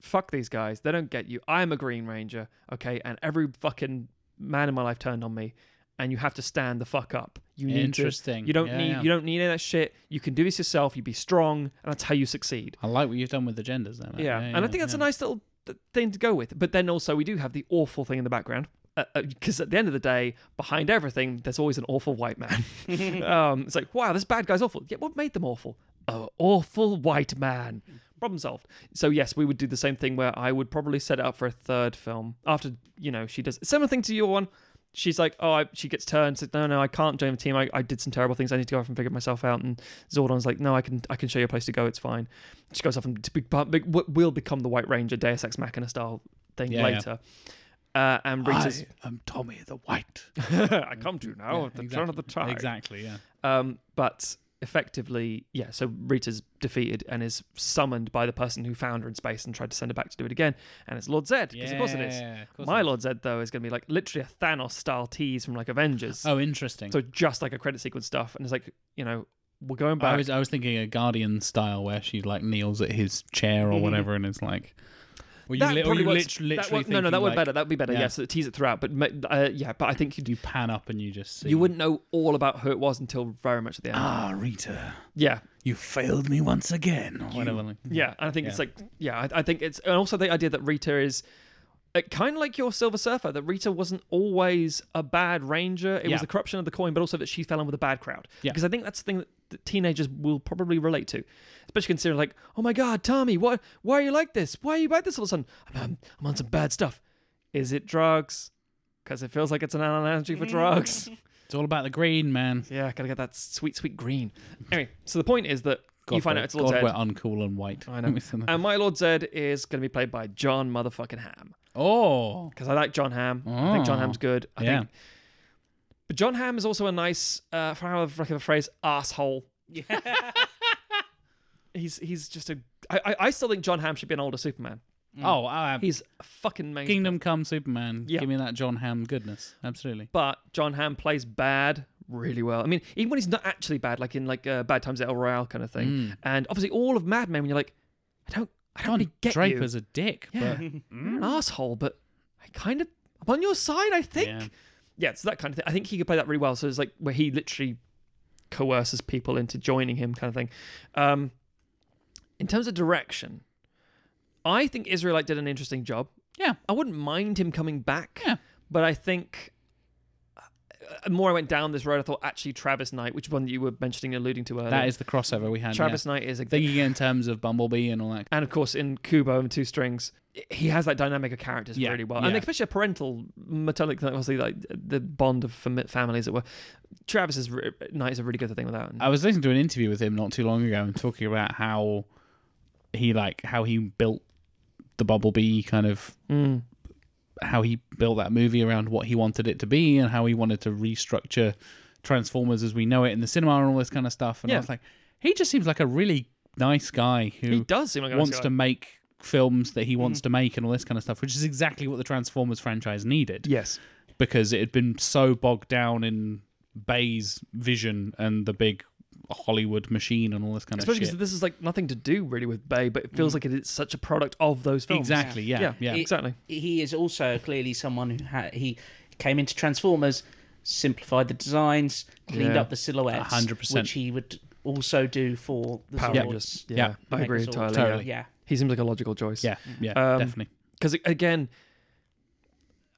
Fuck these guys. They don't get you. I'm a Green Ranger, okay, and every fucking man in my life turned on me, and you have to stand the fuck up. You need to. Interesting. You don't Yeah, need. yeah. You don't need any of that shit. You can do this yourself. You be strong, and that's how you succeed. I like what you've done with the genders there. Matt. Yeah, and I think that's yeah. a nice little th- thing to go with. But then also we do have the awful thing in the background because at the end of the day, behind everything, there's always an awful white man. um, it's like, wow, this bad guy's awful. Yeah, what made them awful? An awful white man. Problem solved. So yes, we would do the same thing where I would probably set it up for a third film after you know she does similar thing to your one. She's like, oh, I, she gets turned. Says, no, no, I can't join the team. I, I did some terrible things. I need to go off and figure myself out. And Zordon's like, no, I can, I can show you a place to go. It's fine. She goes off and to be, will become the White Ranger, Deus Ex Machina style thing Yeah, yeah. later. Uh, and Rita's, I am Tommy the White. I come to now Yeah, at the exactly. turn of the tide. Exactly. Yeah. Um, but effectively, yeah. So Rita's defeated and is summoned by the person who found her in space and tried to send her back to do it again. And it's Lord Zedd, because of course it is. Course My it is. Lord Zedd though is going to be like literally a Thanos style tease from like Avengers. Oh, interesting. So just like a credit sequence stuff, and it's like you know we're going back. I was I was thinking a Guardian style where she like kneels at his chair or Mhm. whatever, and it's like. You, that li- or you works- lit- literally that no, no, that would like, better. That would be better. yeah. Yes, yeah, so tease it throughout. But uh, yeah, but I think you You pan up and you just see. you wouldn't know all about who it was until very much at the end. Ah, Rita, yeah, you failed me once again. Whatever. yeah, and I think Yeah. it's like yeah, I, I think it's and also the idea that Rita is. Uh, kind of like your Silver Surfer, that Rita wasn't always a bad ranger. It Yeah. was the corruption of the coin, but also that she fell in with a bad crowd. Yeah. Because I think that's the thing that, that teenagers will probably relate to, especially considering like, oh my god, Tommy, what? Why are you like this? Why are you like this all of a sudden? I'm, I'm, on some bad stuff. Is it drugs? Because it feels like it's an analogy for drugs. It's all about the green, man. Yeah, gotta get that sweet, sweet green. Anyway, so the point is that God, you find out it's Lord God, Zedd. we're uncool and white. I know. And my Lord Zedd is going to be played by Jon motherfucking Hamm. oh, Because I like Jon Hamm. I think Jon Oh. Hamm's good. I yeah. think. But Jon Hamm is also a nice, uh, for how of a phrase, asshole. Yeah. He's he's just a. I, I, I still think Jon Hamm should be an older Superman. Oh, uh, He's fucking amazing. Kingdom Come Superman. Yeah. Give me that Jon Hamm goodness. Absolutely. But Jon Hamm plays bad really well. I mean, even when he's not actually bad, like in like uh, Bad Times at El Royale kind of thing. Mm. And obviously, all of Mad Men, when you're like, I don't, I don't Don really get Draper's you. a dick, Yeah. but an asshole, but I kind of I'm on your side. I think. yeah. Yeah, it's that kind of thing. I think he could play that really well. So it's like where he literally coerces people into joining him, kind of thing. Um, in terms of direction, I think Israelite did an interesting job. Yeah. I wouldn't mind him coming back. Yeah. but I think. More I went down this road, I thought actually Travis Knight, which one you were mentioning, alluding to earlier. That is the crossover we had. Travis yeah. Knight is a Thinking in terms of Bumblebee and all that. and of course in Kubo and Two Strings, he has that dynamic of characters Yeah, really well, yeah. and especially a parental maternal, obviously like the bond of fami- family as were. Travis is re- Knight is a really good thing with that. I was listening to an interview with him not too long ago and talking about how he like how he built the Bumblebee kind of Mm. How he built that movie around what he wanted it to be and how he wanted to restructure Transformers as we know it in the cinema and all this kind of stuff. And I was like, he just seems like a really nice guy who He does seem like wants guy. To make films that he wants mm. to make and all this kind of stuff, which is exactly what the Transformers franchise needed Yes, because it had been so bogged down in Bay's vision and the big Hollywood machine and all this kind of shit. especially because this is like nothing to do really with Bay, but it feels like it is such a product of those films. Exactly. Yeah. Yeah. It- exactly. he is also clearly someone who ha- he came into Transformers, simplified the designs, cleaned Yeah. up the silhouettes, 100%. which he would also do for the Power Zords. Rangers. Yeah. Yeah, I agree Megazords. entirely. Totally. Yeah. Yeah, He seems like a logical choice. Yeah. Yeah. Um, definitely. because again,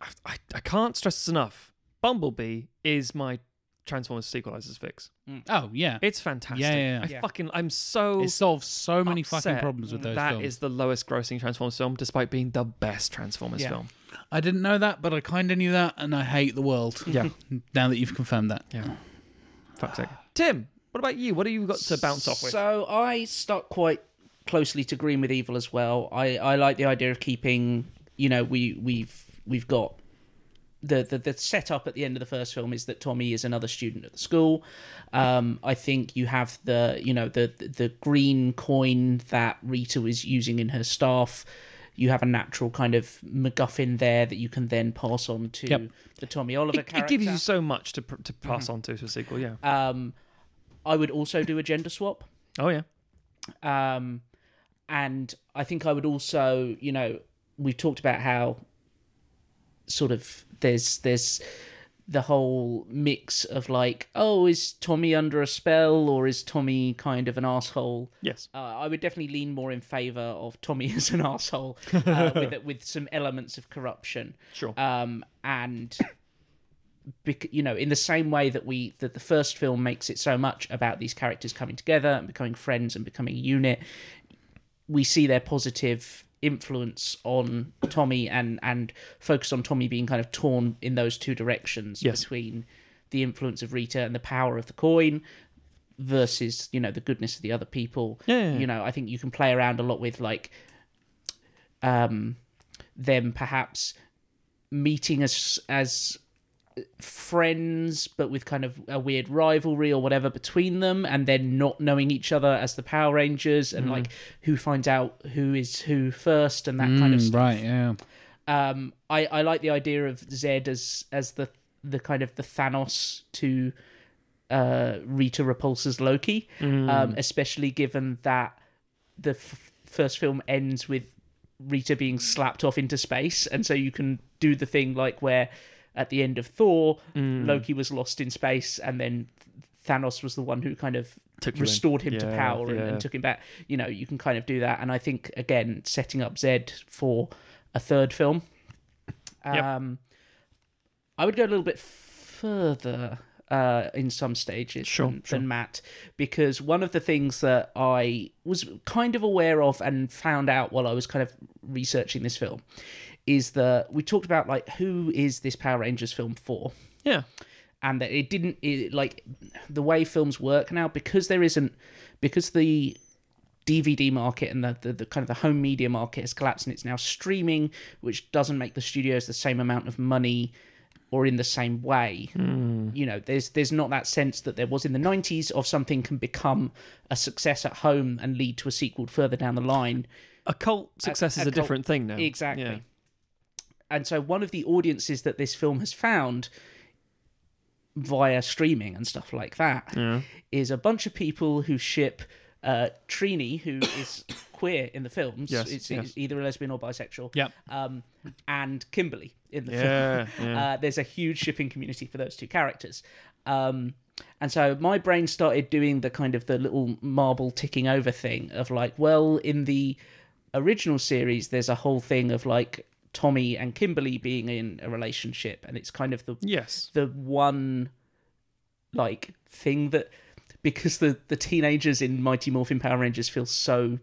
I, I, I can't stress this enough. Bumblebee is my Transformers Sequelisers fix. Mm. Oh yeah, It's fantastic. Yeah, yeah, yeah. I Yeah. fucking I'm so it solves so many fucking upset problems with those That films. is the lowest grossing Transformers film, despite being the best Transformers Yeah. film. I didn't know that, but I kind of knew that, and I hate the world. Yeah, now that you've confirmed that. yeah. Fuck's sake. Tim, what about you? What have you got to bounce off with? So I stuck quite closely to Green with Evil as well. I, I like the idea of keeping, you know, we we've we've got the, the the setup at the end of the first film is that Tommy is another student at the school. Um, I think you have the you know the the green coin that Rita was using in her staff. You have a natural kind of MacGuffin there that you can then pass on to Yep. the Tommy Oliver it, it gives you so much to pr- to pass on to a sequel. Yeah. um, I would also do a gender swap. Oh yeah. Um, and I think I would also, you know, we've talked about how sort of there's there's the whole mix of like, oh, is Tommy under a spell or is Tommy kind of an asshole? Yes. Uh, I would definitely lean more in favor of Tommy as an asshole uh, with with some elements of corruption Sure. um, and you know in the same way that we that the first film makes it so much about these characters coming together and becoming friends and becoming a unit we see their positive influence on Tommy and and focus on Tommy being kind of torn in those two directions Yes. between the influence of Rita and the power of the coin versus you know the goodness of the other people Yeah, you know i think you can play around a lot with like um them perhaps meeting as as friends but with kind of a weird rivalry or whatever between them and then not knowing each other as the power rangers and like who finds out who is who first and that kind of Mm, stuff. right, yeah. um i i like the idea of zedd as as the the kind of the thanos to uh rita repulsa's loki um especially given that the f- first film ends with rita being slapped off into space and so you can do the thing like where at the end of thor loki was lost in space and then thanos was the one who kind of Took restored him to Yeah, power and, yeah. and took him back you know you can kind of do that and i think again setting up zedd for a third film Yep. um i would go a little bit further uh, in some stages Sure, than, sure. than Matt, because one of the things that I was kind of aware of and found out while I was kind of researching this film is that we talked about like who is this Power Rangers film for, Yeah. and that it didn't it, like the way films work now because there isn't because the DVD market and the, the, the kind of the home media market has collapsed and it's now streaming, which doesn't make the studios the same amount of money or in the same way. Hmm. You know, there's there's not that sense that there was in the '90s of something can become a success at home and lead to a sequel further down the line. A cult success is a a, different thing now. Exactly. Yeah. And so one of the audiences that this film has found via streaming and stuff like that is Yeah. a bunch of people who ship uh, Trini, who is queer in the films. Yes, it's, yes. it's either a lesbian or bisexual. Yep. Um, and Kimberly in the film. Yeah. yeah. Uh, there's a huge shipping community for those two characters. Um, and so my brain started doing the kind of the little marble ticking over thing of like, well, in the original series, there's a whole thing of like Tommy and Kimberly being in a relationship, and it's kind of the yes. the one like thing that because the the teenagers in Mighty Morphin Power Rangers feel so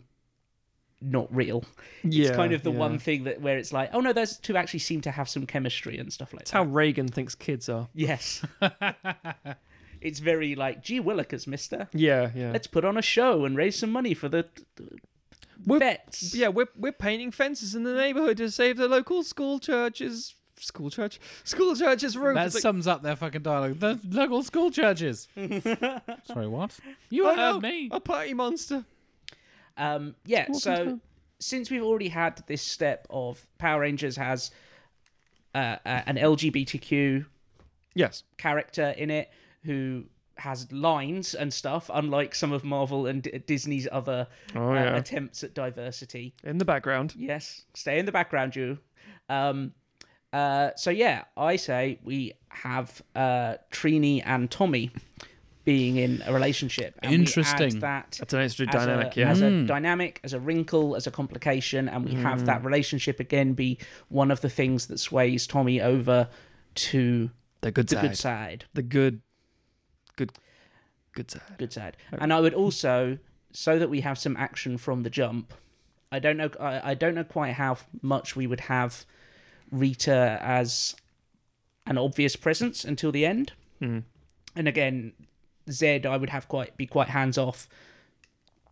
not real. Yeah. it's kind of the yeah. one thing that where it's like, oh no, those two actually seem to have some chemistry and stuff like It's that. how Reagan thinks kids are. Yes. it's very like, gee willikers, mister. Yeah. Yeah. Let's put on a show and raise some money for the We're- vets. Yeah, we're we're painting fences in the neighborhood to save the local school churches. school church school churches roof. That like, sums up their fucking dialogue. The local school churches. Sorry, what? You heard no, me. a party monster. Um, yeah, Walking so through. since we've already had this step of Power Rangers has uh, uh, an LGBTQ Yes. character in it who has lines and stuff, unlike some of Marvel and D- Disney's other Oh uh, yeah. attempts at diversity. in the background. Yes, stay in the background, you. Um, uh, so yeah, I say we have uh, Trini and Tommy being in a relationship. And Interesting. That That's an extra dynamic. a, yeah. as a dynamic, as a wrinkle, as a complication, and we have that relationship again be one of the things that sways Tommy over to the good the side. good side. The good good, good sad. good sad. And I would also, so that we have some action from the jump. I don't know. I, I don't know quite how much we would have Rita as an obvious presence until the end. Hmm. And again, Zedd, I would have quite be quite hands off,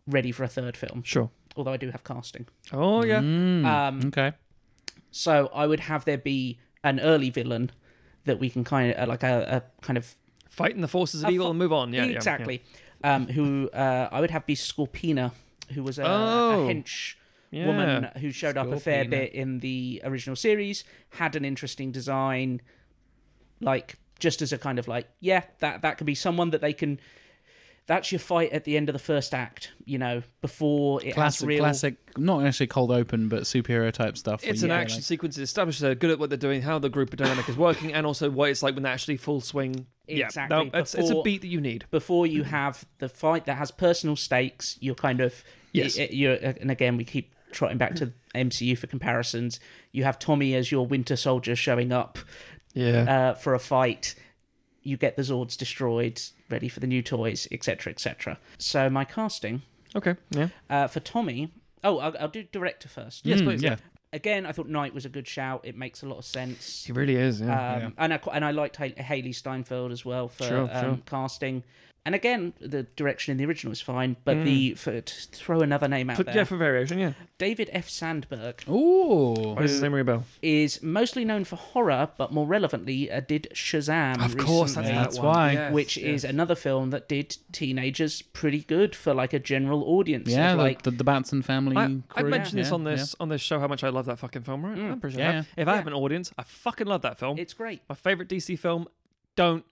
ready for a third film. Sure. Although I do have casting. Oh yeah. Mm, Um, okay. So I would have there be an early villain that we can kind of like a, a kind of Fighting the forces of A evil fi- and move on. Yeah. yeah, yeah. exactly. Um, who uh, I would have be Scorpina, who was a, Oh. a hench Yeah. woman who showed up a fair bit in the original series, had an interesting design, like just as a kind of like, yeah, that that could be someone that they can. That's your fight at the end of the first act, you know, before it has Classic, real. classic, not actually cold open, but superhero type stuff. It's an action like- sequence that establishes they're good at what they're doing, how the group dynamic is working, and also what it's like when they're actually full swing. Exactly, Yeah, no, it's, it's a beat that you need. Before you have the fight that has personal stakes, you're kind of Yes. You're and again we keep trotting back to MCU for comparisons. You have Tommy as your Winter Soldier showing up Yeah. uh, for a fight. You get the Zords destroyed, ready for the new toys, etc., etc. So my casting okay. Yeah. uh, for Tommy. Oh, I'll, I'll do director first. Yes, Mm, please. yeah. Again, I thought Knight was a good shout. It makes a lot of sense. He really is. Yeah. Um, Yeah. and I and I liked Hailee Steinfeld as well for Sure, um, sure. casting. And again, the direction in the original is fine, but the for to throw another name out for, there, yeah, for variation. Yeah. David F. Sandberg Ooh. Why does his name bell? is mostly known for horror, but more relevantly, uh, did Shazam Of course, recently, that's, That's that one. why. Yes, which yes. is another film that did teenagers pretty good for like a general audience. Yeah, the, like the, the Batson family. I, I crew. mentioned this on this on this show how much I love that fucking film. Right? Mm. I'm pretty sure. Yeah, I have. yeah. If I have an audience, I fucking love that film. it's great. My favorite DC film. Don't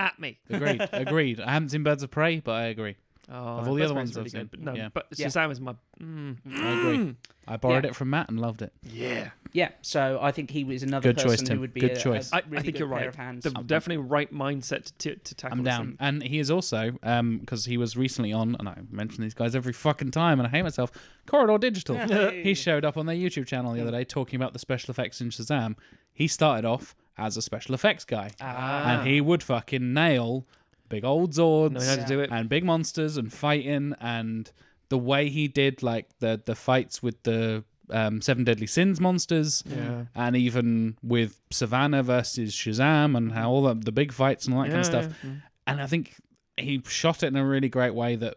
at me. Agreed. Agreed. I haven't seen Birds of Prey, but I agree. Oh, Of all the other ones of I've Prey's seen, But no, yeah. but Yeah. Shazam is my. Mm, I agree. I borrowed Yeah. it from Matt and loved it. yeah. Yeah, so I think he was another Good choice, Tim. who would be Good a, choice. a I, I really think good you're right. of hands. The definitely right mindset to to tackle. I'm this. down. And he is also, um, because he was recently on, and I mention these guys every fucking time, and I hate myself. Corridor Digital. He showed up on their YouTube channel the other day talking about the special effects in Shazam. He started off as a special effects guy, Ah. and he would fucking nail big old Zords to do it. and big monsters and fighting and the way he did like the the fights with the um, Seven Deadly Sins monsters Yeah. and even with Sivana versus Shazam and how all the, the big fights and all that kind of Yeah, stuff. yeah. And I think he shot it in a really great way that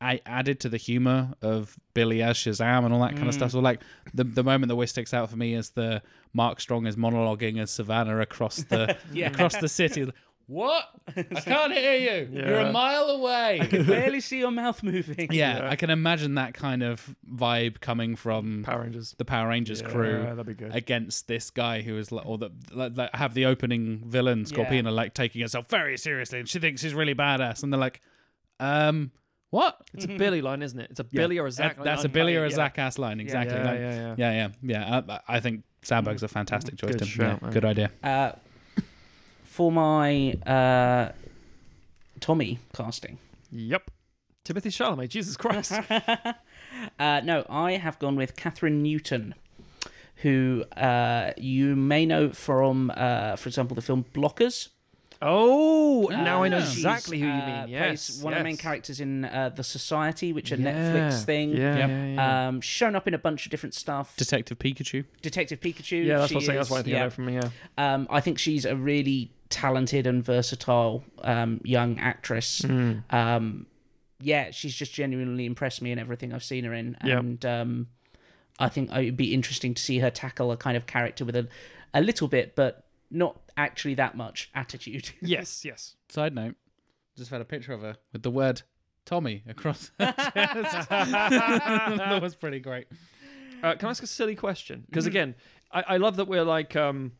I added to the humor of Billy as Shazam and all that kind of stuff. So like the the moment that always sticks out for me is the Mark Strong is monologuing as Sivana across the Yeah. across the city. What? I can't hear you. You're a mile away. I can barely see your mouth moving. yeah, Yeah. I can imagine that kind of vibe coming from Power Rangers. the Power Rangers Yeah, crew that'd be good. against this guy who is like, or the like, like, have the opening villain Scorpion like taking herself very seriously, and she thinks she's really badass, and they're like, um, what? It's a Billy line, isn't it? It's a Billy or a Zach. That- that's a. Billy or a yeah. Zach ass line, exactly. Yeah, like- yeah, yeah. yeah, yeah, yeah. I, I think Sandberg's a fantastic choice. Good Tim. shout, Yeah, man. good idea. Uh, for my uh, Tommy casting, Yep. Timothée Chalamet. Jesus Christ. uh, no, I have gone with Kathryn Newton, who uh, you may know from, uh, for example, the film Blockers. Oh, now I know Yeah. exactly who you She's, uh, mean. Yes. plays one of the main characters in uh, The Society, which a Yeah. Netflix thing. Yeah, Yep. yeah, yeah. Um, shown up in a bunch of different stuff. Detective Pikachu. Detective Pikachu. yeah, that's she what I'm saying. That's is- why I think I know from me. Yeah. Um, I think she's a really talented and versatile um, young actress. Hmm. Um, yeah, she's just genuinely impressed me in everything I've seen her in, Yeah. and um, I think it would be interesting to see her tackle a kind of character with a, a little bit, but not actually that much attitude. Yes, yes. Side note, just had a picture of her with the word Tommy across her chest. that was pretty great. Uh, can I ask a silly question? Because Mm-hmm. again, I, I love that we're like um,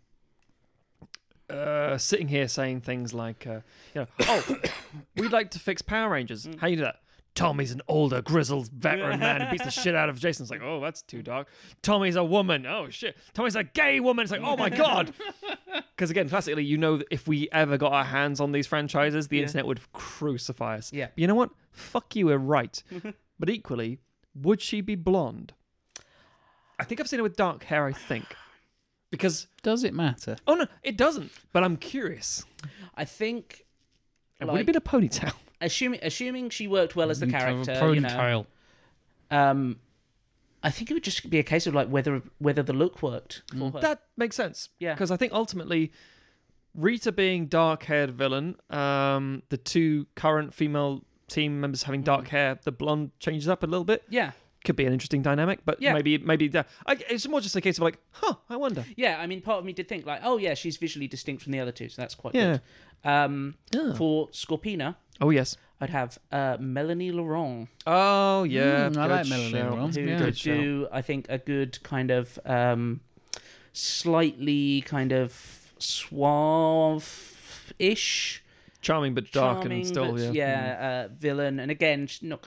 uh, sitting here saying things like, uh, you know, oh, we'd like to fix Power Rangers. Mm. How you do that? Tommy's an older, grizzled veteran man who beats the shit out of Jason. It's like, oh, that's too dark. Tommy's a woman. Oh shit. Tommy's a gay woman. It's like, oh my god. Because again, classically, you know that if we ever got our hands on these franchises, the Yeah. internet would crucify us. Yeah. But you know what? Fuck you, we're right. but equally, would she be blonde? I think I've seen her with dark hair, I think. Because, Does it matter? oh no, it doesn't. But I'm curious. I think And would it like, been a ponytail? Assuming assuming she worked well as the character, you know, um, I think it would just be a case of like whether whether the look worked Mm. for her. That makes sense. Yeah. Because I think ultimately, Rita being dark haired villain, um, the two current female team members having dark hair, the blonde changes up a little bit. yeah, Could be an interesting dynamic, but Yeah. maybe maybe yeah. I, it's more just a case of like, huh, I wonder. yeah. I mean, part of me did think like, oh yeah, she's visually distinct from the other two, so that's quite Yeah. good. Um, Yeah. for Scorpina, Oh yes. I'd have uh, Melanie Laurent, Oh yeah. Mm, I like Melanie shout. Laurent. who Yeah. could Good shout. do, I think, a good kind of um, slightly kind of suave-ish, Charming but dark charming, and still but, yeah. yeah, uh, villain, and again, she's not,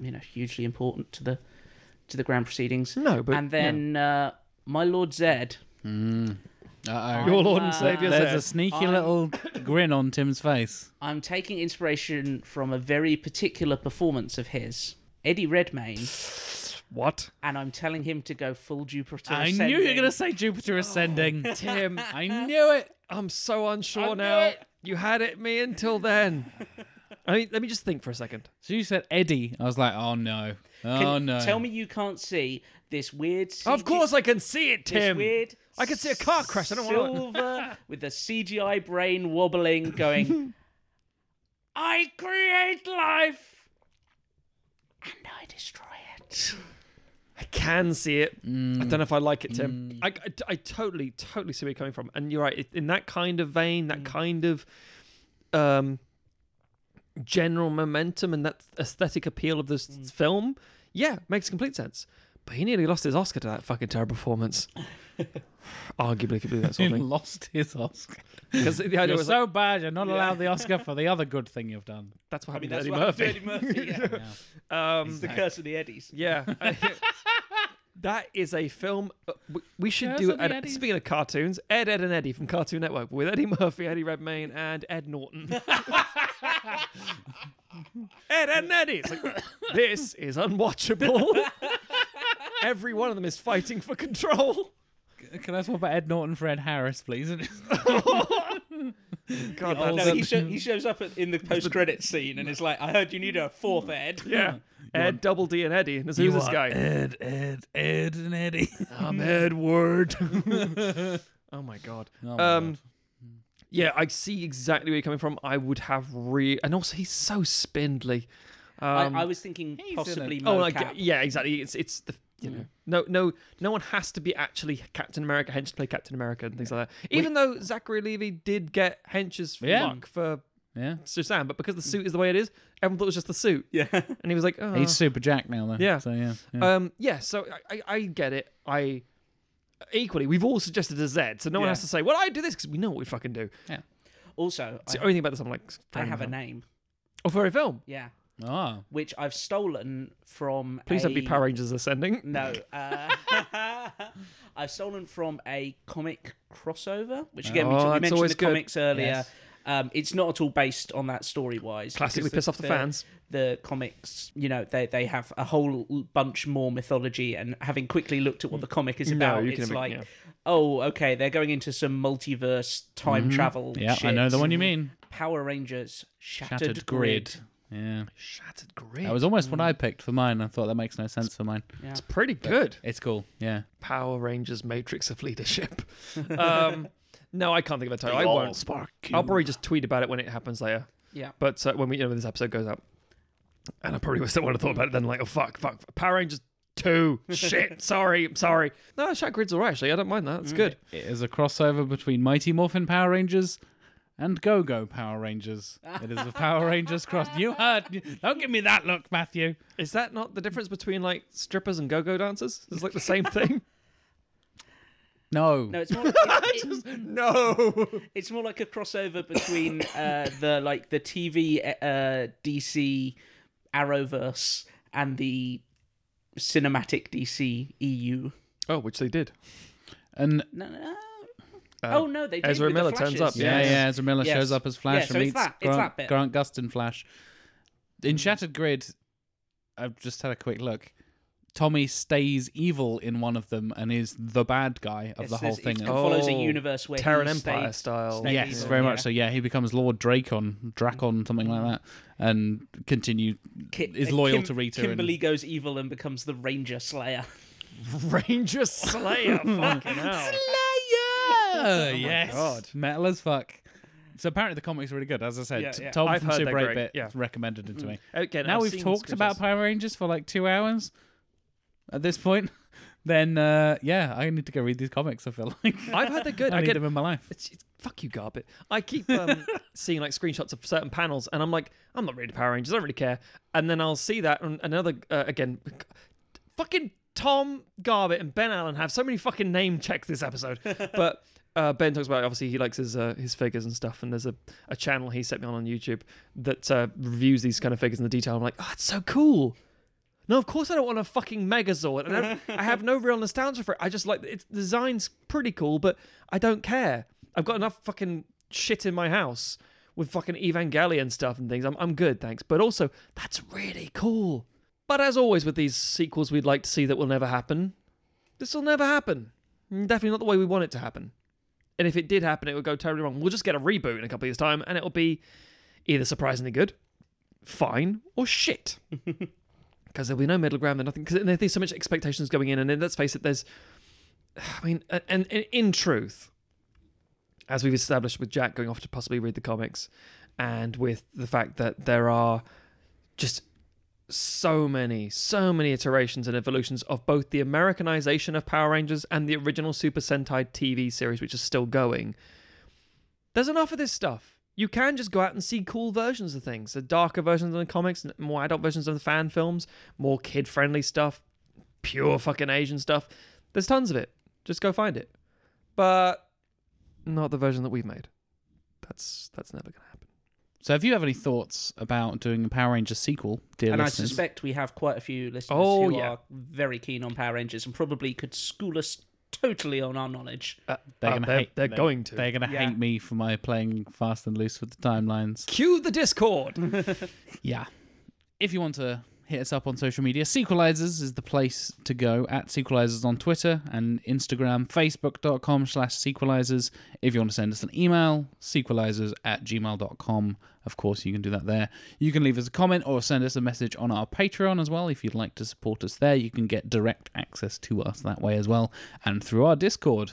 you know, hugely important to the to the grand proceedings. No, but and then uh, my Lord Zedd. Mm. Uh-oh. Your Lord and uh, Saviour There's Zedd. a sneaky I'm- little grin on Tim's face. I'm taking inspiration from a very particular performance of his, Eddie Redmayne, what? and I'm telling him to go full Jupiter. I knew you were going to say Jupiter ascending. Tim, I knew it. I'm so unsure I knew now. it. You had it me until then. I mean, let me just think for a second. So you said Eddie. I was like, oh no. Oh Can- no. Tell me you can't see this weird. CG Of course, I can see it, Tim. this weird. I can see a car crash. I don't want to. silver with the CGI brain wobbling, going. I create life, and I destroy it. I can see it. I don't know if I like it, Tim. Mm. I, I, I totally, totally see where you're coming from. And you're right. In that kind of vein, Mm. that kind of um, general momentum and that aesthetic appeal of this Mm. film, yeah, makes complete sense. But he nearly lost his Oscar to that fucking terrible performance. Arguably, if you believe that sort of thing. lost his Oscar. Because the idea You're was so like, bad. You're not allowed the Oscar for the other good thing you've done. that's what I mean, happened that's to what Eddie happened to Murphy. Eddie Murphy. Yeah. Um, It's the curse of the Eddies. Yeah. that is a film. uh, we- We should Curse do. of the Ed, Eddies. speaking of cartoons, Ed, Ed, and Eddie from Cartoon Network with Eddie Murphy, Eddie Redmayne, and Ed Norton. Ed, Ed, and Eddie. It's like, this is unwatchable. Every one of them is fighting for control. Can I swap about Ed Norton for Ed Harris, please? God, that's, No, he, sho- he shows up at- in the post-credit scene and is like, "I heard you need a fourth Ed." yeah. Ed, Double D, and Eddie. And who's this guy? Ed, Ed, Ed, and Eddie. I'm Edward. oh my god. Oh my Um, God. Yeah, I see exactly where you're coming from. I would have re, and also he's so spindly. Um, I, I was thinking he's in possibly oh, mocap. like, yeah, exactly. It's it's the you know no no no one has to be actually Captain America hench to play Captain America and things like that. Even though Zachary Levi did get hench's Yeah. luck for Yeah. Shazam, but because the suit is the way it is, everyone thought it was just the suit, yeah. and he was like, oh. He's Super Jack now, though. Yeah. So, yeah. yeah. Um, yeah, so I, I, I get it. I equally, we've all suggested a Z, so no one Yeah. has to say, "Well, I do this" because we know what we fucking do. Yeah. Also, It's the only thing about this I'm like, I have a film. name. Oh, for a film. Yeah, oh. which I've stolen from. Please a... don't be Power Rangers Ascending. No, uh, I've stolen from a comic crossover, which again we, Oh, t- we mentioned the good. comics earlier. Yes. Um, it's not at all based on that story wise. Classically piss off the, fans. The comics, you know, they they have a whole bunch more mythology, and having quickly looked at what the comic is about, you it's like, yeah. oh, okay, they're going into some multiverse time travel. Mm-hmm. Yeah, I know the one you mean. Power Rangers Shattered, Shattered Grid. Grid. Yeah. Shattered Grid. That was almost what I picked for mine. I thought that makes no sense for mine. Yeah. It's pretty good. It's cool. Yeah. Power Rangers Matrix of Leadership. um, no, I can't think of a title. I won't. spark. I'll probably just tweet about it when it happens later. Yeah. But uh, when we, you know, when this episode goes up, and I probably still would have thought about it then, like, oh fuck, fuck, Power Rangers two, shit, sorry, I'm sorry. No, Shat Grid's alright actually. I don't mind that. It's good. It is a crossover between Mighty Morphin Power Rangers and Go Go Power Rangers. It is a Power Rangers cross. You heard. Don't give me that look, Matthew. Is that not the difference between like strippers and go-go dancers? It's like the same thing. No. No, it's more. It, it- no. it's more like a crossover between uh, the like the TV uh, DC Arrowverse and the cinematic DC EU. Oh, which they did. And No, no, no. Uh, oh no, they did Ezra with the Miller turns up, yeah, Yes. yeah, Ezra Miller Yes. shows up as Flash Yeah, so and it's meets that- it's Grant, that bit. Grant Gustin Flash. In Shattered Grid, I've just had a quick look. Tommy stays evil in one of them and is the bad guy of It's- the whole it's- thing. It follows a Oh, universe where Terran he Empire stayed- style. stayed yes, evil, very yeah. much so. Yeah, he becomes Lord Drakkon, Drakkon, something like that, and continue Ki- is uh, loyal Kim- to Rita. Kimberly and, goes evil and becomes the Ranger Slayer. Ranger Slayer. Fucking hell. Slayer! Yes, God. metal as fuck. So apparently the comic's are really good. As I said, Yeah, T- yeah. Tom I've from heard Super they're 8 great, Bit yeah. recommended it to me. Okay, now I've we've seen talked about screenshots. Power Rangers for like two hours. At this point, then uh, yeah, I need to go read these comics. I feel like I've heard they're good. I I need get them in my life. It's, it's fuck you, Garbit. I keep um, seeing like screenshots of certain panels, and I'm like, I'm not reading Power Rangers. I don't really care. And then I'll see that, and another uh, again, fucking Tom Garbit and Ben Allen have so many fucking name checks this episode. but uh, Ben talks about obviously he likes his uh, his figures and stuff, and there's a, a channel he set me on on YouTube that uh, reviews these kind of figures in the detail. I'm like, oh, it's so cool. No, of course I don't want a fucking Megazord. And I, I have no real nostalgia for it. I just like its design's pretty cool, but I don't care. I've got enough fucking shit in my house with fucking Evangelion stuff and things. I'm I'm good, thanks. But also, that's really cool. But as always with these sequels we'd like to see that will never happen, this will never happen. Definitely not the way we want it to happen. And if it did happen, it would go terribly wrong. We'll just get a reboot in a couple of years' time, and it'll be either surprisingly good, fine, or shit because there'll be no middle ground and nothing. Because there's so much expectations going in, and then let's face it, there's, I mean, and, and in truth, as we've established with Jack going off to possibly read the comics, and with the fact that there are just so many, so many iterations and evolutions of both the Americanization of Power Rangers and the original Super Sentai TV series, which is still going. There's enough of this stuff. You can just go out and see cool versions of things, the darker versions of the comics, more adult versions of the fan films, more kid-friendly stuff, pure fucking Asian stuff. There's tons of it. Just go find it. But not the version that we've made. That's that's never gonna happen. So, if you have any thoughts about doing a Power Rangers sequel, dear and I suspect we have quite a few listeners Oh, who yeah. are very keen on Power Rangers and probably could school us totally on our knowledge. they're Uh, gonna they're, hate. they're going to. They're gonna Yeah. hate me for my playing fast and loose with the timelines. Cue the Discord. Yeah. If you want to hit us up on social media, Sequelisers is the place to go. At Sequelisers on Twitter and Instagram, Facebook.com slash Sequelisers. If you want to send us an email, sequelisers at gmail.com. Of course, you can do that there. You can leave us a comment or send us a message on our Patreon as well. If you'd like to support us there, you can get direct access to us that way as well. And through our Discord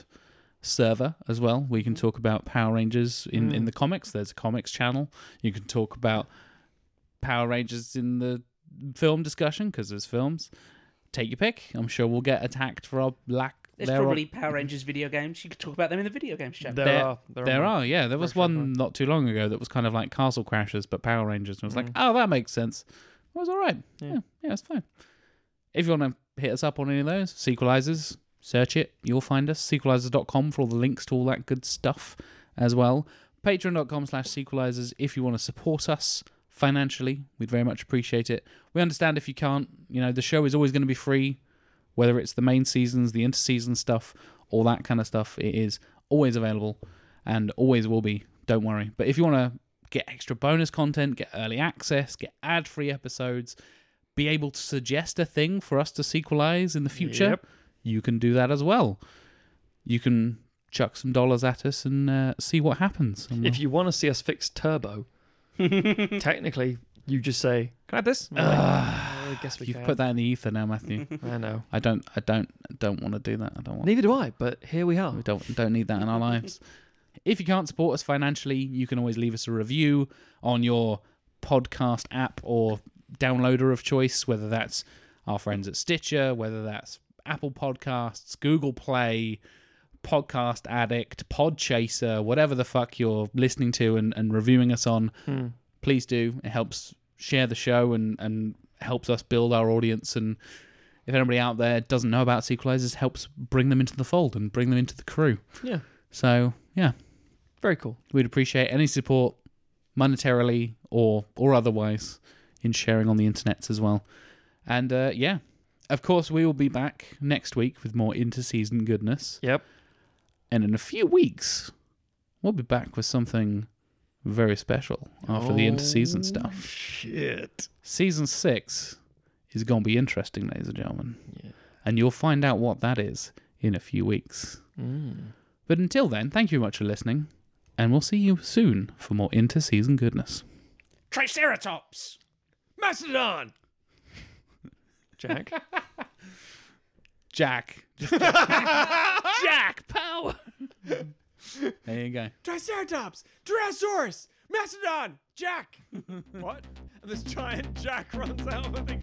server as well. We can talk about Power Rangers in, in hmm. the comics. There's a comics channel. You can talk about Power Rangers in the film discussion because there's films. Take your pick. I'm sure we'll get attacked for our lack. There's thereof. probably Power Rangers video games. You could talk about them in the video games channel. There, There- are. There, There are. are, yeah. There was sure, one not too long ago that was kind of like Castle Crashers, but Power Rangers. And I was like, Mm. oh, that makes sense. It was all right. Yeah. Yeah, yeah, it's fine. If you want to hit us up on any of those, Sequelisers, search it. You'll find us. Sequelisers.com for all the links to all that good stuff as well. Patreon.com slash Sequelisers if you want to support us financially. We'd very much appreciate it. We understand if you can't. You know, the show is always going to be free, whether it's the main seasons, the interseason stuff, all that kind of stuff. It is always available and always will be. Don't worry. But if you want to get extra bonus content, get early access, get ad free episodes, be able to suggest a thing for us to sequelize in the future, Yep. you can do that as well. You can chuck some dollars at us and uh, see what happens. If you want to see us fix turbo, technically you just say, "Can I have this?" I'm like, "Uh, I guess we you've can. put that in the ether now, Matthew. I know. I don't, I don't, don't want to do that. I don't want. Neither do I, but here we are. We don't don't need that in our lives. If you can't support us financially, you can always leave us a review on your podcast app or downloader of choice, whether that's our friends at Stitcher, whether that's Apple Podcasts, Google Play, Podcast Addict, Pod Chaser, whatever the fuck you're listening to and, and reviewing us on. Hmm. Please do. It helps share the show and, and helps us build our audience and if anybody out there doesn't know about sequelisers, helps bring them into the fold and bring them into the crew. Yeah, So yeah, very cool. we'd appreciate any support, monetarily or or otherwise, in sharing on the internet as well. And uh, yeah, of course we will be back next week with more interseason goodness. Yep. And in a few weeks, we'll be back with something very special after the interseason Oh, stuff. Shit. Season six is going to be interesting, ladies and gentlemen. Yeah. And you'll find out what that is in a few weeks. Mm. But until then, thank you very much for listening, and we'll see you soon for more inter-season goodness. Triceratops! Mastodon! Jack. Jack. Just Jack. Jack, power. there you go. Triceratops! Tyrannosaurus! Mastodon! Jack! what? And this giant Jack runs out of the thing.